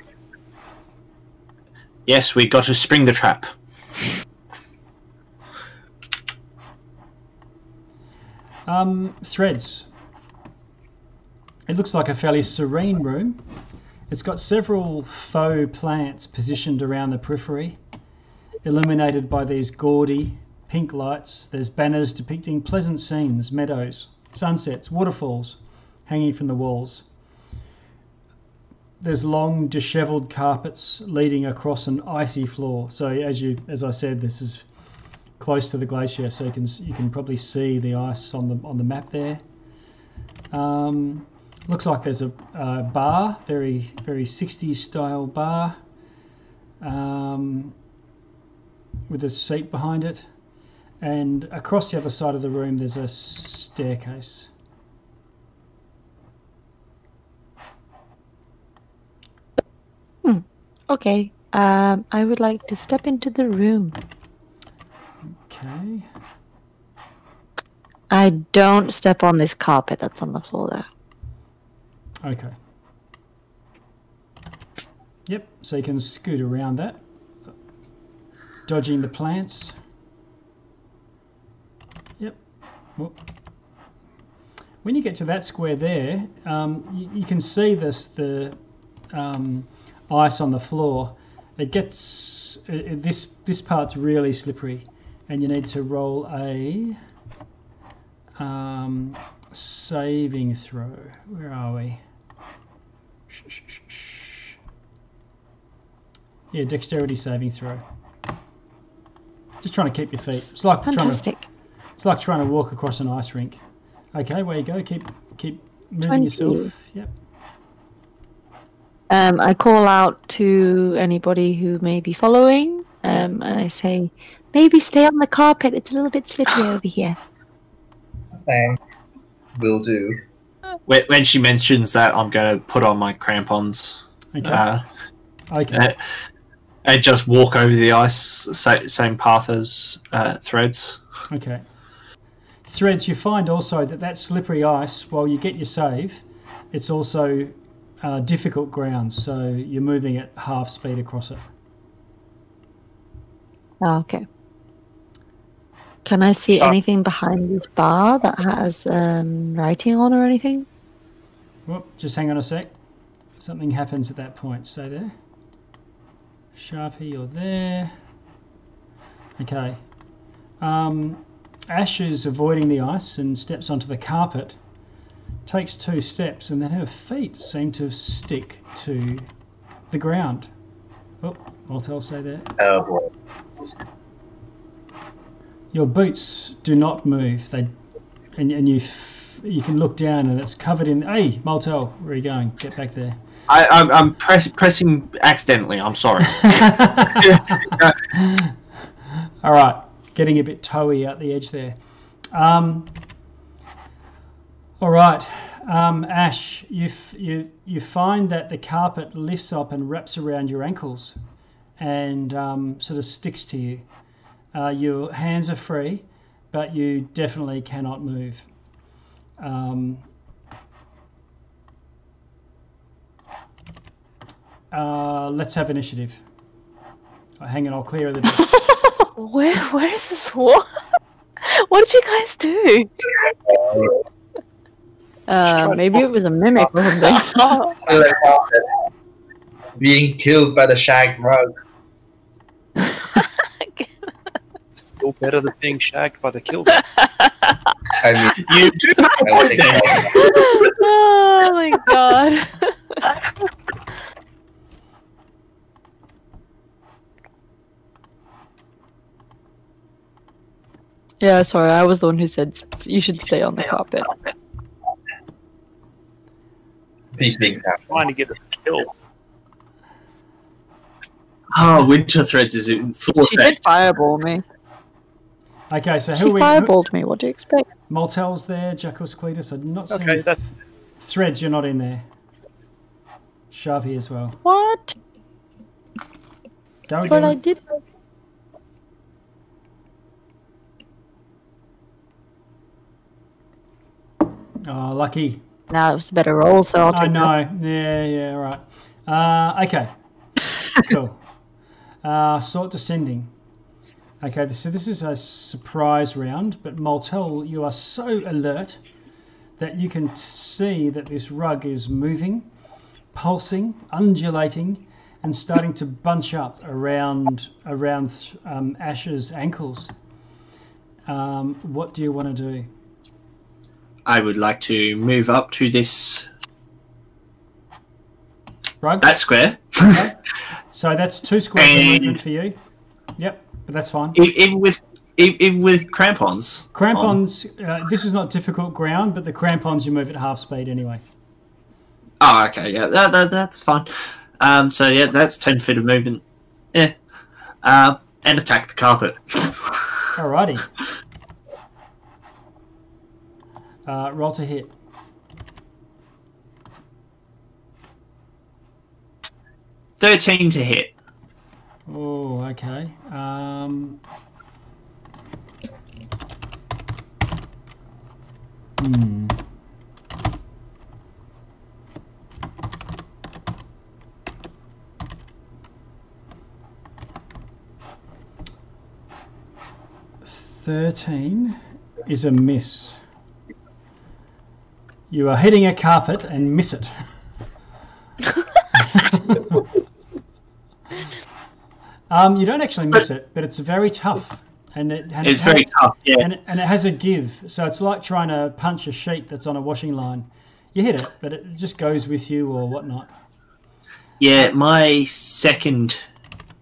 Yes, we got to spring the trap. Um, threads. It looks like a fairly serene room. It's got several faux plants positioned around the periphery, illuminated by these gaudy pink lights. There's banners depicting pleasant scenes, meadows, sunsets, waterfalls hanging from the walls. There's long, dishevelled carpets leading across an icy floor. So, as you, as I said, this is close to the glacier, so you can you can probably see the ice on the on the map there. Um, looks like there's a, a bar, very very 60s style bar, um, with a seat behind it, and across the other side of the room there's a staircase. Okay. Um, I would like to step into the room. Okay. I don't step on this carpet that's on the floor though. Okay. Yep, so you can scoot around that, dodging the plants. Yep. Whoop. When you get to that square there, um, you, you can see this the um, ice on the floor. It gets this this part's really slippery, and you need to roll a um, saving throw. Where are we? Yeah, dexterity saving throw. Just trying to keep your feet. It's like trying to, Fantastic. it's like trying to walk across an ice rink. Okay, where you go. Keep keep moving 20. yourself. Yep. Um, I call out to anybody who may be following, um, and I say, maybe stay on the carpet. It's a little bit slippery over here. Thanks. Will do. When, when she mentions that, I'm going to put on my crampons Okay. uh, okay. uh, and just walk over the ice, same path as uh, threads. Okay. Threads, you find also that that slippery ice, while you get your save, it's also uh, difficult ground, so you're moving at half speed across it. Oh, okay. Can I see Sure. anything behind this bar that has um, writing on or anything? Whoop, just hang on a sec. Something happens at that point. Stay there. Sharpie, you're there. Okay. Um, Ash is avoiding the ice and steps onto the carpet. Takes two steps, and then her feet seem to stick to the ground. Oh, Moltel, say there. Oh boy. Your boots do not move. They, and, and you f- you can look down and it's covered in. Hey, Moltel, where are you going? Get back there. I, I'm, I'm press, pressing accidentally. I'm sorry. All right, getting a bit toey at the edge there. Um, all right, um, Ash, you, f- you you find that the carpet lifts up and wraps around your ankles, and um, sort of sticks to you. Uh, your hands are free, but you definitely cannot move. Um, uh, let's have initiative. Oh, hang on, I'll clear the deck. Where where is this war? what did you guys do? Uh, maybe it was a mimic or something. Being killed by the shag rug. Still better than being shagged by the killer. I mean, you do have a I would point there. oh my god. yeah, sorry, I was the one who said you should stay on the carpet. These things happen. Trying to get us killed. Oh, Winter Threads is in full She did fireball me. Okay, so She who are we? who- fireballed me. What do you expect? Moltel's there, Jackus Cletus. I'm not seeing Okay, th- that's- threads. You're not in there. Sharpie as well. What? Go But I did. Oh, lucky. Nah, it was a better roll, so I'll I take that. know. Yeah, yeah, right. Uh, okay. cool. Uh, sort descending. Okay, so this is a surprise round, but Moltel, you are so alert that you can t- see that this rug is moving, pulsing, undulating, and starting to bunch up around around um, Ash's ankles. Um, what do you want to do? I would like to move up to this Rug? that square. So that's two squares of And- movement for you. But that's fine. Even with even with crampons. Crampons, uh, this is not difficult ground, but the crampons you move at half speed anyway. Oh, okay, yeah, that, that, that's fine. Um, so yeah, that's ten feet of movement. Yeah, uh, and attack the carpet. Alrighty. Uh, roll to hit. Thirteen to hit. Oh, okay. Um, hmm. Thirteen is a miss. You are hitting a carpet and miss it. Um, you don't actually miss it, but it's very tough, and it and It's it very has, tough. Yeah. and it, and it has a give. So it's like trying to punch a sheet that's on a washing line. You hit it, but it just goes with you or whatnot. Yeah, my second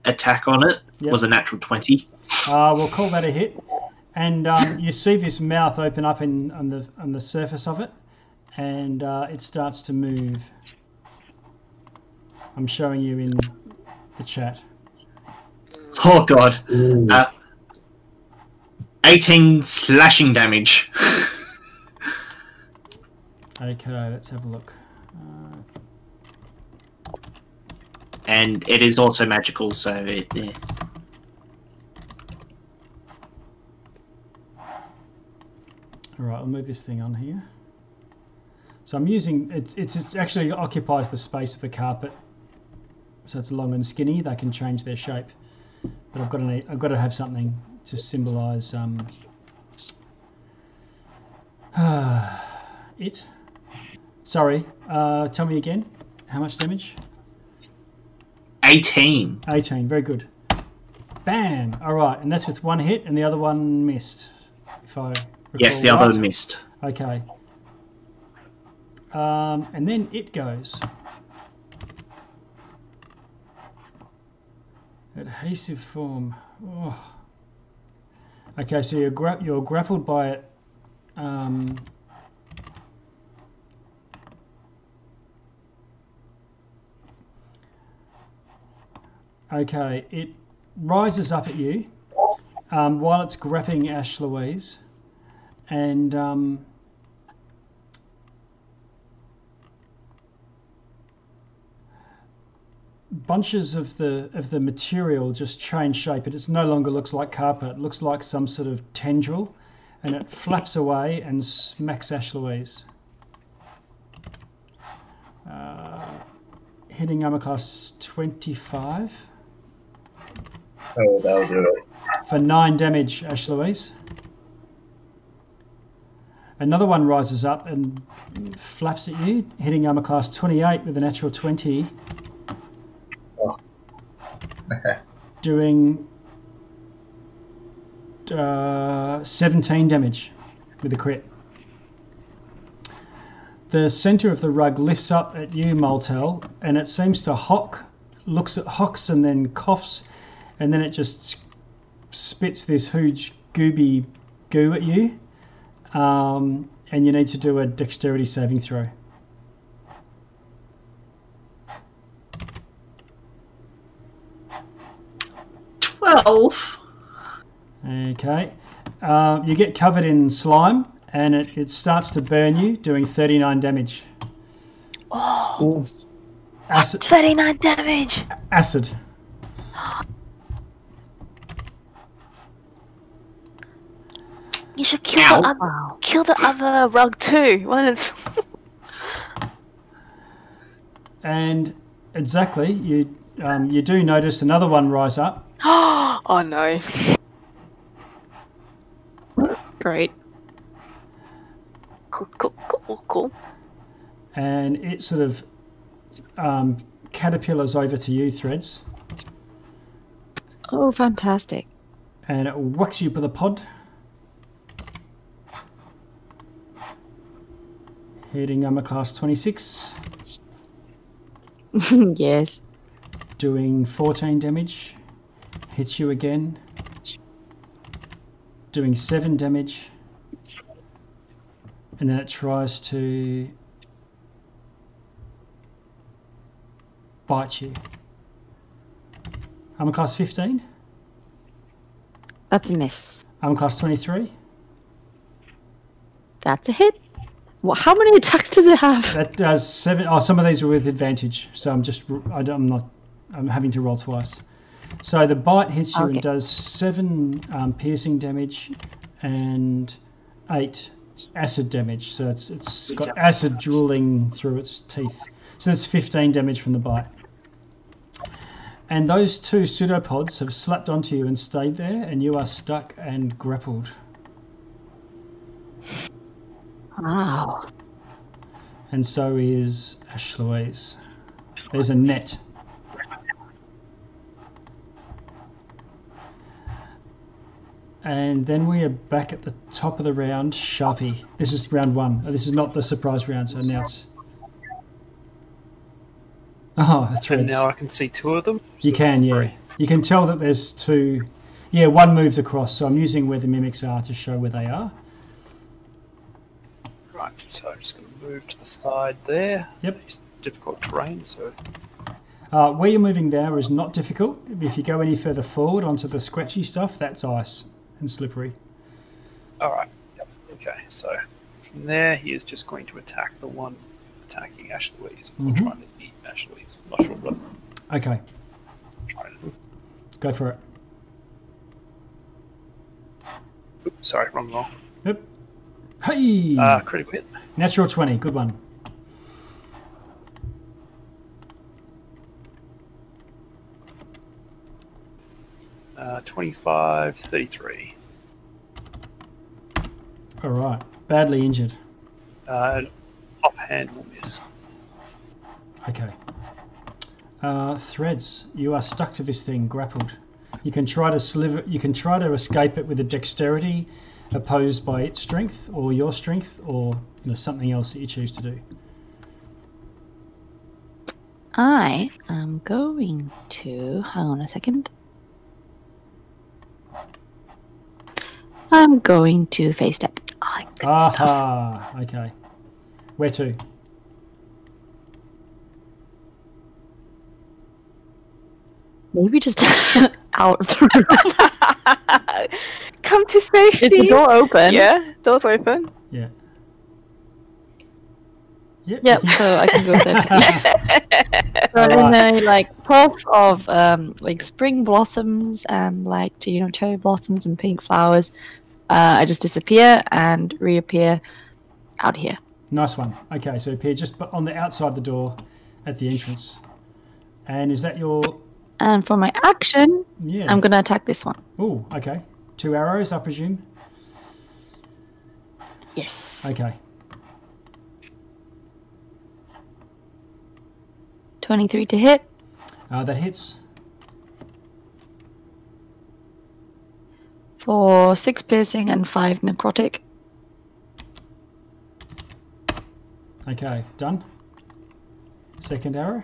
attack on it Yep. was a natural 20. Uh, we'll call that a hit. And um, you see this mouth open up in on the on the surface of it, and uh, it starts to move. I'm showing you in the chat. Oh god. Uh, 18 slashing damage. Okay, let's have a look. Uh, and it is also magical, so it, yeah. all right, I'll move this thing on here. So I'm using it's it's, it's actually occupies the space of the carpet, so it's long and skinny. They can change their shape, but I've got to I've got to have something to symbolise um, it. Sorry, uh, tell me again. How much damage? 18. 18. Very good. Bam. All right, and that's with one hit, and the other one missed. If I Yes, the recall other right. missed. Okay. Um, and then it goes. Adhesive form. Oh. Okay, so you're gra- you're grappled by it. Um, okay, it rises up at you um, while it's grappling Ash Louise, and um, bunches of the of the material just change shape. It no longer looks like carpet. It looks like some sort of tendril, and it flaps away and smacks Ash Louise. Uh, hitting armor class 25 Oh, that'll do it. for 9 damage, Ash Louise. Another one rises up and flaps at you, hitting armor class 28 with a natural 20. Doing uh, 17 damage with a crit. The center of the rug lifts up at you, Moltel, and it seems to hock, looks at hocks and then coughs, and then it just spits this huge gooby goo at you. Um, and you need to do a dexterity saving throw. 12. Okay. Um, you get covered in slime and it, it starts to burn you, doing 39 damage. Oh, Acid. 39 damage. acid. You should kill Ow. the other, kill the other rug too. One is And exactly, you um, you do notice another one rise up. oh no. Great. Cool, cool, cool, cool. and it sort of um, caterpillars over to you, Threads, Oh, fantastic. and it whacks you with a pod. Hitting armor class 26, yes. doing 14 damage. Hits you again, doing 7 damage. And then it tries to bite you. Armor class 15, That's a miss. armor class 23. That's a hit. What, how many attacks does it have? That does seven. Oh, some of these are with advantage, so I'm just I I'm not I'm having to roll twice. So the bite hits you Okay. and does seven um, piercing damage and eight acid damage. So it's it's got acid drooling through its teeth. So that's 15 damage from the bite. And those two pseudopods have slapped onto you and stayed there, and you are stuck and grappled. Wow. And so is Ash Louise. There's a net. And then we are back at the top of the round. Sharpie. This is round one. Oh, This is not the surprise round, so now it's. Oh, the And now I can see two of them. You can, yeah. three. You can tell that there's two. Yeah, one moves across, so I'm using where the mimics are to show where they are. Right, so I'm just going to move to the side there. Yep. It's difficult terrain, so Uh, where you're moving there is not difficult. If you go any further forward onto the scratchy stuff, that's ice and slippery. all right. Yep. Okay, so from there he is just going to attack the one attacking Ash Louise, or Mhm. trying to eat Ash Louise. I'm not sure what Okay, trying to do. go for it. Oops, sorry, wrong roll. Yep. Hey! Uh, critical hit. Natural 20, good one. Uh, 25, 33. All right. Badly injured. Uh, offhand will miss. Okay. Uh, threads. You are stuck to this thing, grappled. You can try to sliver. You can try to escape it with a dexterity opposed by its strength or your strength, or you know, something else that you choose to do. I am going to. Hang on a second. I'm going to fey step. I like that stuff. Aha. Okay. Where to? Maybe just out of the room. Come to safety. Is the door open? Yeah, door's open. Yeah. Yep. Yep, so I can go there to So in a like puff of um, like spring blossoms and like you know cherry blossoms and pink flowers, uh, I just disappear and reappear out here. Nice one. Okay, so appear just on the outside the door at the entrance. And is that your? And for my action, Yeah. I'm gonna attack this one. Oh, okay. Two arrows, I presume. Yes. Okay. Twenty-three to hit Uh, that hits. For six piercing and five necrotic. Okay, done. Second arrow.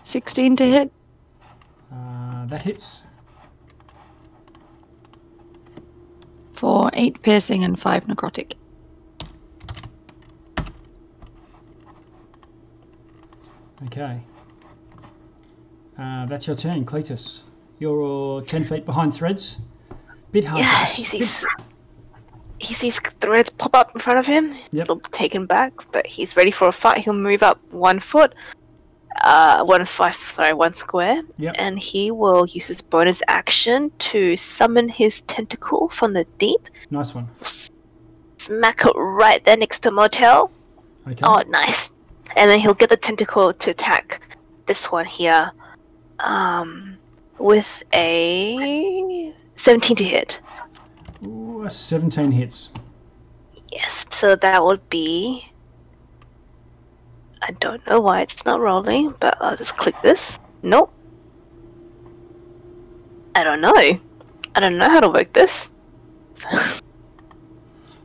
Sixteen to hit Uh, that hits. for eight piercing and five necrotic. Okay. Uh, that's your turn, Cletus. You're ten feet behind threads. Bit hard. Yeah, he sees he sees threads pop up in front of him. He's Yep. a little taken back, but he's ready for a fight. He'll move up one foot, uh, one five, sorry, one square, Yep. and he will use his bonus action to summon his tentacle from the deep, Nice one. smack it right there next to Moltel. Okay. Oh, nice. And then he'll get the tentacle to attack this one here, um, with a 17 to hit. Ooh, 17 hits. Yes, so that would be. I don't know why it's not rolling, but I'll just click this. Nope. I don't know. I don't know how to work this.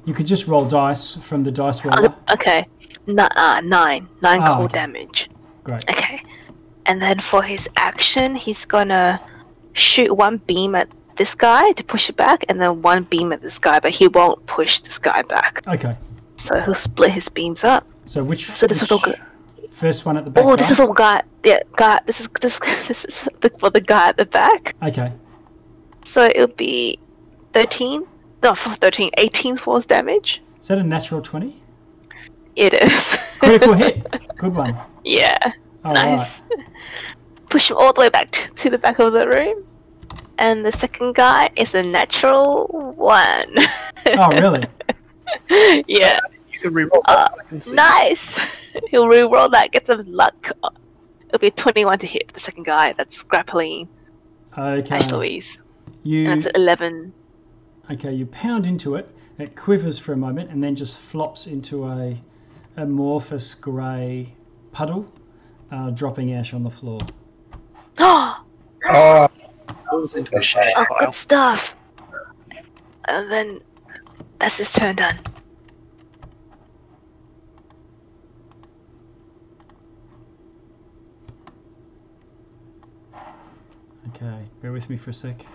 You could just roll dice from the dice Oh, roller. okay. N- uh, nine. Nine Ah, cold okay. damage. Great. Okay. And then for his action, he's gonna shoot one beam at this guy to push it back, and then one beam at this guy, but he won't push this guy back. Okay. So he'll split his beams up. So which? So this which little. First one at the back. Oh, this the guy. Yeah, guy. This is this. This is the, for the guy at the back. Okay. So it'll be thirteen. No, 13, 18 force damage. Is that a natural 20? It is. Critical hit. Good one. yeah, All right. nice. Push him all the way back to the back of the room. And the second guy is a natural one. Oh, really? yeah, You can reroll Uh, that. I can nice. He'll re-roll that, get some luck. It'll be a 21 to hit the second guy that's grappling Okay. Ash Louise. You And it's 11 okay? You pound into it. It quivers for a moment and then just flops into a amorphous grey puddle, uh, dropping ash on the floor. Oh, Oh, Falls into a shade oh, pile. good stuff. and then that's his turn done. Okay, bear with me for a sec.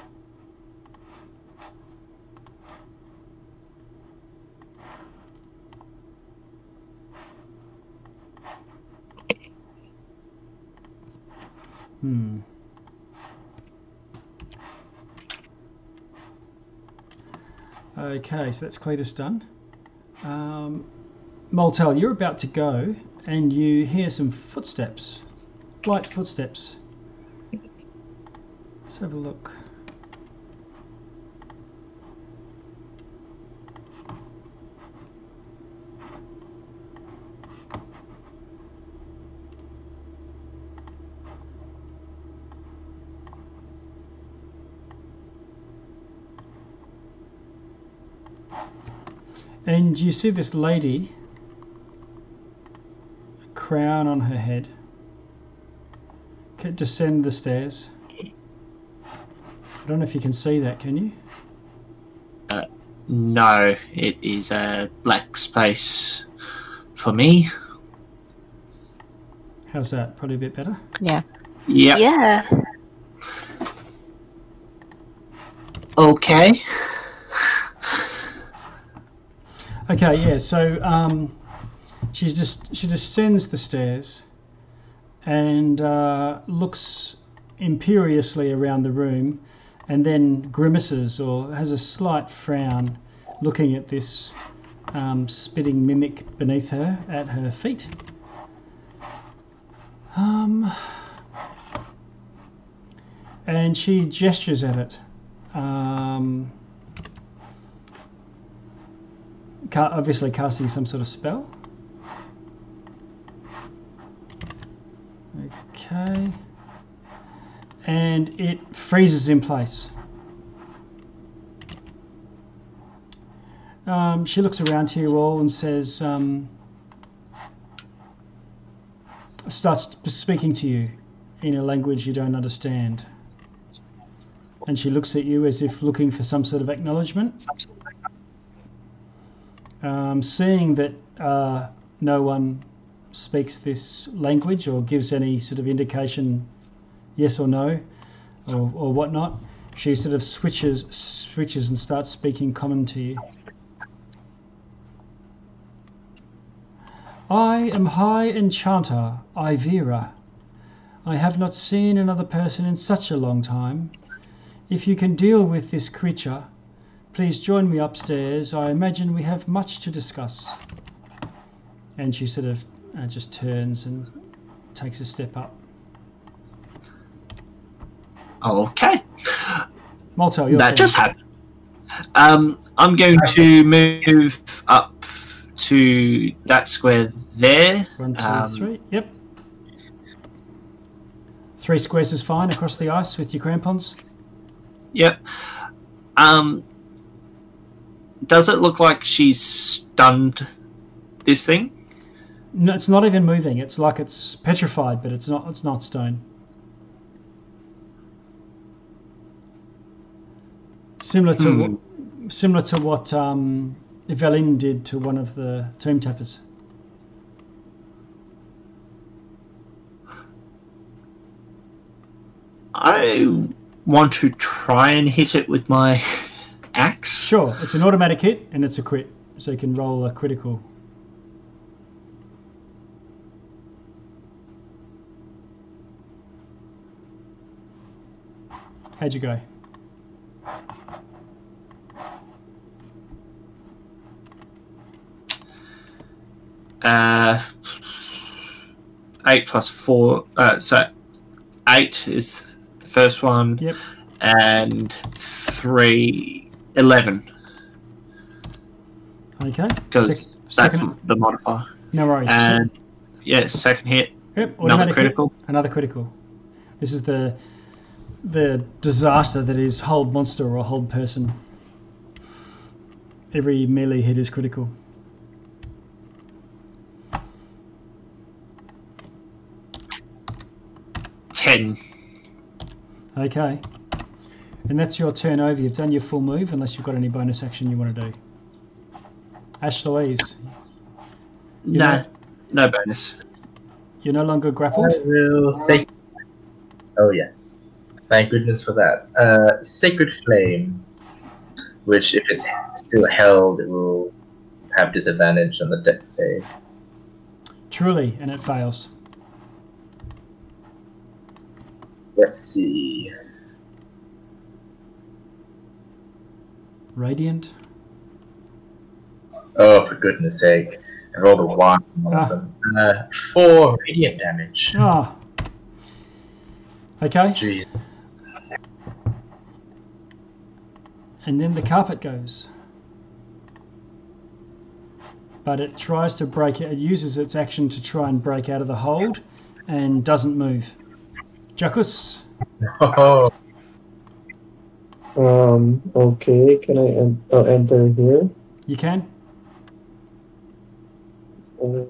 Hmm. Okay, so that's Cletus done. Um, Moltel, you're about to go and you hear some footsteps, light footsteps. Let's have a look. And you see this lady, a crown on her head, ca- descend the stairs. I don't know if you can see that, can you? Uh, no, it is a black space for me. How's that? Probably a bit better. Yeah. Yep. Yeah. Okay. Okay, yeah. So um, she's just she descends the stairs and uh, looks imperiously around the room, and then grimaces or has a slight frown, looking at this um, spitting mimic beneath her at her feet. Um, and she gestures at it. Um, ca- obviously casting some sort of spell. Okay. And it freezes in place. Um, she looks around to you all and says, um, starts speaking to you in a language you don't understand. And she looks at you as if looking for some sort of acknowledgement. Um, seeing that uh, no one speaks this language or gives any sort of indication, yes or no, or, or whatnot, she sort of switches switches and starts speaking common to you. I am High Enchanter Ivera. I have not seen another person in such a long time. If you can deal with this creature, please join me upstairs. I imagine we have much to discuss. And she sort of uh, just turns and takes a step up. Okay. Your that turn. just happened. Um, I'm going to move up to that square there. One, two, Um, three. Yep. Three squares is fine across the ice with your crampons. Yep. Um, does it look like she's stunned this thing? No, it's not even moving. It's like it's petrified, but it's not. It's not stone. Similar to Hmm. what, similar to what um, Evelyn did to one of the tomb tappers. I want to try and hit it with my axe. Sure, it's an automatic hit and it's a crit, so you can roll a critical. How'd you go? Uh, eight plus four. Uh, so eight is the first one. Yep. And three, eleven. Okay. Because that's second, the modifier. no worries. And yeah, second hit. Yep, Another automatic hit, critical. Another critical. This is the the disaster that is hold monster or hold person. Every melee hit is critical. Ten. Okay. And that's your turn over. You've done your full move, unless you've got any bonus action you want to do. Ash Louise, No, know- no bonus. you're no longer grappled. I will say. Oh yes, thank goodness for that. Uh, Sacred Flame, which if it's still held, it will have disadvantage on the Dex save. Truly, and it fails. Let's see. Radiant. Oh, for goodness sake! I rolled a one on Ah. them. Uh, four radiant damage. Ah. Okay, Jeez. and then the carpet goes. But it tries to break it. It uses its action to try and break out of the hold, and doesn't move. Jackus, Oh, Um. Okay. Can I en- I'll enter here? you can. Uh,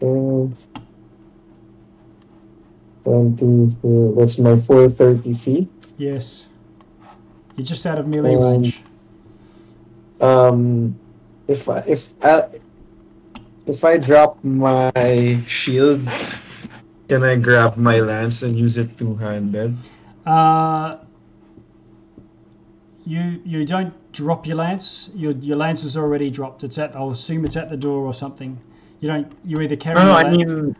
10, 20 here. That's my 430 feet. Yes. You're just out of melee Um, range. Um, if I, if I, if I drop my shield, can I grab my lance and use it two handed? Uh, you you don't drop your lance. Your your lance is already dropped. It's at. I'll assume it's at the door or something. You don't. You either carry. No, no, I mean,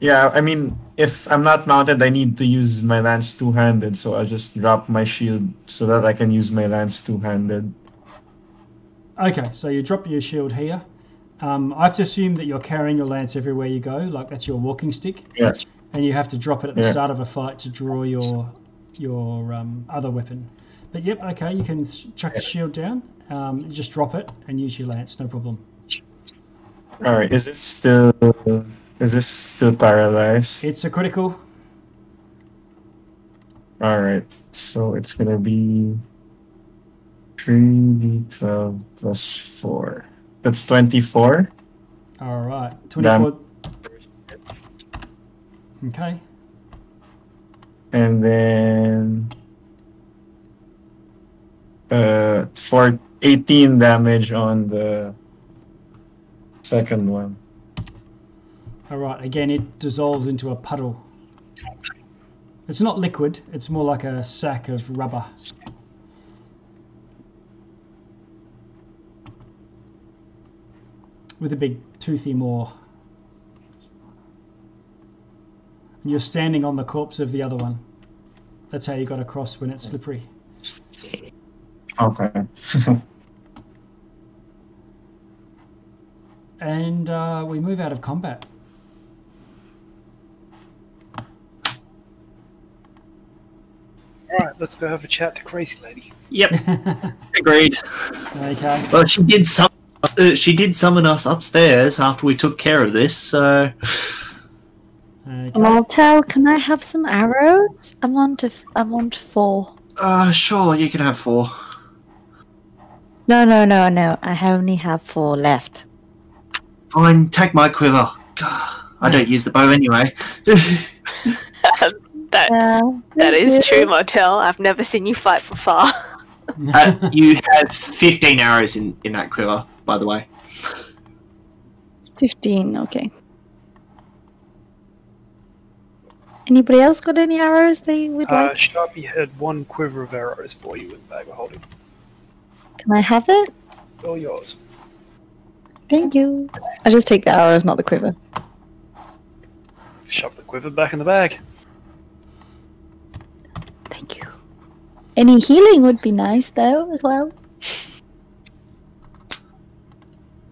yeah, I mean, if I'm not mounted, I need to use my lance two handed, so I'll just drop my shield so that I can use my lance two handed. Okay, so you drop your shield here. Um, I have to assume that you're carrying your lance everywhere you go, like that's your walking stick. Yeah. And you have to drop it at the Yeah. start of a fight to draw your your um, other weapon. But yep, okay, you can chuck your shield down. Um, just drop it and use your lance, no problem. All right, is this still is this still paralyzed? It's a critical. All right, so it's gonna be three d twelve plus four. That's twenty four. All right, twenty four. Okay. and then uh for 18 damage on the second one All right. Again, it dissolves into a puddle. It's not liquid. It's more like a sack of rubber. With a big toothy maw. And you're standing on the corpse of the other one. That's how you got across when it's slippery. Okay And uh, we move out of combat. Alright, let's go have a chat to Crazy Lady. Yep, agreed. okay. Well, she did some. Uh, she did summon us upstairs after we took care of this. So okay. Moltel, can I have some arrows? I want a, f- I want four. Uh, sure, you can have four. No, no, no, no. I only have four left. Fine, take my quiver. God, I don't use the bow anyway. that Yeah. that thank true, Moltel. I've never seen you fight from far. uh, you have 15 arrows in, in that quiver, by the way. 15, okay. Anybody else got any arrows they would Uh, like? Sharpie had one quiver of arrows for you in the bag of holding. Can I have it? All yours. Thank you. I just take the arrows, not the quiver. Shove the quiver back in the bag. Thank you. Any healing would be nice, though, as well.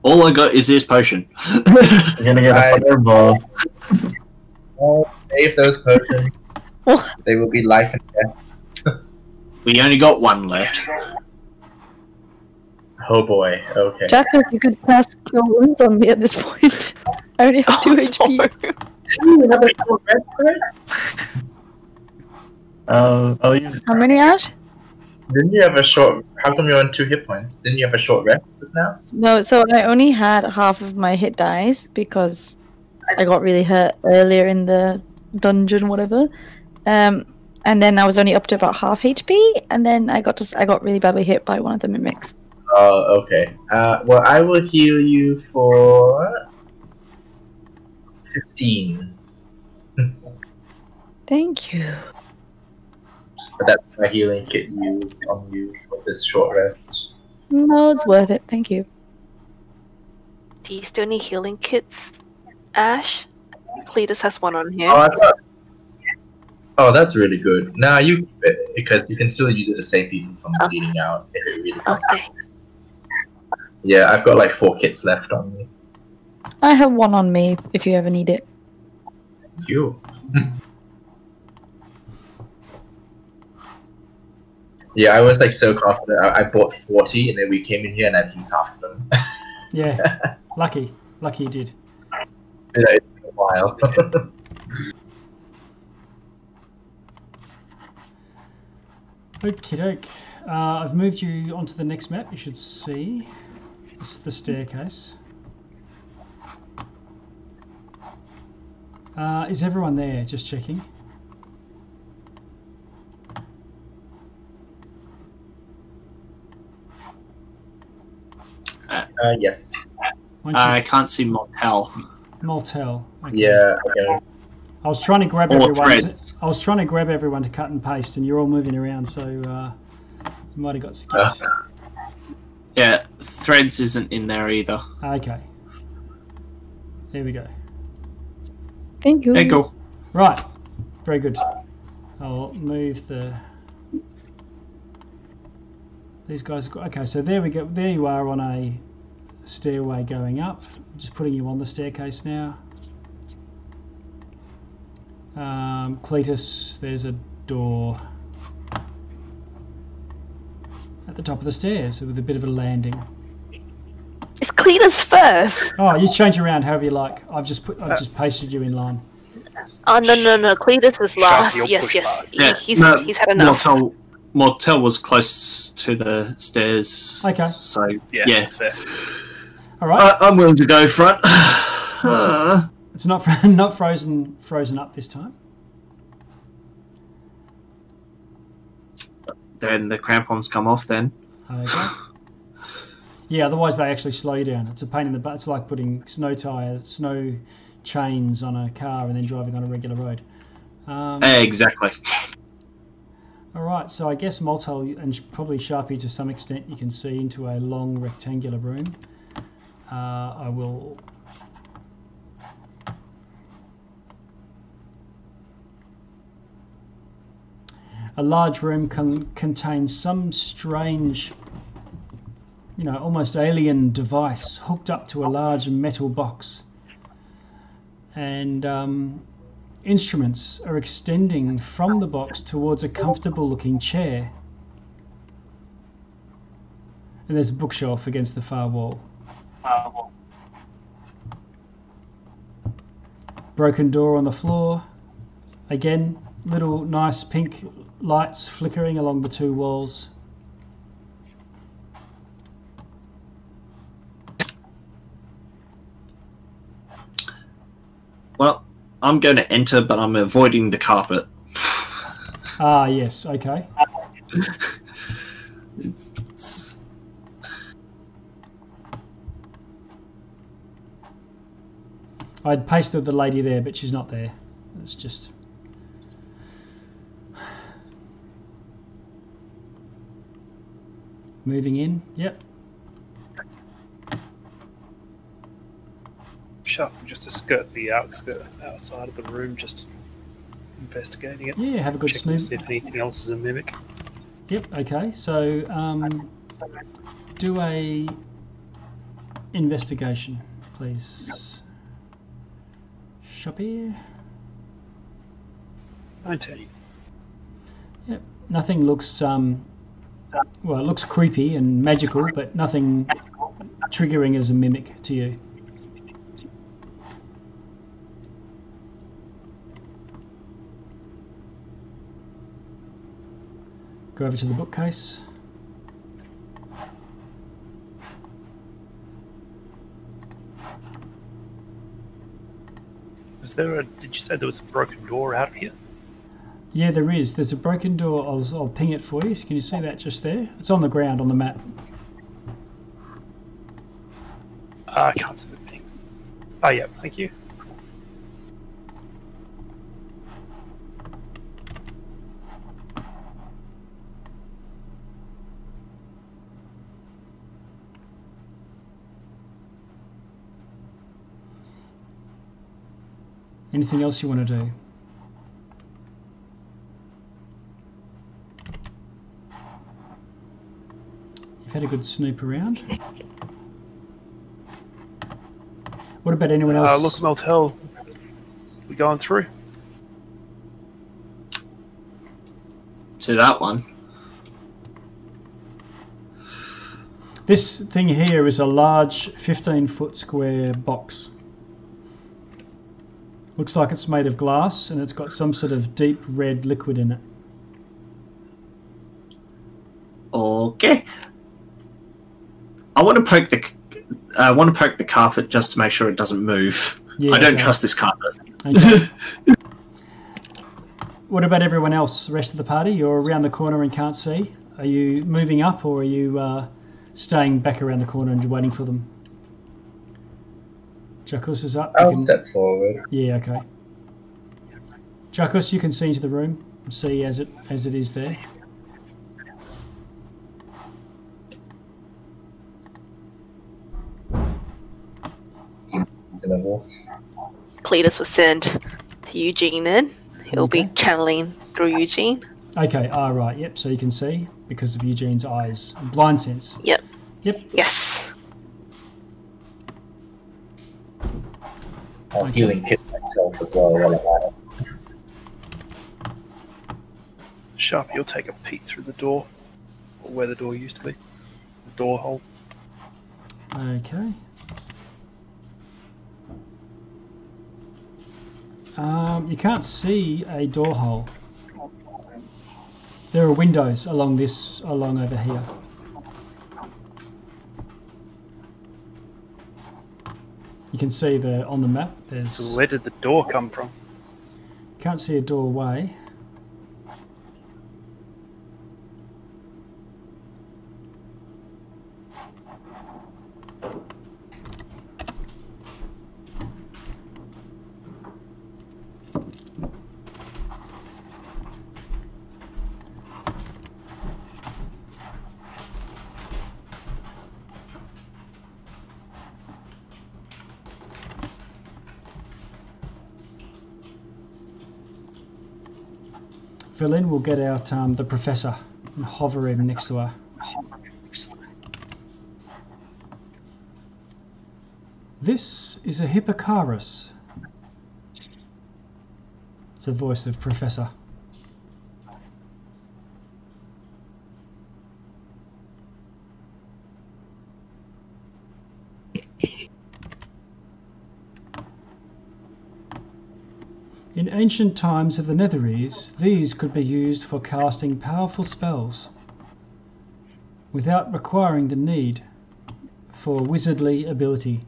All I got is this potion. you're gonna get a Right. fireball Oh, save those potions. What? they will be life and death. we only got one left. Oh boy. Okay. Jackus, you could cast Cure Wounds on me at this point. I only have 2 HP. I'll, I'll use How many, Ash? Didn't you have a short? How come you're on two hit points? Didn't you have a short rest just now? No, so I only had half of my hit dice because I got really hurt earlier in the dungeon, whatever. Um, and then I was only up to about half HP, and then I got just I got really badly hit by one of the mimics. Oh, okay. Uh, well, I will heal you for fifteen. Thank you. That's my healing kit used on you for this short rest. No, it's worth it. Thank you. Do you still need healing kits, Ash? Cletus has one on here. Oh, I thought... oh, that's really good. Nah, you keep it because you can still use it to save people from Oh. bleeding out if it really comes. Okay. Yeah, I've got like four kits left on me. I have one on me if you ever need it. Thank you. yeah, I was like so confident. I, I bought forty, and then we came in here and I've used half of them. Yeah, lucky, lucky you did. You know, it's been a while. Okie doke. Uh, I've moved you onto the next map. You should see this is the staircase. Uh, is everyone there? Just checking. uh, yes. Once I can't see Motel Moltel. Okay. Yeah. Okay. I was trying to grab or everyone. To, I was trying to grab everyone to cut and paste, and you're all moving around, so uh, you might have got skipped. Yeah, Threads isn't in there either. Okay. There we go. Thank you. There you go. Right. Very good. I'll move the. These guys. Okay, so there we go. There you are on a stairway going up. I'm just putting you on the staircase now. Um, Cletus, there's a door at the top of the stairs with a bit of a landing. It's Cletus first. Oh, you change around however you like. I've just put. I've just pasted you in line. Oh no no no! Cletus is last. you'll Yes push yes. last. He, Yeah, he's no, he's had enough. Motel, Motel was close to the stairs. Okay. So Yeah, yeah, that's fair. All right. I, I'm willing to go front. Uh, It's not fro- not frozen frozen up this time. then the crampons come off. Then Okay. Yeah, otherwise they actually slow you down. It's a pain in the butt. It's like putting snow tires, snow chains on a car and then driving on a regular road. Um, exactly. all right, so I guess Moltel and probably Sharpie to some extent you can see into a long rectangular room. Uh, I will. A large room con- contains some strange you know, almost alien device hooked up to a large metal box. And um, instruments are extending from the box towards a comfortable looking chair. And there's a bookshelf against the far wall. Broken door on the floor. Again, little nice pink lights flickering along the two walls. Well, I'm going to enter, but I'm avoiding the carpet. Ah, yes, okay. I'd pasted the lady there, but she's not there. It's just. Moving in, yep. Sharp just to skirt the outskirt outside of the room, just investigating it. Yeah, have a good snoop. see if anything else is a mimic. Yep, okay. So, um, do a investigation, please. Shop here. 19. Yep. Nothing looks um, well. It looks creepy and magical, but nothing triggering as a mimic to you. Go over to the bookcase. Was there a? Did you say there was a broken door out here? Yeah, there is. There's a broken door. I'll, I'll ping it for you. Can you see that just there? It's on the ground on the map. Uh, I can't see the thing. Oh, yeah, thank you. Anything else you want to do? You've had a good snoop around. What about anyone else? Uh, look, Moltel. We're going through? To that one. This thing here is a large 15 foot square box. Looks like it's made of glass and it's got some sort of deep red liquid in it. Okay. I want to poke the. I want to poke the carpet just to make sure it doesn't move. Yeah, I don't okay. trust this carpet. Okay. what about everyone else, the rest of the party? You're around the corner and can't see. Are you moving up or are you uh, staying back around the corner and waiting for them? Jackus is up. You I'll can- step forward. Yeah, okay. Jackus, you can see into the room and see as it as it is there. Level. Cletus will send Eugene in. He'll Okay. be channeling through Eugene. Okay, ah, right, yep, so you can see because of Eugene's eyes. Blind sense. Yep. Yep. Yes. I'll healing kit myself as well while I'm at it. Sharp, you'll take a peek through the door, or where the door used to be. The door hole. Okay. Um, you can't see a door hole. There are windows along this, along over here. You can see the on the map. There's So where did the door come from? can't see a doorway. Verlin will get out um, the professor and hover him next to her. This is a Hippocaris. It's the voice of Professor. In ancient times of the Netherese, these could be used for casting powerful spells without requiring the need for wizardly ability.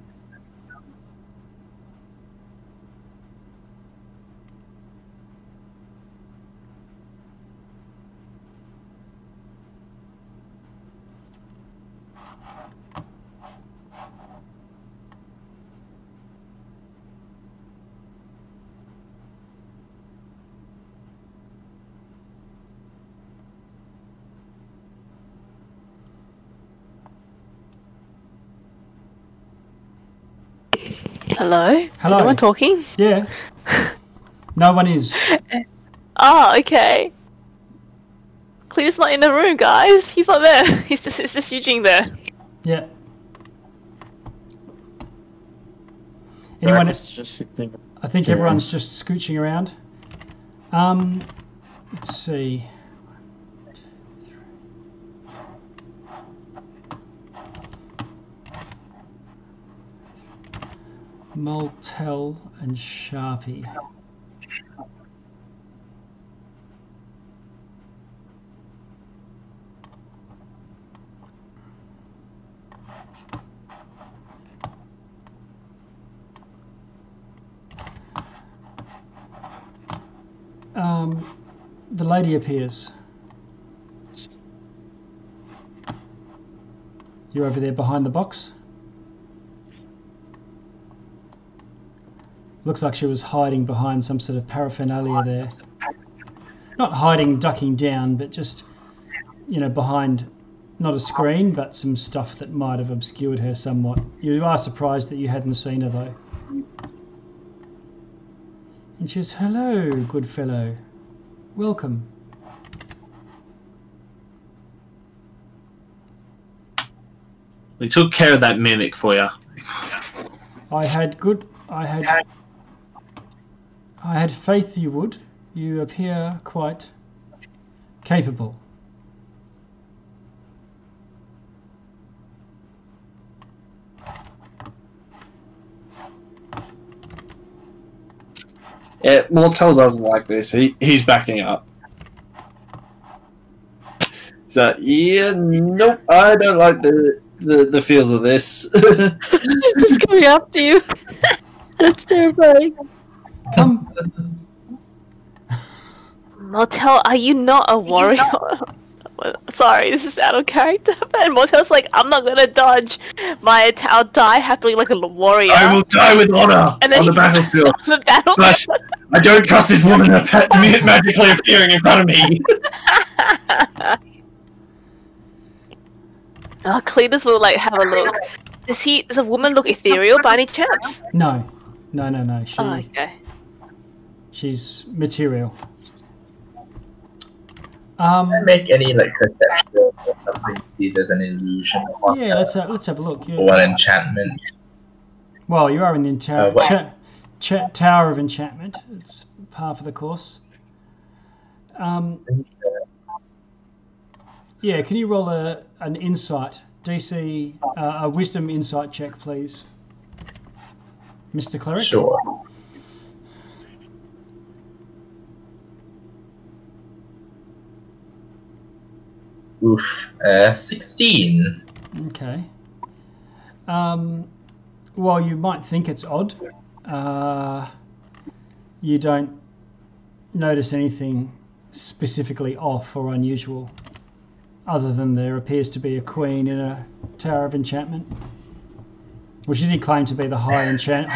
Hello? Is Hello. anyone talking? Yeah. No one is. Ah, okay. Cletus not in the room, guys. He's not there. He's just it's just Eugene there. Yeah. Anyone? Drakus just sitting. I think Sure. everyone's just scooching around. Um, let's see. Moltel and Sharpie. Um, the lady appears. You're over there behind the box. Looks like she was hiding behind some sort of paraphernalia there. Not hiding, ducking down, but just, you know, behind not a screen, but some stuff that might have obscured her somewhat. You are surprised that you hadn't seen her though. And she says, Hello, good fellow. Welcome. We took care of that mimic for you. I had good. I had. I had faith you would. You appear quite capable. Yeah, Moltel doesn't like this. He he's backing up. So yeah, nope. I don't like the the, the feels of this. She's just coming after you. That's terrifying. Come. Motel, are you not a warrior? Sorry, this is out of character. And Motel's like, I'm not gonna dodge my attack. I'll die happily like a warrior. I will die with honor And then on the he- battlefield. on the battlefield. But I don't trust this woman pa- ma- magically appearing in front of me. Oh, Cletus will like have a look. Does he? Does a woman look ethereal by any chance? No, no, no, no. She, Oh, okay. She's material. Um, Make any like perception or something to see if there's an illusion or, yeah, let's have, let's have a look. or Yeah. an enchantment. Well, you are in the entire Uh, cha- cha- Tower of Enchantment. It's half of the course. Um, yeah, can you roll a an insight DC uh, a Wisdom insight check, please, Mister Cleric? Sure. Oof. Uh, 16. Okay. Um, while you might think it's odd, uh, you don't notice anything specifically off or unusual, other than there appears to be a queen in a tower of enchantment. Well, she did claim to be the high enchant,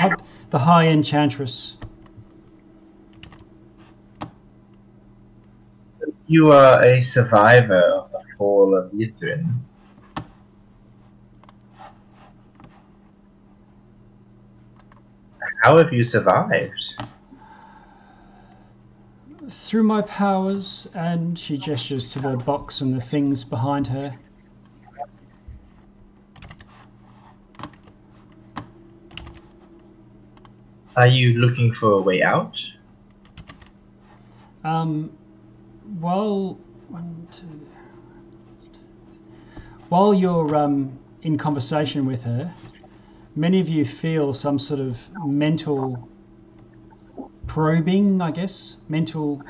the high enchantress. You are a survivor of the fall of Ythryn. How have you survived? Through my powers, and she gestures to the box and the things behind her. Are you looking for a way out? Um, while one, two, while you're um, in conversation with her, many of you feel some sort of mental probing, I guess, mental.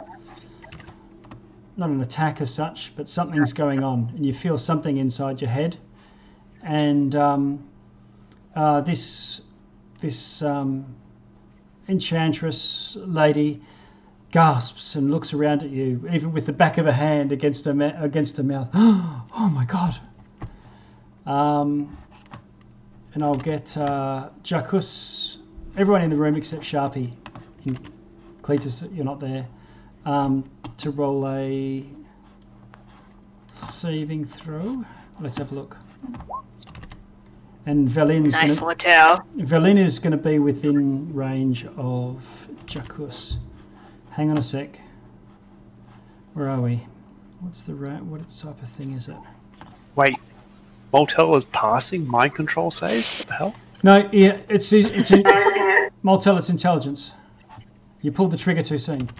Not an attack as such, but something's going on, and you feel something inside your head, and um, uh, this this um, enchantress lady gasps and looks around at you, even with the back of a hand against her ma- against her mouth. oh my god! Um, and I'll get uh, Jackus, everyone in the room except Sharpie, in Cletus, you're not there, um, to roll a saving throw. Let's have a look. And Velin's Nice gonna. Velin is going to be within range of Jackus. Hang on a sec. Where are we? What's the ra- what type of thing is it? Wait, Motel is passing mind control saves? What the hell? No, yeah, it's it's in, Moltel. It's intelligence. You pulled the trigger too soon.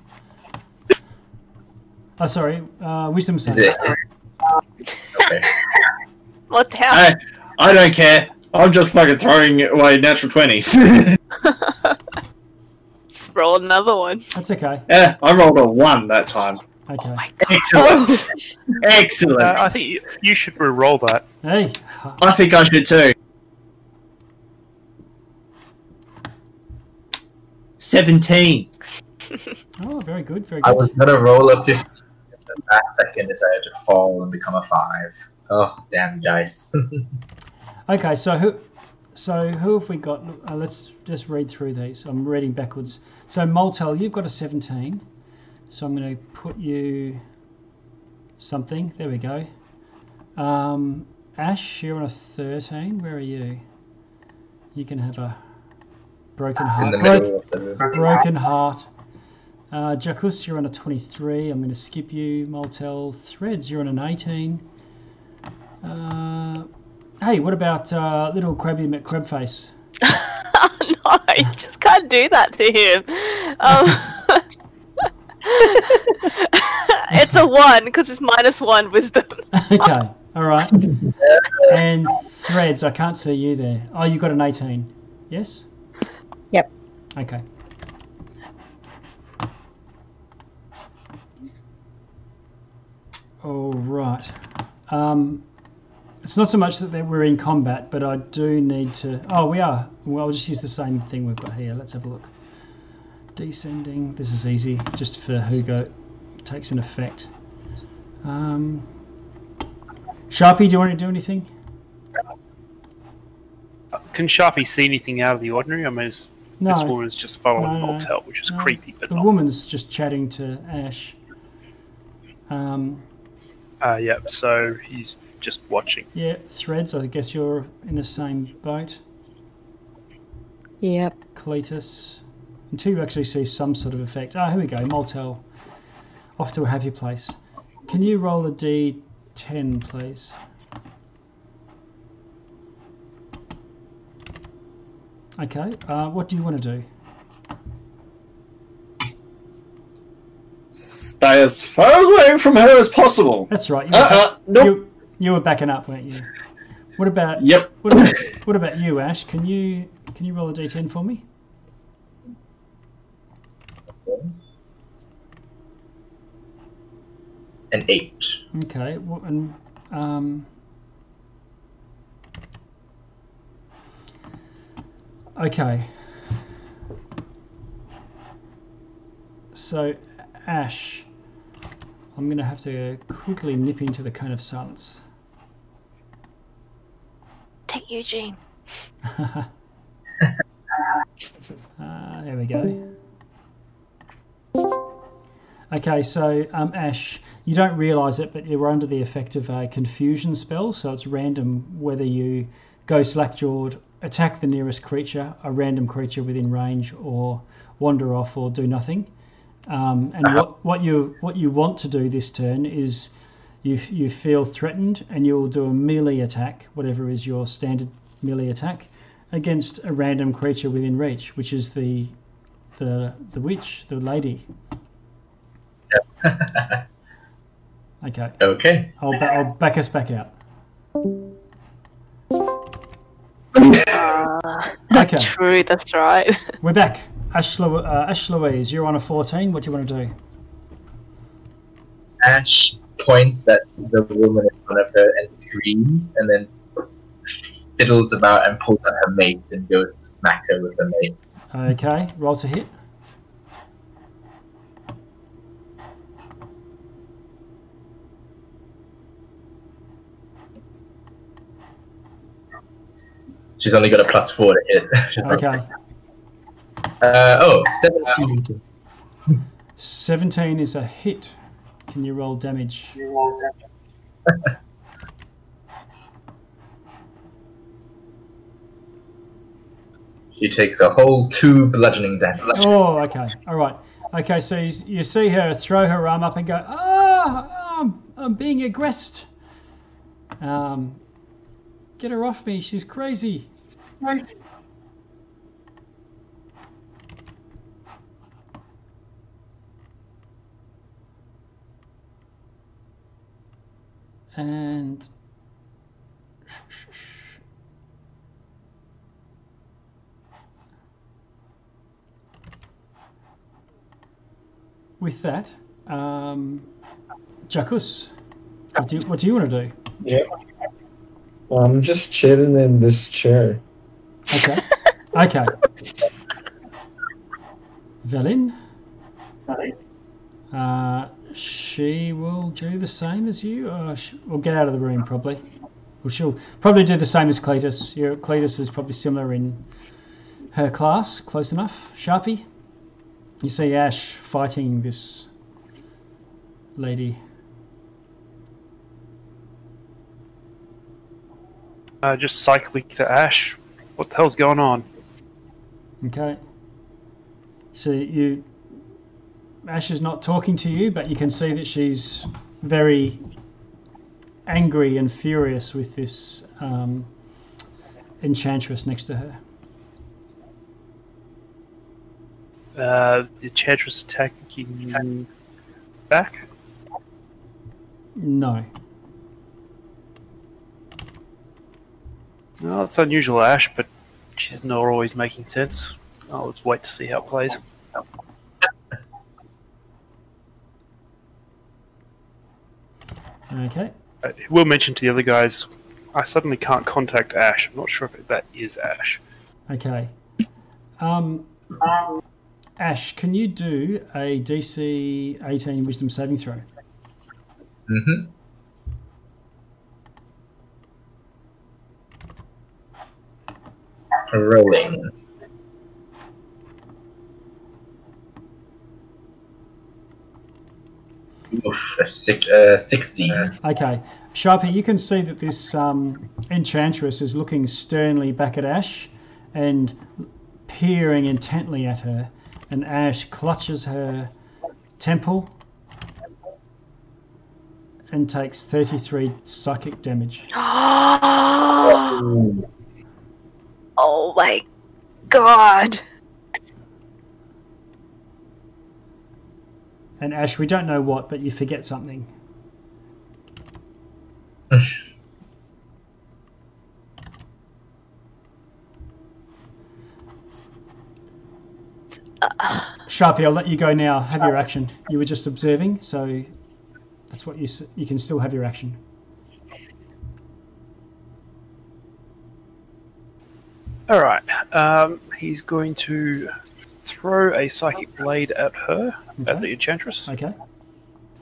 Oh, sorry. Uh, wisdom Is save. it? Okay. Motel. I, I don't care. I'm just fucking throwing away natural twenties. Let's roll another one. That's okay. yeah, I rolled a one that time. Okay. My God. Excellent. Excellent. Uh, I think you, you should re-roll that. Hey. I think I should too. Seventeen. Oh, very good. Very good. I was gonna roll a 15 the last second decided to fall and become a five. Oh, damn dice. Okay, so who, so who have we got? Uh, let's just read through these. I'm reading backwards. So Moltel, you've got a 17. So I'm going to put you something. There we go. Um, Ash, you're on a 13. Where are you? You can have a broken heart. Bro- middle of the broken heart. Uh, Jackus, you're on a 23. I'm going to skip you. Moltel Threads, you're on an 18. Uh, hey, what about uh, little Krabby McCrabface? no, you just can't do that to him. Um, it's a one because it's minus one wisdom. okay, all right. And Threads, I can't see you there. Oh, you got an 18. Yes? Yep. Okay. All right. Um, it's not so much that we're in combat, but I do need to. Oh, we are. Well, I'll just use the same thing we've got here. Let's have a look. Descending. This is easy, just for Hugo. Takes an effect. Um, Sharpie, do you want to do anything? Can Sharpie see anything out of the ordinary? I mean, it's- this No. woman's just following No, Moltel, which is no. creepy, but The not. woman's just chatting to Ash. Um, Uh, yeah, so he's just watching. yeah, Threads, I guess you're in the same boat. Yep. Cletus. Until you actually see some sort of effect. Ah, here we go. Moltel. Off to a happy place. Can you roll a d10, please? Okay. Uh, what do you want to do? Stay as far away from her as possible. That's right. You Uh-uh, nope. you, you were backing up, weren't you? What about Yep. what about, what about you, Ash? Can you can you roll a d10 for me? An eight. Okay. wh- And um, okay. So, Ash, I'm going to have to quickly nip into the cone of silence. Take Eugene. Uh, there we go. Okay, so um, Ash, you don't realise it, but you're under the effect of a confusion spell, so it's random whether you go slack-jawed, attack the nearest creature, a random creature within range, or wander off or do nothing. Um, and what, what you what you want to do this turn is you you feel threatened, and you'll do a melee attack, whatever is your standard melee attack, against a random creature within reach, which is the the the witch, the lady. Okay, Okay. I'll, ba- I'll back us back out. Uh, Okay, True, that's right. we're back. Ash, uh, Ash Louise, you're on a 14. What do you want to do? Ash points at the woman in front of her and screams, and then fiddles about and pulls out her mace and goes to smack her with the mace. Okay, roll to hit. She's only got a plus four to hit. Okay, Uh, oh, 17. 17 is a hit. Can you roll damage? She takes a whole two bludgeoning damage. Oh, okay. All right. Okay, so you, you see her throw her arm up and go, ah, I'm, I'm being aggressed. Um, get her off me. She's crazy. And with that, um, Jackus, what do, what do you want to do? Yeah. I'm just chilling in this chair. Okay. okay. Velin. Uh, Sh- she will do the same as you. Or sh- we'll get out of the room probably. Well, she'll probably do the same as Cletus. Your Cletus is probably similar in her class, close enough. Sharpie, you see Ash fighting this lady. Uh, just cycling to Ash. What the hell's going on? Okay. So you, Ash is not talking to you, but you can see that she's very angry and furious with this um, enchantress next to her. Uh, the Enchantress attacking you back? No. Well, it's unusual, Ash, but she's not always making sense. I'll just wait to see how it plays. Okay. Uh, we'll mention to the other guys. I suddenly can't contact Ash. I'm not sure if that is Ash. Okay. Um, um, Ash, can you do a DC 18 Wisdom saving throw? Mm-hmm. Rolling. Oof, a six, uh, 16. Okay. Sharpie, you can see that this um, enchantress is looking sternly back at Ash and peering intently at her. And Ash clutches her temple and takes 33 psychic damage. oh my god. And Ash, we don't know what, but you forget something. Sharpie, I'll let you go now. Have your action. You were just observing, so that's what you you can still have your action. Alright, um, he's going to throw a psychic blade at her, at the Enchantress, Okay.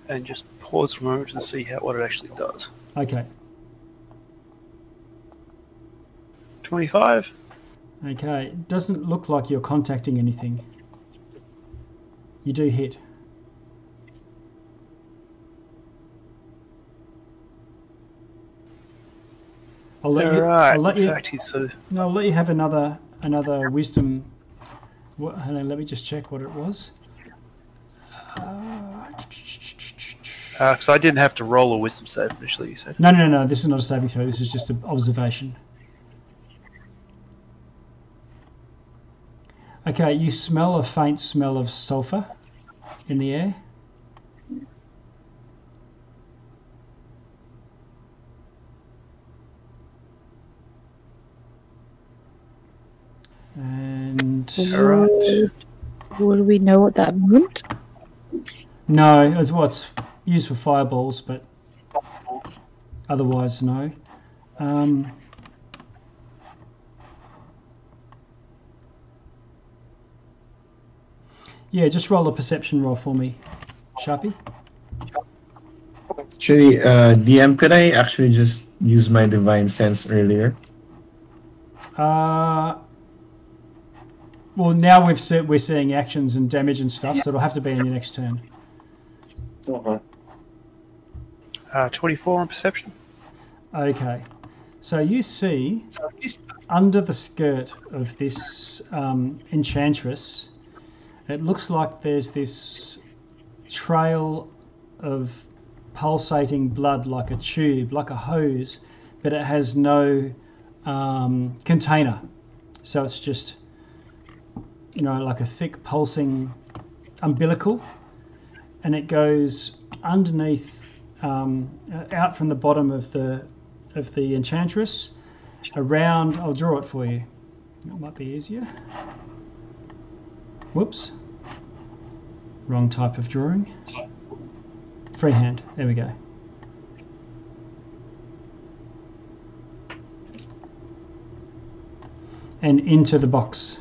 and just pause for a moment to see how what it actually does. Okay. 25. Okay. Doesn't look like you're contacting anything. You do hit. I'll let you. Alright, I'll let in you. fact, he's so. No, I'll let you have another another wisdom. What, hang on, let me just check what it was. Uh, Because I didn't have to roll a wisdom save initially, you said. no, no, no, no. This is not a saving throw. This is just an observation. Okay, you smell a faint smell of sulfur in the air. And Alright. Would we know what that meant? no, it's what's used for fireballs, but otherwise no. Um, yeah, just roll a perception roll for me, Sharpie. Actually, uh, DM, could I actually just use my divine sense earlier? Uh, well, now we've se- we're seeing actions and damage and stuff, so it'll have to be in your next turn. Uh, 24 on perception. Okay, so you see under the skirt of this um, enchantress, it looks like there's this trail of pulsating blood, like a tube, like a hose, but it has no um, container. So it's just, you know, like a thick pulsing umbilical, and it goes underneath, um, uh, out from the bottom of the of the enchantress, around. I'll draw it for you. That might be easier. Whoops. Wrong type of drawing. Freehand. There we go. And into the box.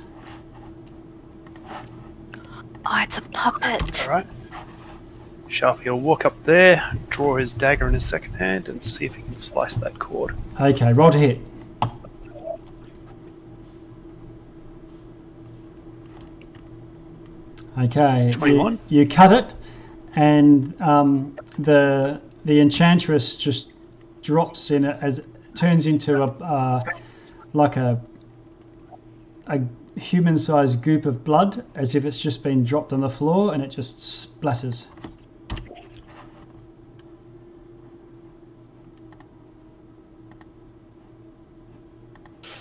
Oh, it's a puppet. Alright. Sharpie will walk up there, draw his dagger in his second hand, and see if he can slice that cord. Okay, roll to hit. Okay, you, 21. you cut it, and um, the the enchantress just drops in it as it turns into a uh, like a a human-sized goop of blood, as if it's just been dropped on the floor, and it just splatters.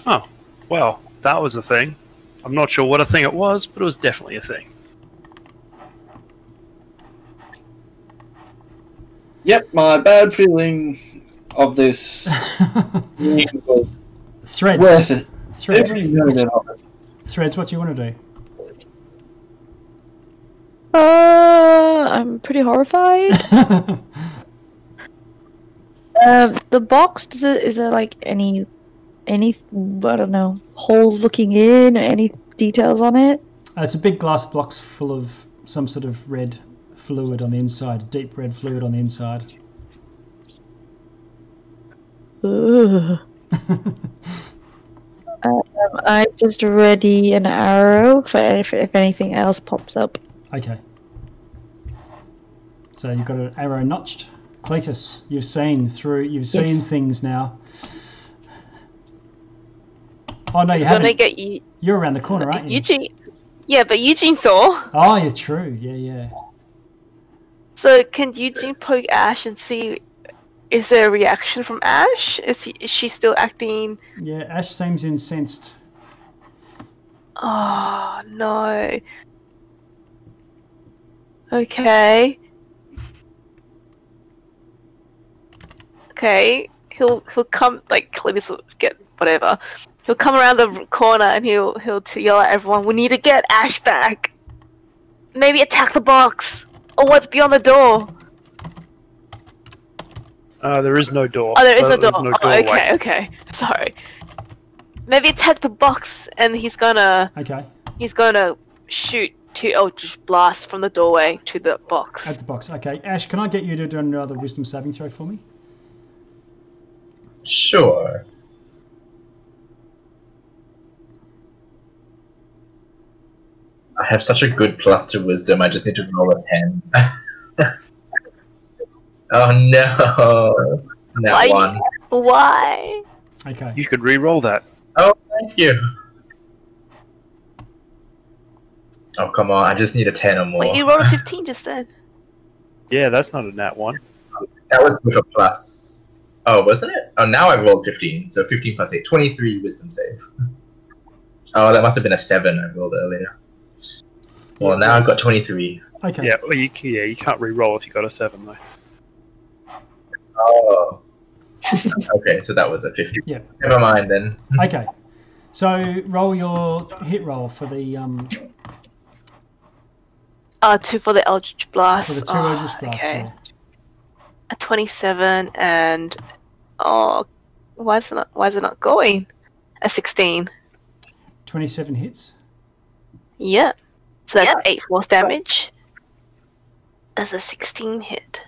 Oh, well, that was a thing. I'm not sure what a thing it was, but it was definitely a thing. Yep, my bad feeling of this was Threads. worth it. Threads. Every minute of it. Threads. What do you want to do? Uh, I'm pretty horrified. Um, the box does it, is there like any any I don't know holes looking in or any details on it? Uh, it's a big glass box full of some sort of red fluid on the inside, deep red fluid on the inside. Ugh. um, I just ready an arrow for if, if anything else pops up. Okay. So you've got an arrow notched. Cletus, you've seen through. You've seen Yes. things now. Oh no, you Gonna haven't. get you, You're around the corner, aren't you? Eugene. Yeah, but Eugene saw. Oh, you're true. Yeah, yeah. So can Eugene poke Ash and see? Is there a reaction from Ash? Is he, is she still acting? Yeah, Ash seems incensed. Oh no. Okay. Okay. He'll he'll come like Cletus will get whatever. He'll come around the corner and he'll he'll t- yell at everyone. We need to get Ash back. Maybe attack the box or what's beyond the door. Uh, there is no door. Oh, there is Uh, no door. there's no oh, okay, okay. Sorry. Maybe attack the box and he's gonna Okay, he's gonna shoot two Eldritch blasts from the doorway to the box. at the box. Okay, Ash, can I get you to do another wisdom saving throw for me? Sure. I have such a good plus to wisdom. I just need to roll a ten. oh no! That Why? one. Why? Okay. You could re-roll that. Oh, thank you. Oh come on! I just need a ten or more. Wait, you rolled a 15 just then. Yeah, that's not a nat one. That was with a plus. Oh, wasn't it? Oh, now I've rolled 15. So 15 plus 8. 23 wisdom save. Oh, that must have been a 7 I rolled earlier. Well, now I've got 23. Okay. Yeah, well, you, yeah, you can't re-roll if you got a seven though. Oh. okay, so that was a 50. Yeah. Never mind then. Okay. So roll your hit roll for the um Uh, two for the Eldritch Blast. for the two Oh, Eldritch blasts. Okay. yeah. A 27 and oh, why is it not? Why is it not going? A 16. Twenty-seven hits. Yeah. So that's eight force damage. That's a 16 hit.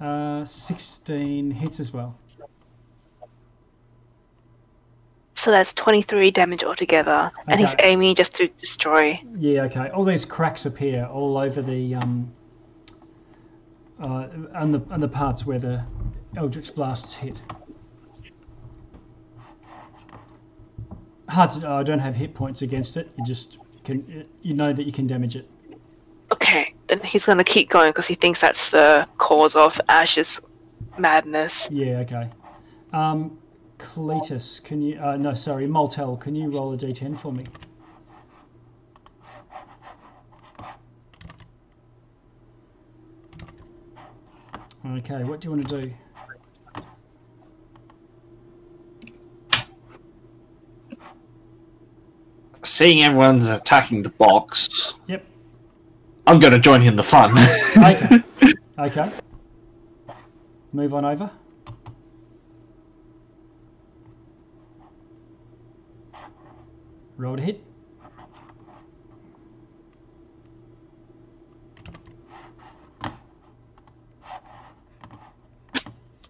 Uh, sixteen hits as well. So that's 23 damage altogether, and he's aiming just to destroy. Yeah. Okay. All these cracks appear all over the um. Uh, and the and the parts where the Eldritch blasts hit. Hard to. I don't have hit points against it. You just can. You know that you can damage it. Okay, then he's gonna keep going because he thinks that's the cause of Ash's madness. Yeah. Okay. Um, Cletus, can you? Uh, no, sorry, Moltel. Can you roll a d10 for me? Okay. What do you want to do? Seeing everyone's attacking the box, Yep. I'm going to join you in the fun. okay. Okay. Move on over. Roll to hit.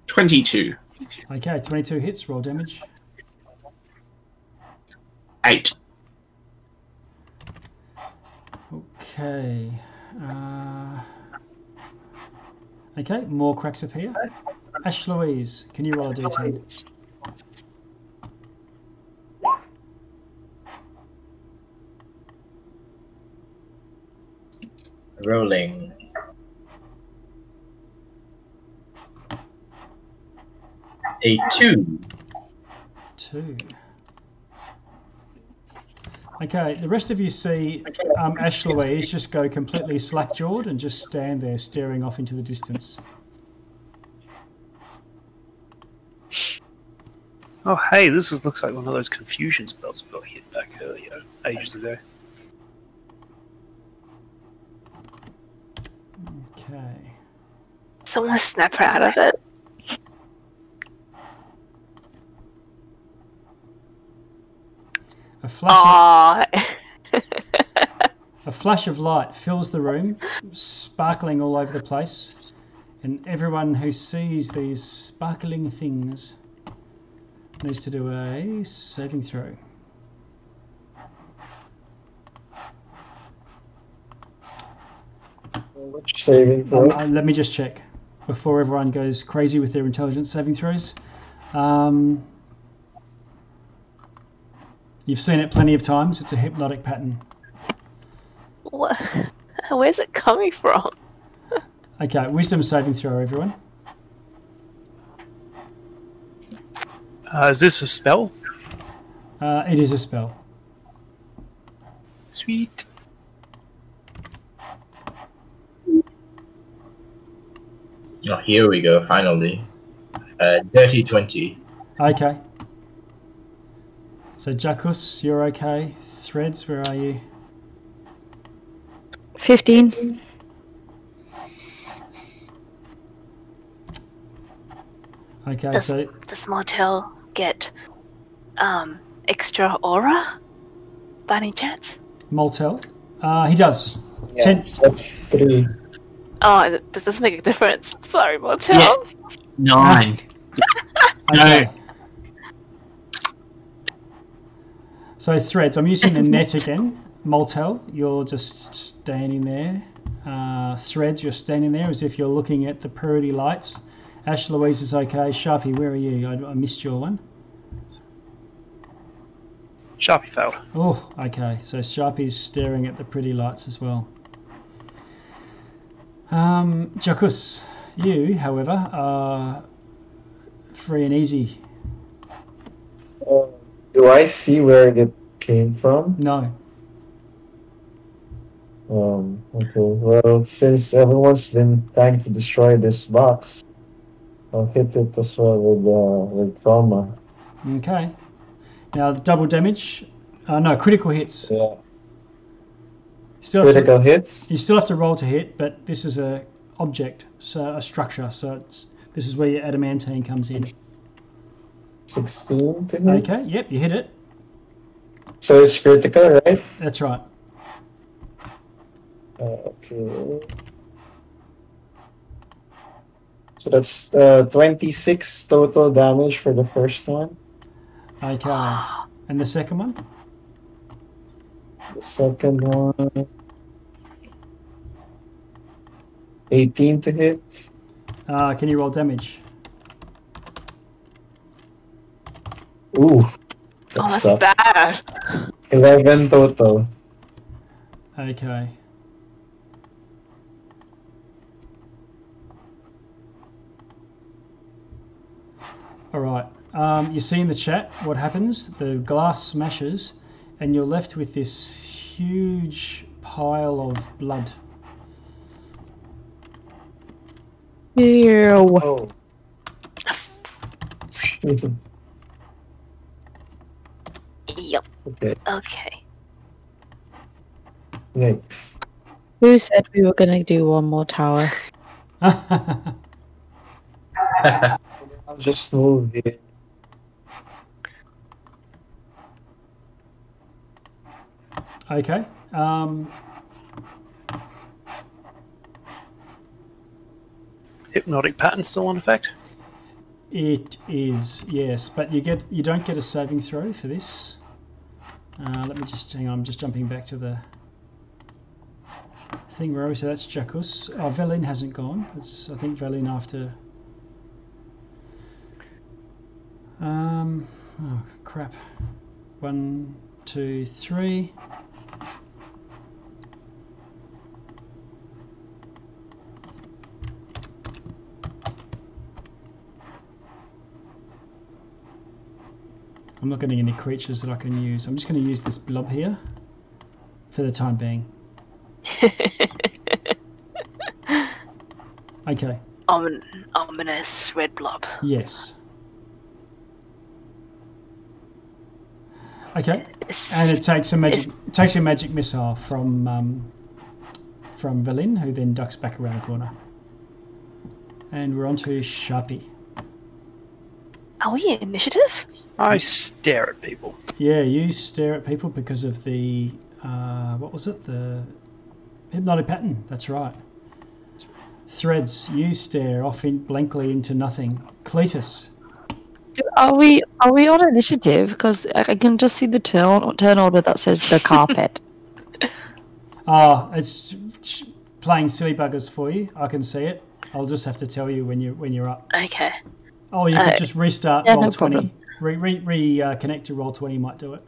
Twenty-two. Okay, twenty-two hits. Roll damage. Eight. Okay. Uh, okay, more cracks appear. Ash Louise, can you roll a d10? Rolling. A two. Two. Okay, the rest of you see um, Ash Louise just go completely slack jawed and just stand there staring off into the distance. Oh, hey, this is, looks like one of those confusion spells we got hit back earlier, ages ago. Okay. Someone snap her out of it. A flash, of, a flash of light fills the room, sparkling all over the place, and everyone who sees these sparkling things needs to do a saving throw. Which saving throw? Um, uh, let me just check before everyone goes crazy with their intelligence saving throws. Um, you've seen it plenty of times. It's a hypnotic pattern. what? Where's it coming from? Okay, wisdom saving throw, everyone. Uh, is this a spell? Uh, it is a spell. Sweet. Oh, here we go. Finally. Uh, dirty twenty. Okay. So, Jackus, you're okay. Threads, where are you? 15. Okay, Does, so does Motel get um extra aura? By any chance? Moltel. Uh, he does. Yes, that's three. Oh, does this make a difference? Sorry, Motel. Yeah. 9. Okay. So threads. I'm using the net again. Moltel, you're just standing there. Uh, threads, you're standing there as if you're looking at the purity lights. Ash Louise is okay. Sharpie, where are you? I, I missed your one. Sharpie failed. Oh, okay. So Sharpie's staring at the pretty lights as well. Um, Jackus, you, however, are free and easy. Uh, do I see where it came from? No. Um, okay. Well, since everyone's been trying to destroy this box, I'll hit it as well with uh, with trauma. Okay. Now the double damage. Uh, no, critical hits. Yeah. Still have to- Critical hits. You still have to roll to hit, but this is a object, so a structure. So it's this is where your adamantine comes in. Sixteen to hit. Okay. Yep, you hit it. So it's critical, right? That's right. Uh, okay. So that's uh, 26 total damage for the first one. Okay. And the second one? The second one. 18 to hit. Uh, can you roll damage? Ooh. Oh, That's that's up. bad. 11 total. Okay. All right. Um, you see in the chat what happens. The glass smashes, and you're left with this huge pile of blood. Ew. Oh. Yep. Okay, Okay. next. Who said we were gonna do one more tower? I'll just move it. okay. Um, Hypnotic pattern still in effect? It is yes, but you get you don't get a saving throw for this. Uh, let me just hang on. I'm just jumping back to the thing where we so that's Jackus. Oh, Velin hasn't gone. It's, I think Velin after. Um. Oh crap. One, two, three. I'm not getting any creatures that I can use. I'm just going to use this blob here for the time being. Okay. Omin- ominous red blob. Yes. Okay. And it takes a magic it takes a magic missile from um, from Velin, who then ducks back around the corner. And we're on to Sharpie. Are we initiative? I stare at people. Yeah, you stare at people because of the uh, what was it? The hypnotic pattern. That's right. Threads. You stare off in blankly into nothing. Cletus. Are we are we on initiative? Because I I can just see the turn turn order that says the carpet. Ah, it's playing silly buggers for you. I can see it. I'll just have to tell you when you when you're up. Okay. Oh, you Uh, could just restart yeah, roll no twenty. problem. Re, re, re uh, connect to roll twenty might do it.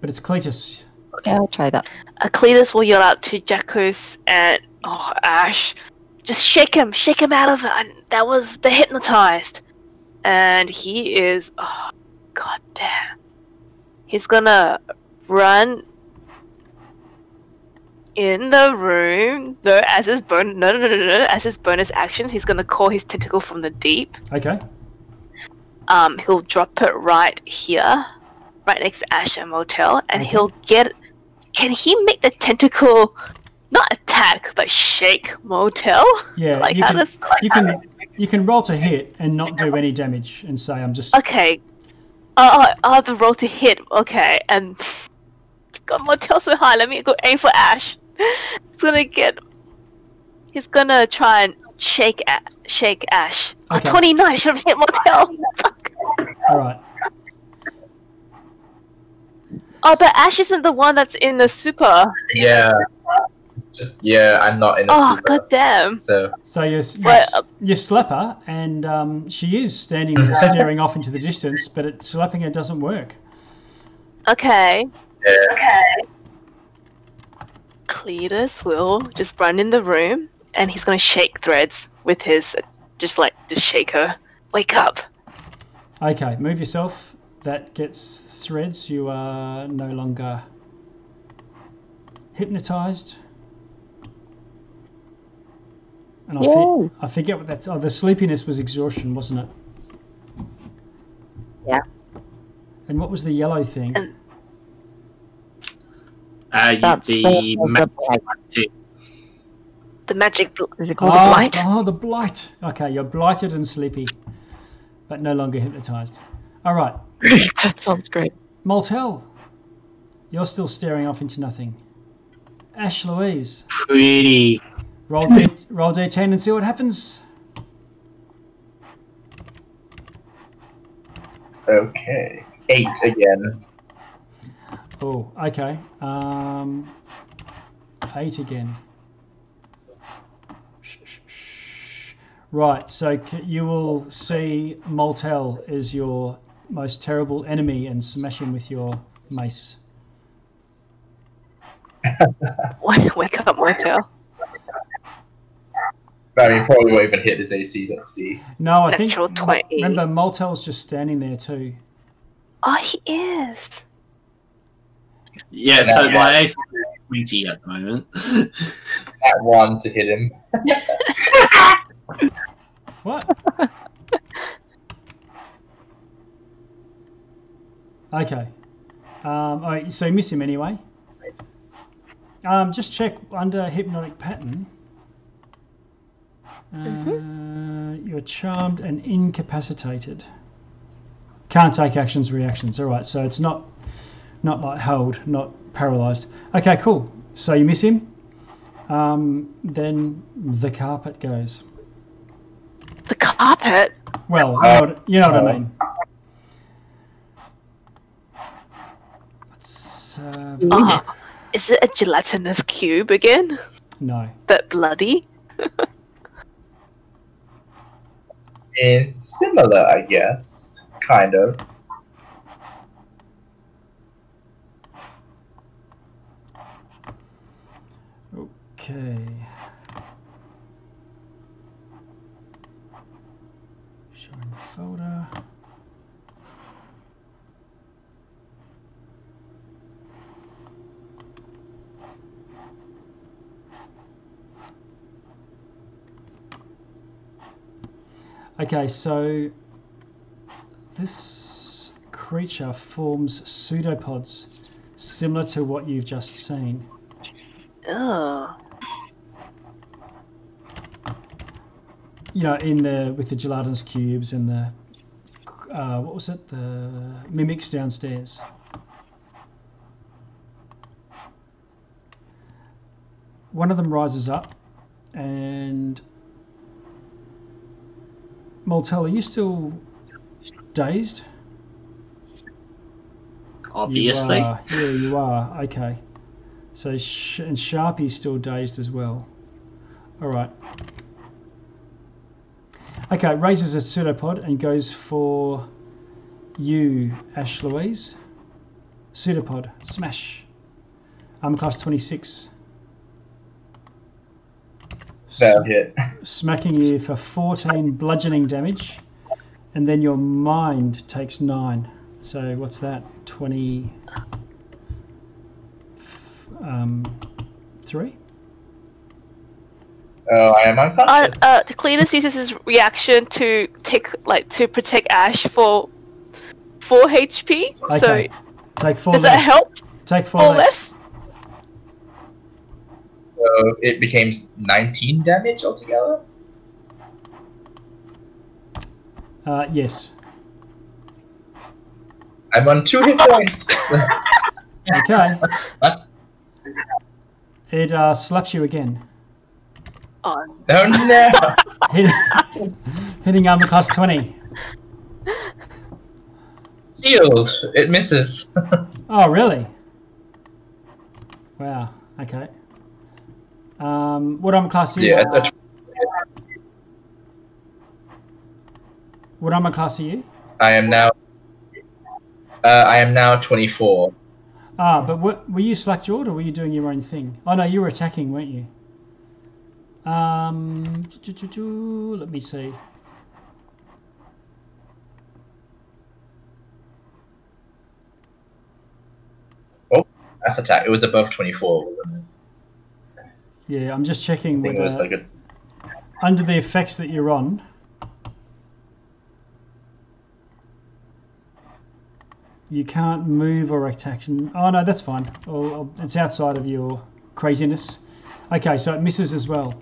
But it's Cletus. okay, I'll try that. Cletus will yell out to Jackus and oh Ash, just shake him, shake him out of it. And that was the hypnotized, and he is oh god damn. He's gonna run in the room. No, as his bon no no no no no as his bonus action, he's gonna call his tentacle from the deep. Okay. Um, he'll drop it right here, right next to Ash and Motel, and Okay. he'll get. Can he make the tentacle not attack but shake Motel? Yeah, like you how can, does like you can you can roll to hit and not do any damage and say I'm just Okay. I'll, I'll have to roll to hit. Okay, and God, Motel's so high. Let me go aim for Ash. He's gonna get. He's gonna try and shake a- shake Ash. Oh, Okay. 29 should have hit Motel. Fuck. all right. Oh, but Ash isn't the one that's in the super. Yeah. Just yeah, I'm not in a Oh, super, god damn. So So you you, But, uh, you slap her and um, she is standing staring off into the distance, but it, slapping her doesn't work. Okay. yeah. Cletus will just run in the room and he's gonna shake Threads with his. Just like, just shake her. Wake up. Okay, move yourself. That gets threads. You are no longer hypnotized. And I, Yay. for, I forget what that's. Oh, the sleepiness was exhaustion, wasn't it? Yeah. And what was the yellow thing? Uh, you, That's the, the- the magic blight. Too. The magic. Bl- Is it called oh, a blight? oh, the blight. Okay, you're blighted and sleepy, but no longer hypnotized. All right, that sounds great. Moltel, you're still staring off into nothing. Ash Louise, Pretty. roll d roll d10 and see what happens. Okay. Eight again. Oh, okay. Um, eight again. Right, so you will see Moltel as your most terrible enemy and smash him with your mace. Wake up, Motel. I mean, probably won't even hit his AC. Let's see. No, I think. Natural 20. Remember, Moltel's just standing there too. Oh, he is. Yeah, so Yeah. my AC is 20 at the moment. At one to hit him. What? okay. Um, all right, so you miss him anyway. Um, just check under hypnotic pattern. Uh, You're charmed and incapacitated. Can't take actions, reactions. All right, so it's not not like held, not paralyzed. Okay, cool. So you miss him. Um, then the carpet goes. The carpet. Well, you know what, you know what I mean. Let's, uh, Ah, is it a gelatinous cube again? no. But bloody? It's similar, I guess. Kind of. Okay. Showing folder. Okay, so this creature forms pseudopods similar to what you've just seen. Ugh. You know, in the with the gelatinous cubes and the uh, what was it, the mimics downstairs. One of them rises up, and Moltel, are you still dazed? Obviously. You are. Yeah, you are. Okay. So, Sh- and Sharpie's still dazed as well. All right. Okay, raises a pseudopod and goes for you, Ash Louise. Pseudopod, smash. Armor class 26. That'll hit. Smacking you for 14 bludgeoning damage. And then your mind takes 9. So what's that? 20. Um, 3? Oh, I am Uh, unconscious. uh, Cletus uses his reaction to take like to protect Ash for four HP. Okay. Take 4 So does that help? Take 4 Or less. less? So it became 19 damage altogether. Uh, yes. I'm on two hit points. Okay. It uh, slaps you again. Oh, oh no! Hit, hitting armor class 20. Shield. It misses. Oh, really? Wow. Okay. Um, what armor class are you? yeah. that's- What armor class are you? I am now. Uh, I am now 24. Ah, but what, were you slack jawed or were you doing your own thing? Oh no, you were attacking, weren't you? Um, choo- choo- choo, let me see. Oh, that's attack. It was above 24. Wasn't it? Yeah, I'm just checking I think it was whether like a. under the effects that you're on. You can't move or attack. Oh no, that's fine. Oh, it's outside of your craziness. Okay, so it misses as well.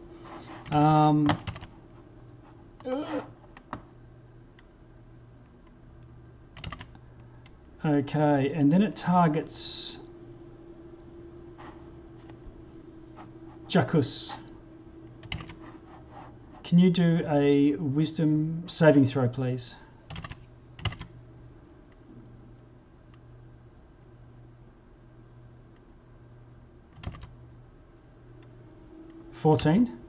Um, okay, and then it targets Jackus. Can you do a wisdom saving throw, please? Fourteen.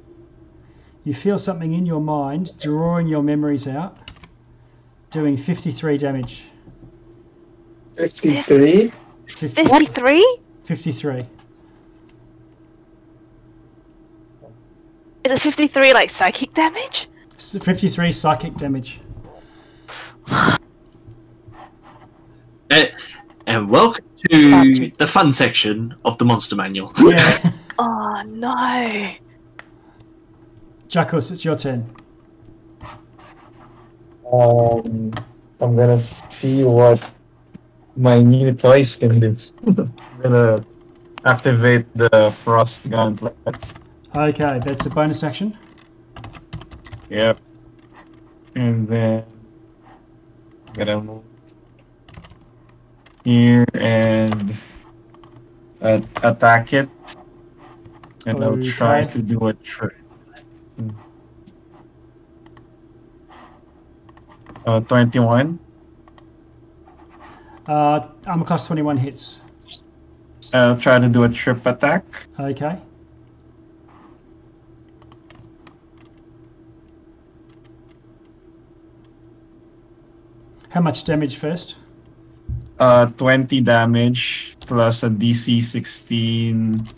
You feel something in your mind, drawing your memories out, doing fifty-three damage. 53? Fifty-three? Fifty-three. Is it fifty-three like psychic damage? S- Fifty-three psychic damage. Eh, and welcome to the fun section of the monster manual. Yeah. Oh no! Jackus, it's your turn. Um, I'm gonna see what my new toys can do. I'm gonna activate the frost gauntlets. Okay, that's a bonus action. Yep. And then I'm gonna move here and uh, attack it. And I'll try to do a trick. Uh, 21. Uh, armor class 21 hits. I'll try to do a trip attack. Okay. How much damage first? Uh, 20 damage plus a DC 16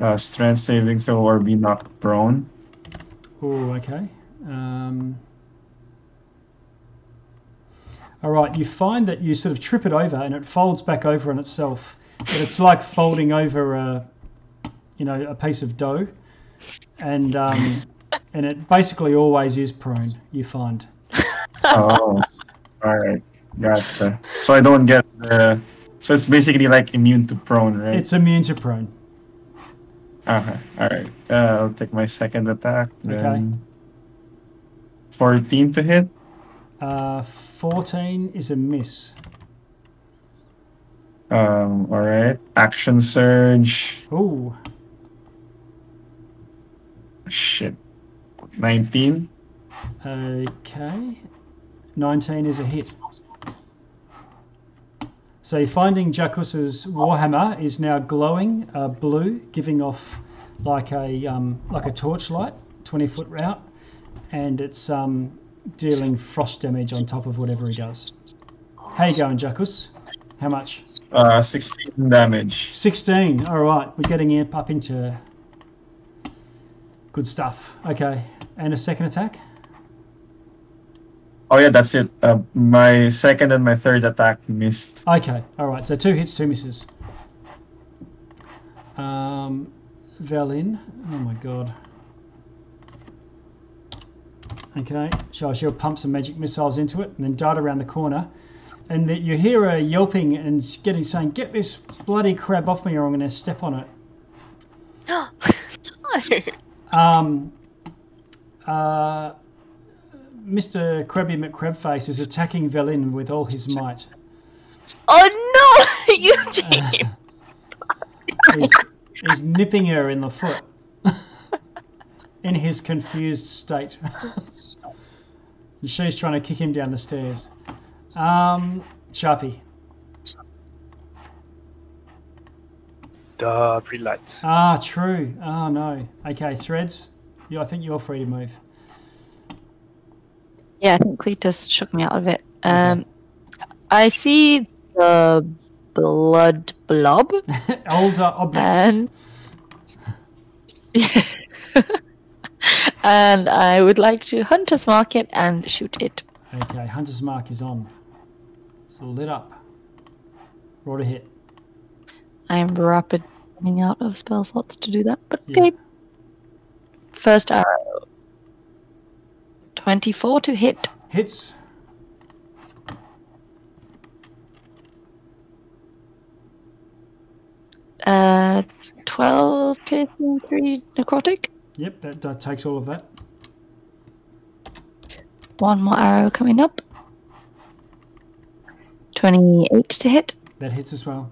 uh, strength saving throw or be knocked prone. Oh, okay. Um, all right, you find that you sort of trip it over and it folds back over on itself. But it's like folding over a, you know, a piece of dough, and um, and it basically always is prone. You find. Oh, all right, gotcha. So I don't get the. So it's basically like immune to prone, right? It's immune to prone. Okay, all right. Uh, I'll take my second attack. Then Okay. 14 to hit. Uh, 14 is a miss. Um, all right. Action surge. Ooh, Shit. 19. okay. 19 is a hit. So finding Jackus's warhammer is now glowing uh, blue, giving off like a um, like a torchlight, 20 foot route, and it's um, dealing frost damage on top of whatever he does. How you going, Jackus? How much? Uh, 16 damage. 16. All right, we're getting up into good stuff. Okay, and a second attack. Oh yeah, that's it. Uh, my second and my third attack missed. Okay, all right. So two hits, two misses. Um, Velin. Oh my god. Okay, so she'll pump some magic missiles into it and then dart around the corner. And that you hear her yelping and getting saying, "Get this bloody crab off me, or I'm going to step on it." no. Um, uh, Mr. Krabby McCrabface is attacking Velin with all his might. Oh no, Eugene! He's, he's nipping her in the foot in his confused state. and she's trying to kick him down the stairs. Um, Sharpie. Duh, pretty light. Ah, true. Oh no. Okay, threads. Yeah, I think you're free to move. Yeah, I think Cletus shook me out of it. Um, I see the blood blob, Older objects. and and I would like to hunter's mark it and shoot it. Okay, Hunter's Mark is on. It's lit up. Roll to hit. I'm rapid running out of spell slots to do that, but Yeah. okay. First arrow. 24 to hit. Hits. Uh, 12 piercing, 3 necrotic. Yep, that, that takes all of that. One more arrow coming up. 28 to hit. That hits as well.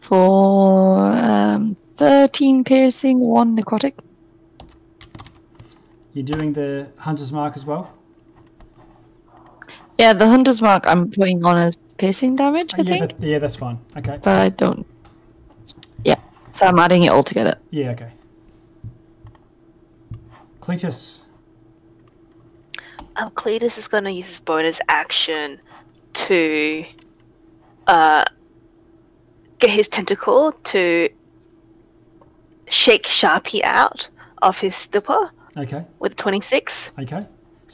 For um, 13 piercing, 1 necrotic. You're doing the Hunter's Mark as well? Yeah, the hunter's mark I'm putting on as piercing damage, I yeah, think. that, yeah, that's fine. Okay. But I don't. Yeah, so I'm adding it all together. Yeah, okay. Cletus. Um, Cletus is going to use his bonus action to uh, get his tentacle to shake Sharpie out of his stupor Okay, with 26. okay.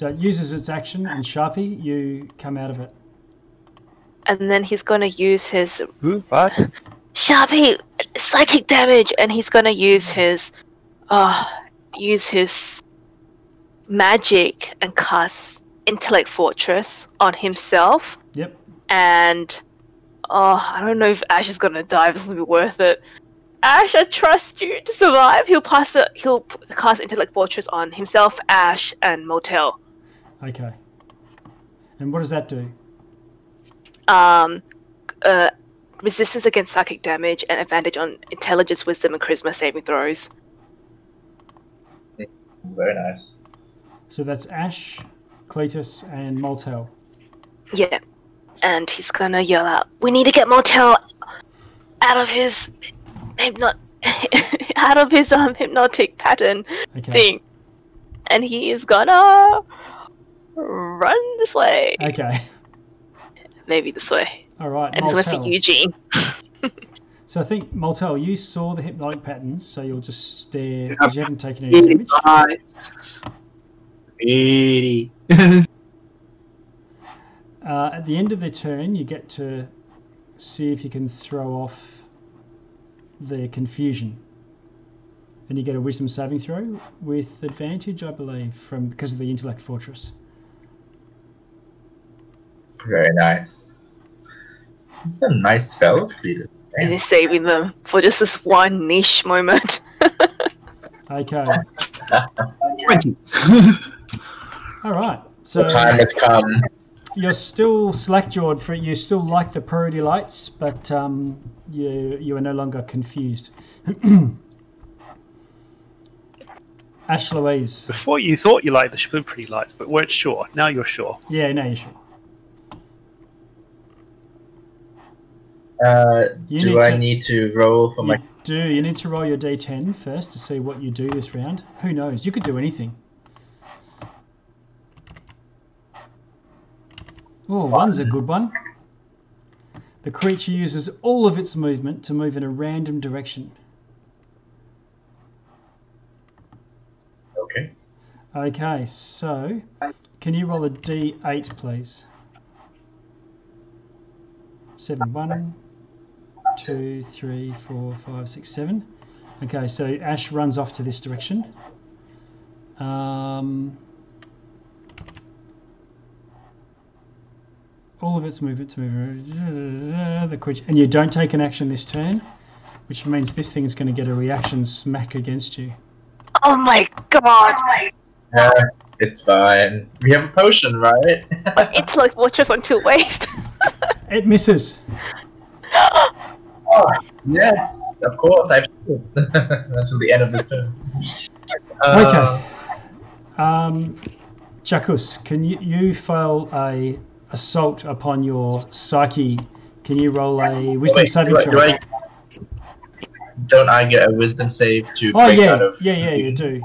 So it uses its action, and Sharpie, you come out of it. And then he's going to use his Who? What? Sharpie psychic damage, and he's going to use hmm. his uh, use his magic and cast Intellect Fortress on himself. Yep. and oh, I don't know if Ash is gonna die. This will be worth it. Ash, I trust you to survive. He'll pass it. He'll cast Intellect Fortress on himself, Ash, and Motel. Okay. And what does that do? Um, uh, resistance against psychic damage, and advantage on intelligence, wisdom, and charisma saving throws. Very nice. So that's Ash, Cletus, and Moltel. Yeah. And he's gonna yell out, We need to get Motel out of his hypnot out of his um hypnotic pattern Okay. thing. And he is gonna run this way. Okay. Maybe this way. All right. And he's gonna see Eugene. So I think Moltel, you saw the hypnotic patterns, so you'll just stare because you haven't taken any damage. nice. Really. Uh, at the end of the turn, you get to see if you can throw off their confusion, and you get a Wisdom saving throw with advantage, I believe, from because of the Intellect Fortress. Very nice. Some nice spells, Cletus. And he's saving them for just this one niche moment. Okay. 20. All right. So The time has come. you're still slack-jawed for you still like the priority lights, but um, you you are no longer confused. Ash Louise. Before you thought you liked the split pretty lights, but weren't sure. Now you're sure. Yeah, no, you should. Uh, You do need I to- need to roll for my do. You need to roll your d10 first to see what you do this round. Who knows? You could do anything. Oh, one's a good one. The creature uses all of its movement to move in a random direction. Okay. Okay, so can you roll a d8, please? Seven, one, two, three, four, five, six, seven. Okay, so Ash runs off to this direction. Um, all of its movement to move the creature, and you don't take an action this turn, which means this thing is going to get a reaction smack against you. oh my god! Uh, it's fine. We have a potion, right? Intellect Fortress on two waste. It misses. oh, yes, of course. I've until the end of this turn. Uh, Okay. Um, Jackus, can you you fail a assault upon your psyche? Can you roll a wisdom wait, saving do I- throw? do I- Don't I get a wisdom save to oh break yeah, out of? yeah, yeah, you do.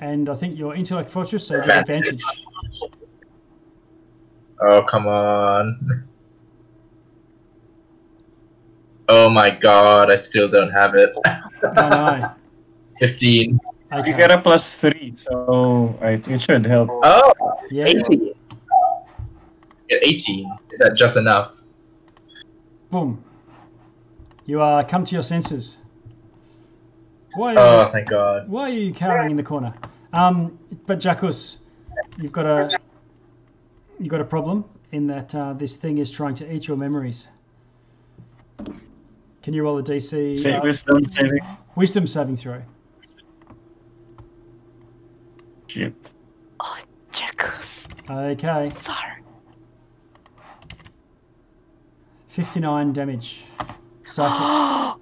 And I think your intellect fortress, so you advantage. Oh come on. Oh my god, I still don't have it. Oh no. Fifteen. Okay. You get a plus three, so it should help. Oh, yeah. 18. Get 18. Is that just enough? Boom. You are come to your senses. Why? Oh, thank God. Why are you cowering in the corner? Um, but Jackus, you've got a you've got a problem in that uh, this thing is trying to eat your memories. Can you roll a DC? Say uh, wisdom saving. wisdom saving throw. Shit. oh, Jackus. Okay, Sorry. fifty-nine damage. Psychic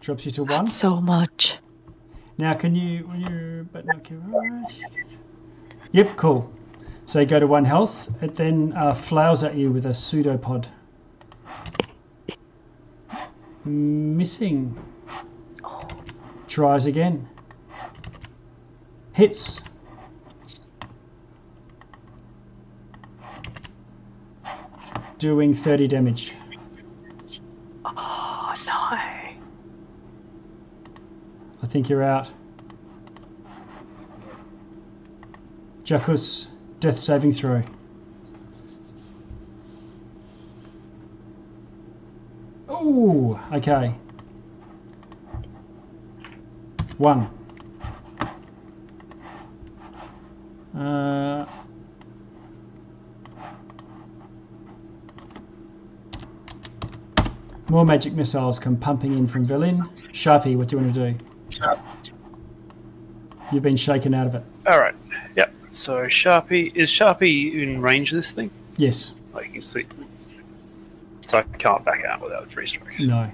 drops you to one. So much. Now, can you? When you but not give- Yep, cool. So you go to one health. It then uh, flowers at you with a pseudopod. Missing. Tries again. Hits. Doing 30 damage. Oh no. I think you're out. Jackus, death saving throw. Ooh, okay. One. Uh, more magic missiles come pumping in from Velin. Sharpie, what do you want to do? You've been shaken out of it. All right. So Sharpie is Sharpie in range of this thing? Yes. Like you can see. So I can't back out without three strokes. No.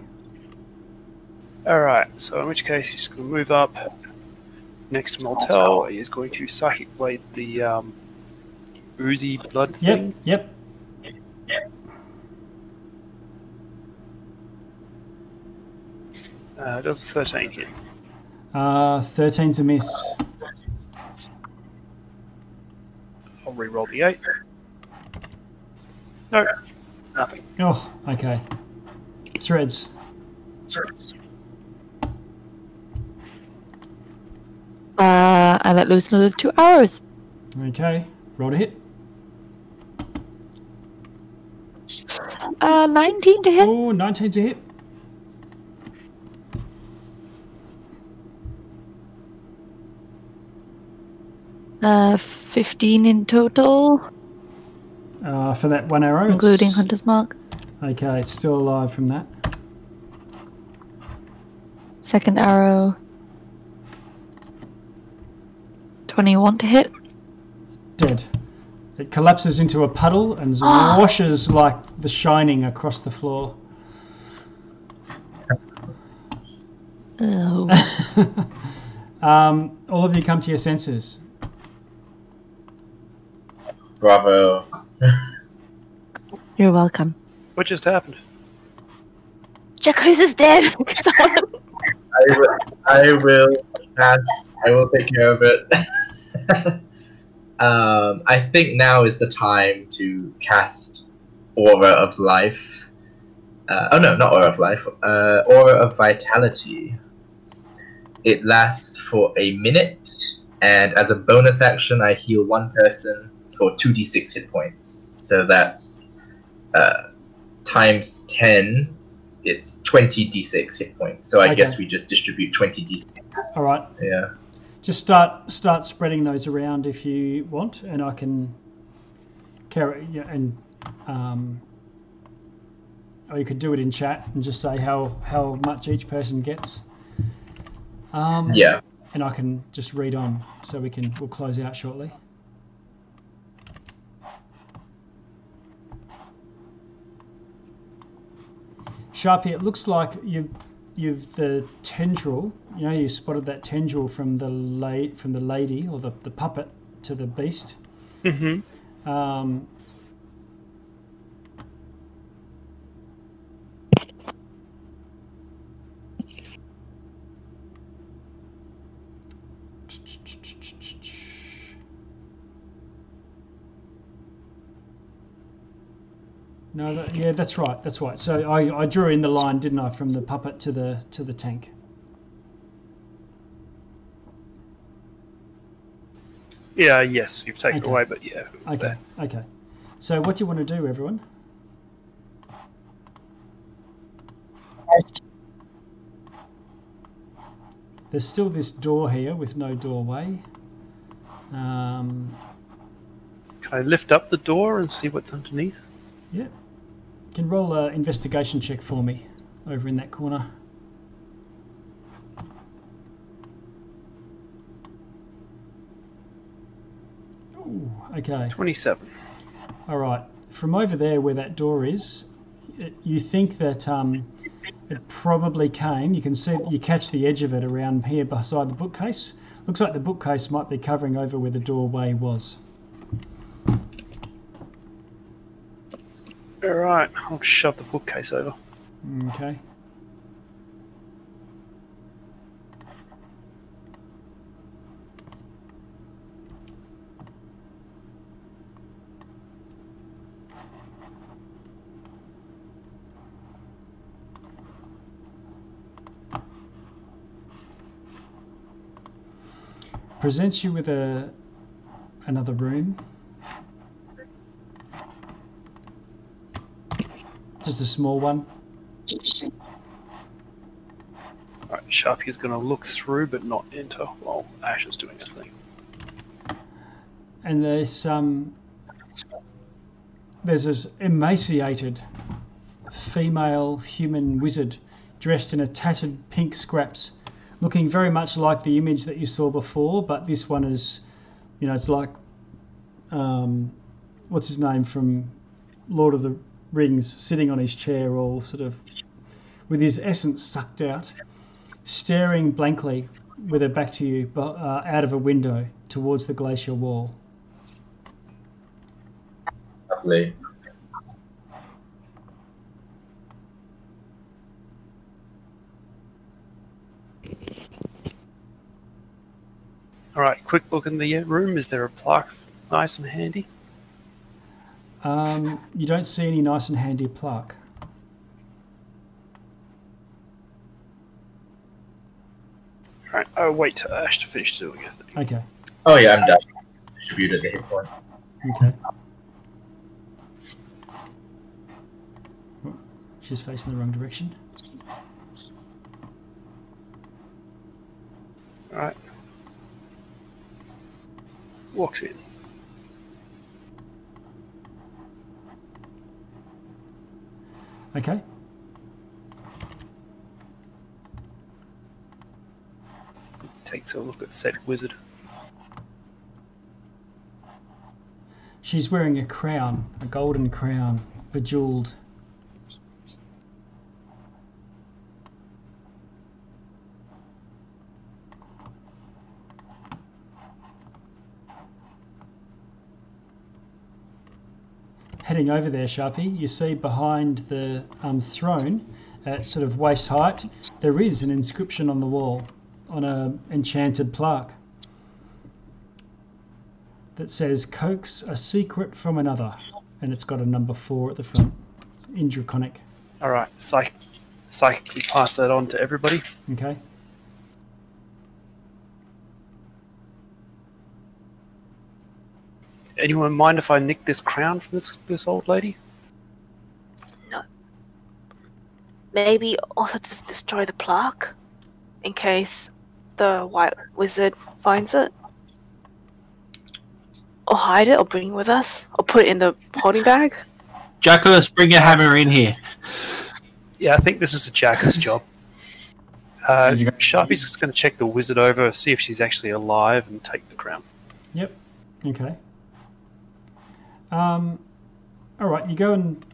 Alright, so in which case he's going to move up next to Moltel. He is going to Psychic Blade the um, oozy blood Yep. thing. Yep. Yep. Uh, does 13 hit. Uh, 13 to miss. I'll re-roll the 8. No, nothing. Oh, okay. Threads. Threads. Uh, I let loose another two arrows. Okay. Roll to hit. Uh, 19 to hit. Oh, 19 to hit. Uh, 15 in total, Uh, for that one arrow. including Hunter's Mark. Okay, it's still alive from that. Second arrow. 21 to hit. Dead. It collapses into a puddle and washes like the shining across the floor. Oh. um, all of you come to your senses. Bravo. You're welcome. What just happened? Jackus is dead. Someone- I will, I will pass. I will take care of it. um, I think now is the time to cast Aura of Life. Uh, oh no, not Aura of Life. Uh, Aura of Vitality. It lasts for a minute, and as a bonus action, I heal one person for 2d6 hit points. So that's uh, times 10 it's 20 d6 hit points. So I Okay. guess we just distribute 20 d6. All right. Yeah. Just start start spreading those around if you want, and I can carry yeah, and um, or you could do it in chat and just say how how much each person gets. Um, Yeah. And I can just read on, so we can we'll close out shortly. Sharpie, it looks like you've you've the tendril. You know, you spotted that tendril from the la- from the lady or the, the puppet to the beast. Mm-hmm. Um, No, that, yeah, that's right. That's right. So I, I drew in the line, didn't I, from the puppet to the to the tank. Yeah, yes, you've taken Okay. away, but yeah. it Okay. there. Okay. So what do you want to do, everyone? There's still this door here with no doorway. Um, Can I lift up the door and see what's underneath? yeah. Can roll an investigation check for me over in that corner. Ooh, okay. 27. All right. From over there where that door is, it, you think that um, it probably came. You can see, you catch the edge of it around here beside the bookcase. Looks like the bookcase might be covering over where the doorway was. Alright, I'll shove the bookcase over. Okay. Presents you with a another room. Just a small one. Alright, Sharpie is going to look through but not enter while Ash is doing a thing. and there's um there's this emaciated female human wizard dressed in a tattered pink scraps looking very much like the image that you saw before but this one is you know it's like um what's his name from Lord of the Rings, sitting on his chair, all sort of with his essence sucked out, staring blankly with her back to you, but uh, out of a window towards the glacier wall. Lovely. All right, quick look in the room. Is there a plaque nice and handy? Um, you don't see any nice and handy plaque. All right, I'll wait till Ash to finish doing her thing. Okay. Oh yeah, I'm done. Distributed the hit points. Okay. Oh, She's facing the wrong direction. All right. Walks in. Okay. Takes a look at said wizard. She's wearing a crown, a golden crown, bejeweled. Heading over there, Sharpie, you see behind the um, throne, at sort of waist height, there is an inscription on the wall, on a enchanted plaque that says coax a secret from another and it's got a number four at the front. In draconic All right, psych- psychically pass that on to everybody. okay Anyone mind if I nick this crown from this this old lady? No. Maybe also just destroy the plaque in case the white wizard finds it. Or hide it, or bring it with us, or put it in the holding bag. Jackalus, bring your hammer in here. Yeah, I think this is a jackass job. Uh, You- Sharpie's just going to check the wizard over, see if she's actually alive, and take the crown. yep okay um all right you go and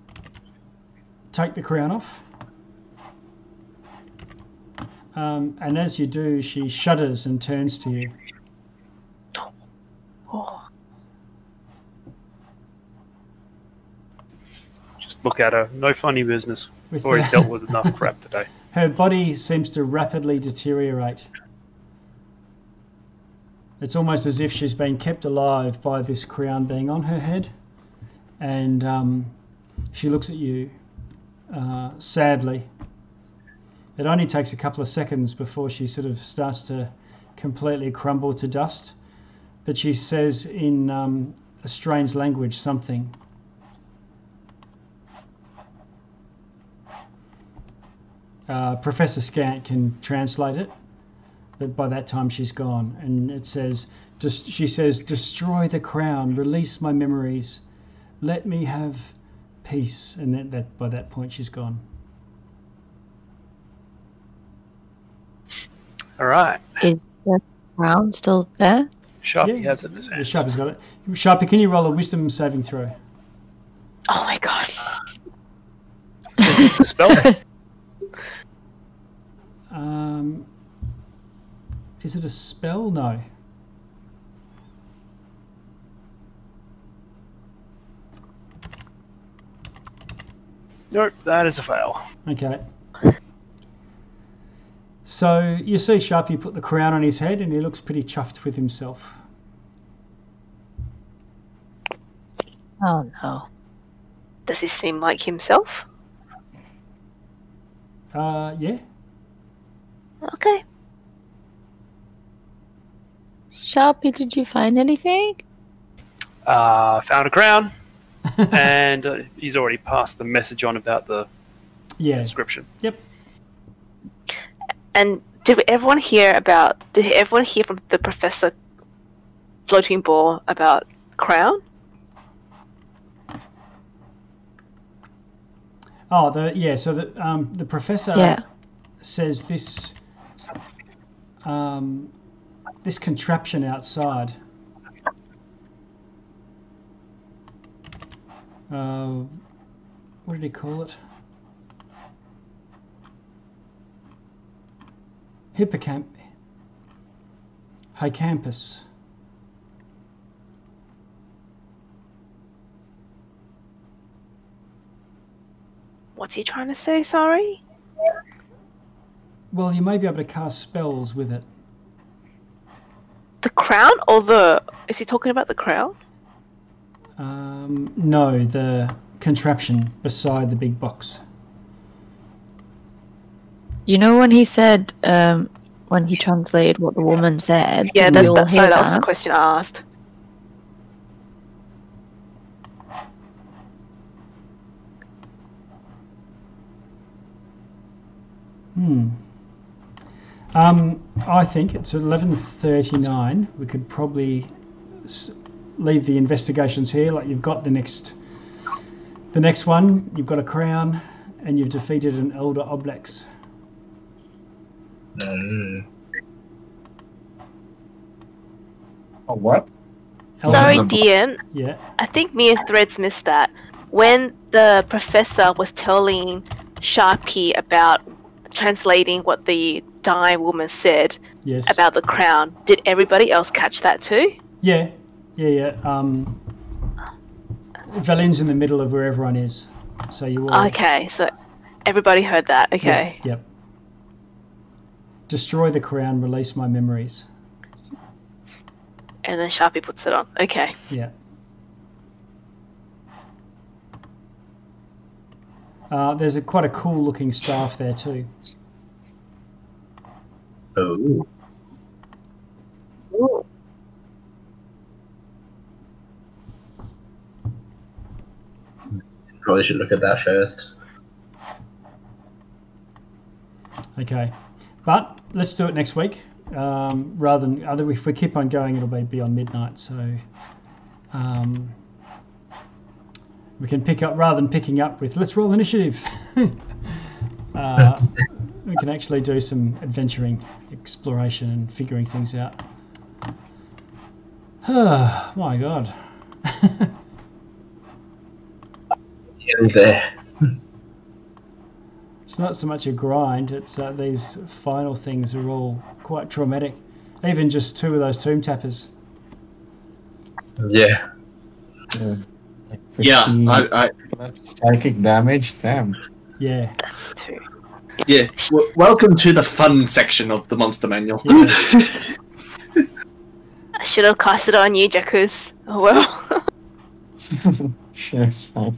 take the crown off um, and as you do she shudders and turns to you Just look at her. No funny business. with Already dealt with enough crap today. Her body seems to rapidly deteriorate. It's almost as if she's been kept alive by this crown being on her head. And um, she looks at you uh, sadly. It only takes a couple of seconds before she sort of starts to completely crumble to dust. But she says in um, a strange language something. Uh, Professor Skant can translate it, but by that time she's gone. And it says, she says, destroy the crown, release my memories, let me have peace. And that, that by that point she's gone. All right. Is the crown still there? Sharpie Yeah. has it in his Yeah, hands. Sharpie's got it. Sharpie, can you roll a wisdom saving throw? oh my god. This is the spell. Um, is it a spell? No. Nope, that is a fail. Okay. So you see Sharpie put the crown on his head and he looks pretty chuffed with himself. Oh no. Does he seem like himself? Uh, yeah. Okay. Sharpie, did you find anything? Uh, found a crown, and uh, he's already passed the message on about the Yeah. inscription. Yep. And did everyone hear about? Did everyone hear from the professor floating ball about crown? Oh, the yeah. So the um the professor Yeah. says this um this contraption outside uh, what did he call it? Hippocamp. Hippocampus. What's he trying to say? Sorry. Well, you may be able to cast spells with it. The crown or the? Is he talking about the crown? Um, no, the contraption beside the big box. You know when he said, um, when he translated what the woman said. Yeah, that's we that, sorry, that was the question I asked. Hmm. Um, I think it's eleven thirty-nine. We could probably s- leave the investigations here. Like you've got the next, the next one. You've got a crown, and you've defeated an elder oblex. Mm. Oh, what? Elder- Sorry, Dean. Yeah. I think me and Threads missed that. When the professor was telling Sharpie about translating what the dying woman said Yes. about the crown, did everybody else catch that too? Yeah. Yeah. Yeah. Um, Velin's in the middle of where everyone is, so you all. Okay, so everybody heard that. Okay. Yep. Destroy the crown. Release my memories. And then Sharpie puts it on. Okay. Yeah. Uh, there's a quite a cool looking staff there too. Oh. Probably should look at that first. Okay, but let's do it next week. Um, rather than other, if we keep on going, it'll be beyond midnight. So um, we can pick up rather than picking up with let's roll initiative. uh, we can actually do some adventuring, exploration, and figuring things out. Oh my god. Nearly there. It's not so much a grind, it's uh, these final things are all quite traumatic. Even just two of those tomb tappers. Yeah. Yeah, 50 I, I plus psychic damage. Damn. Yeah. That's yeah. W- welcome to the fun section of the monster manual. Yeah. I should have cast it on you, Jackus. Oh well. Sure, it's fine.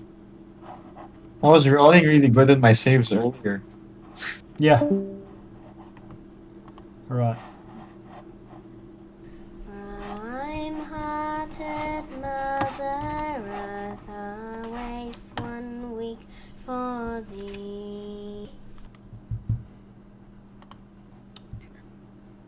I was rolling really good at my saves earlier. Yeah. Alright. Rhyme-hearted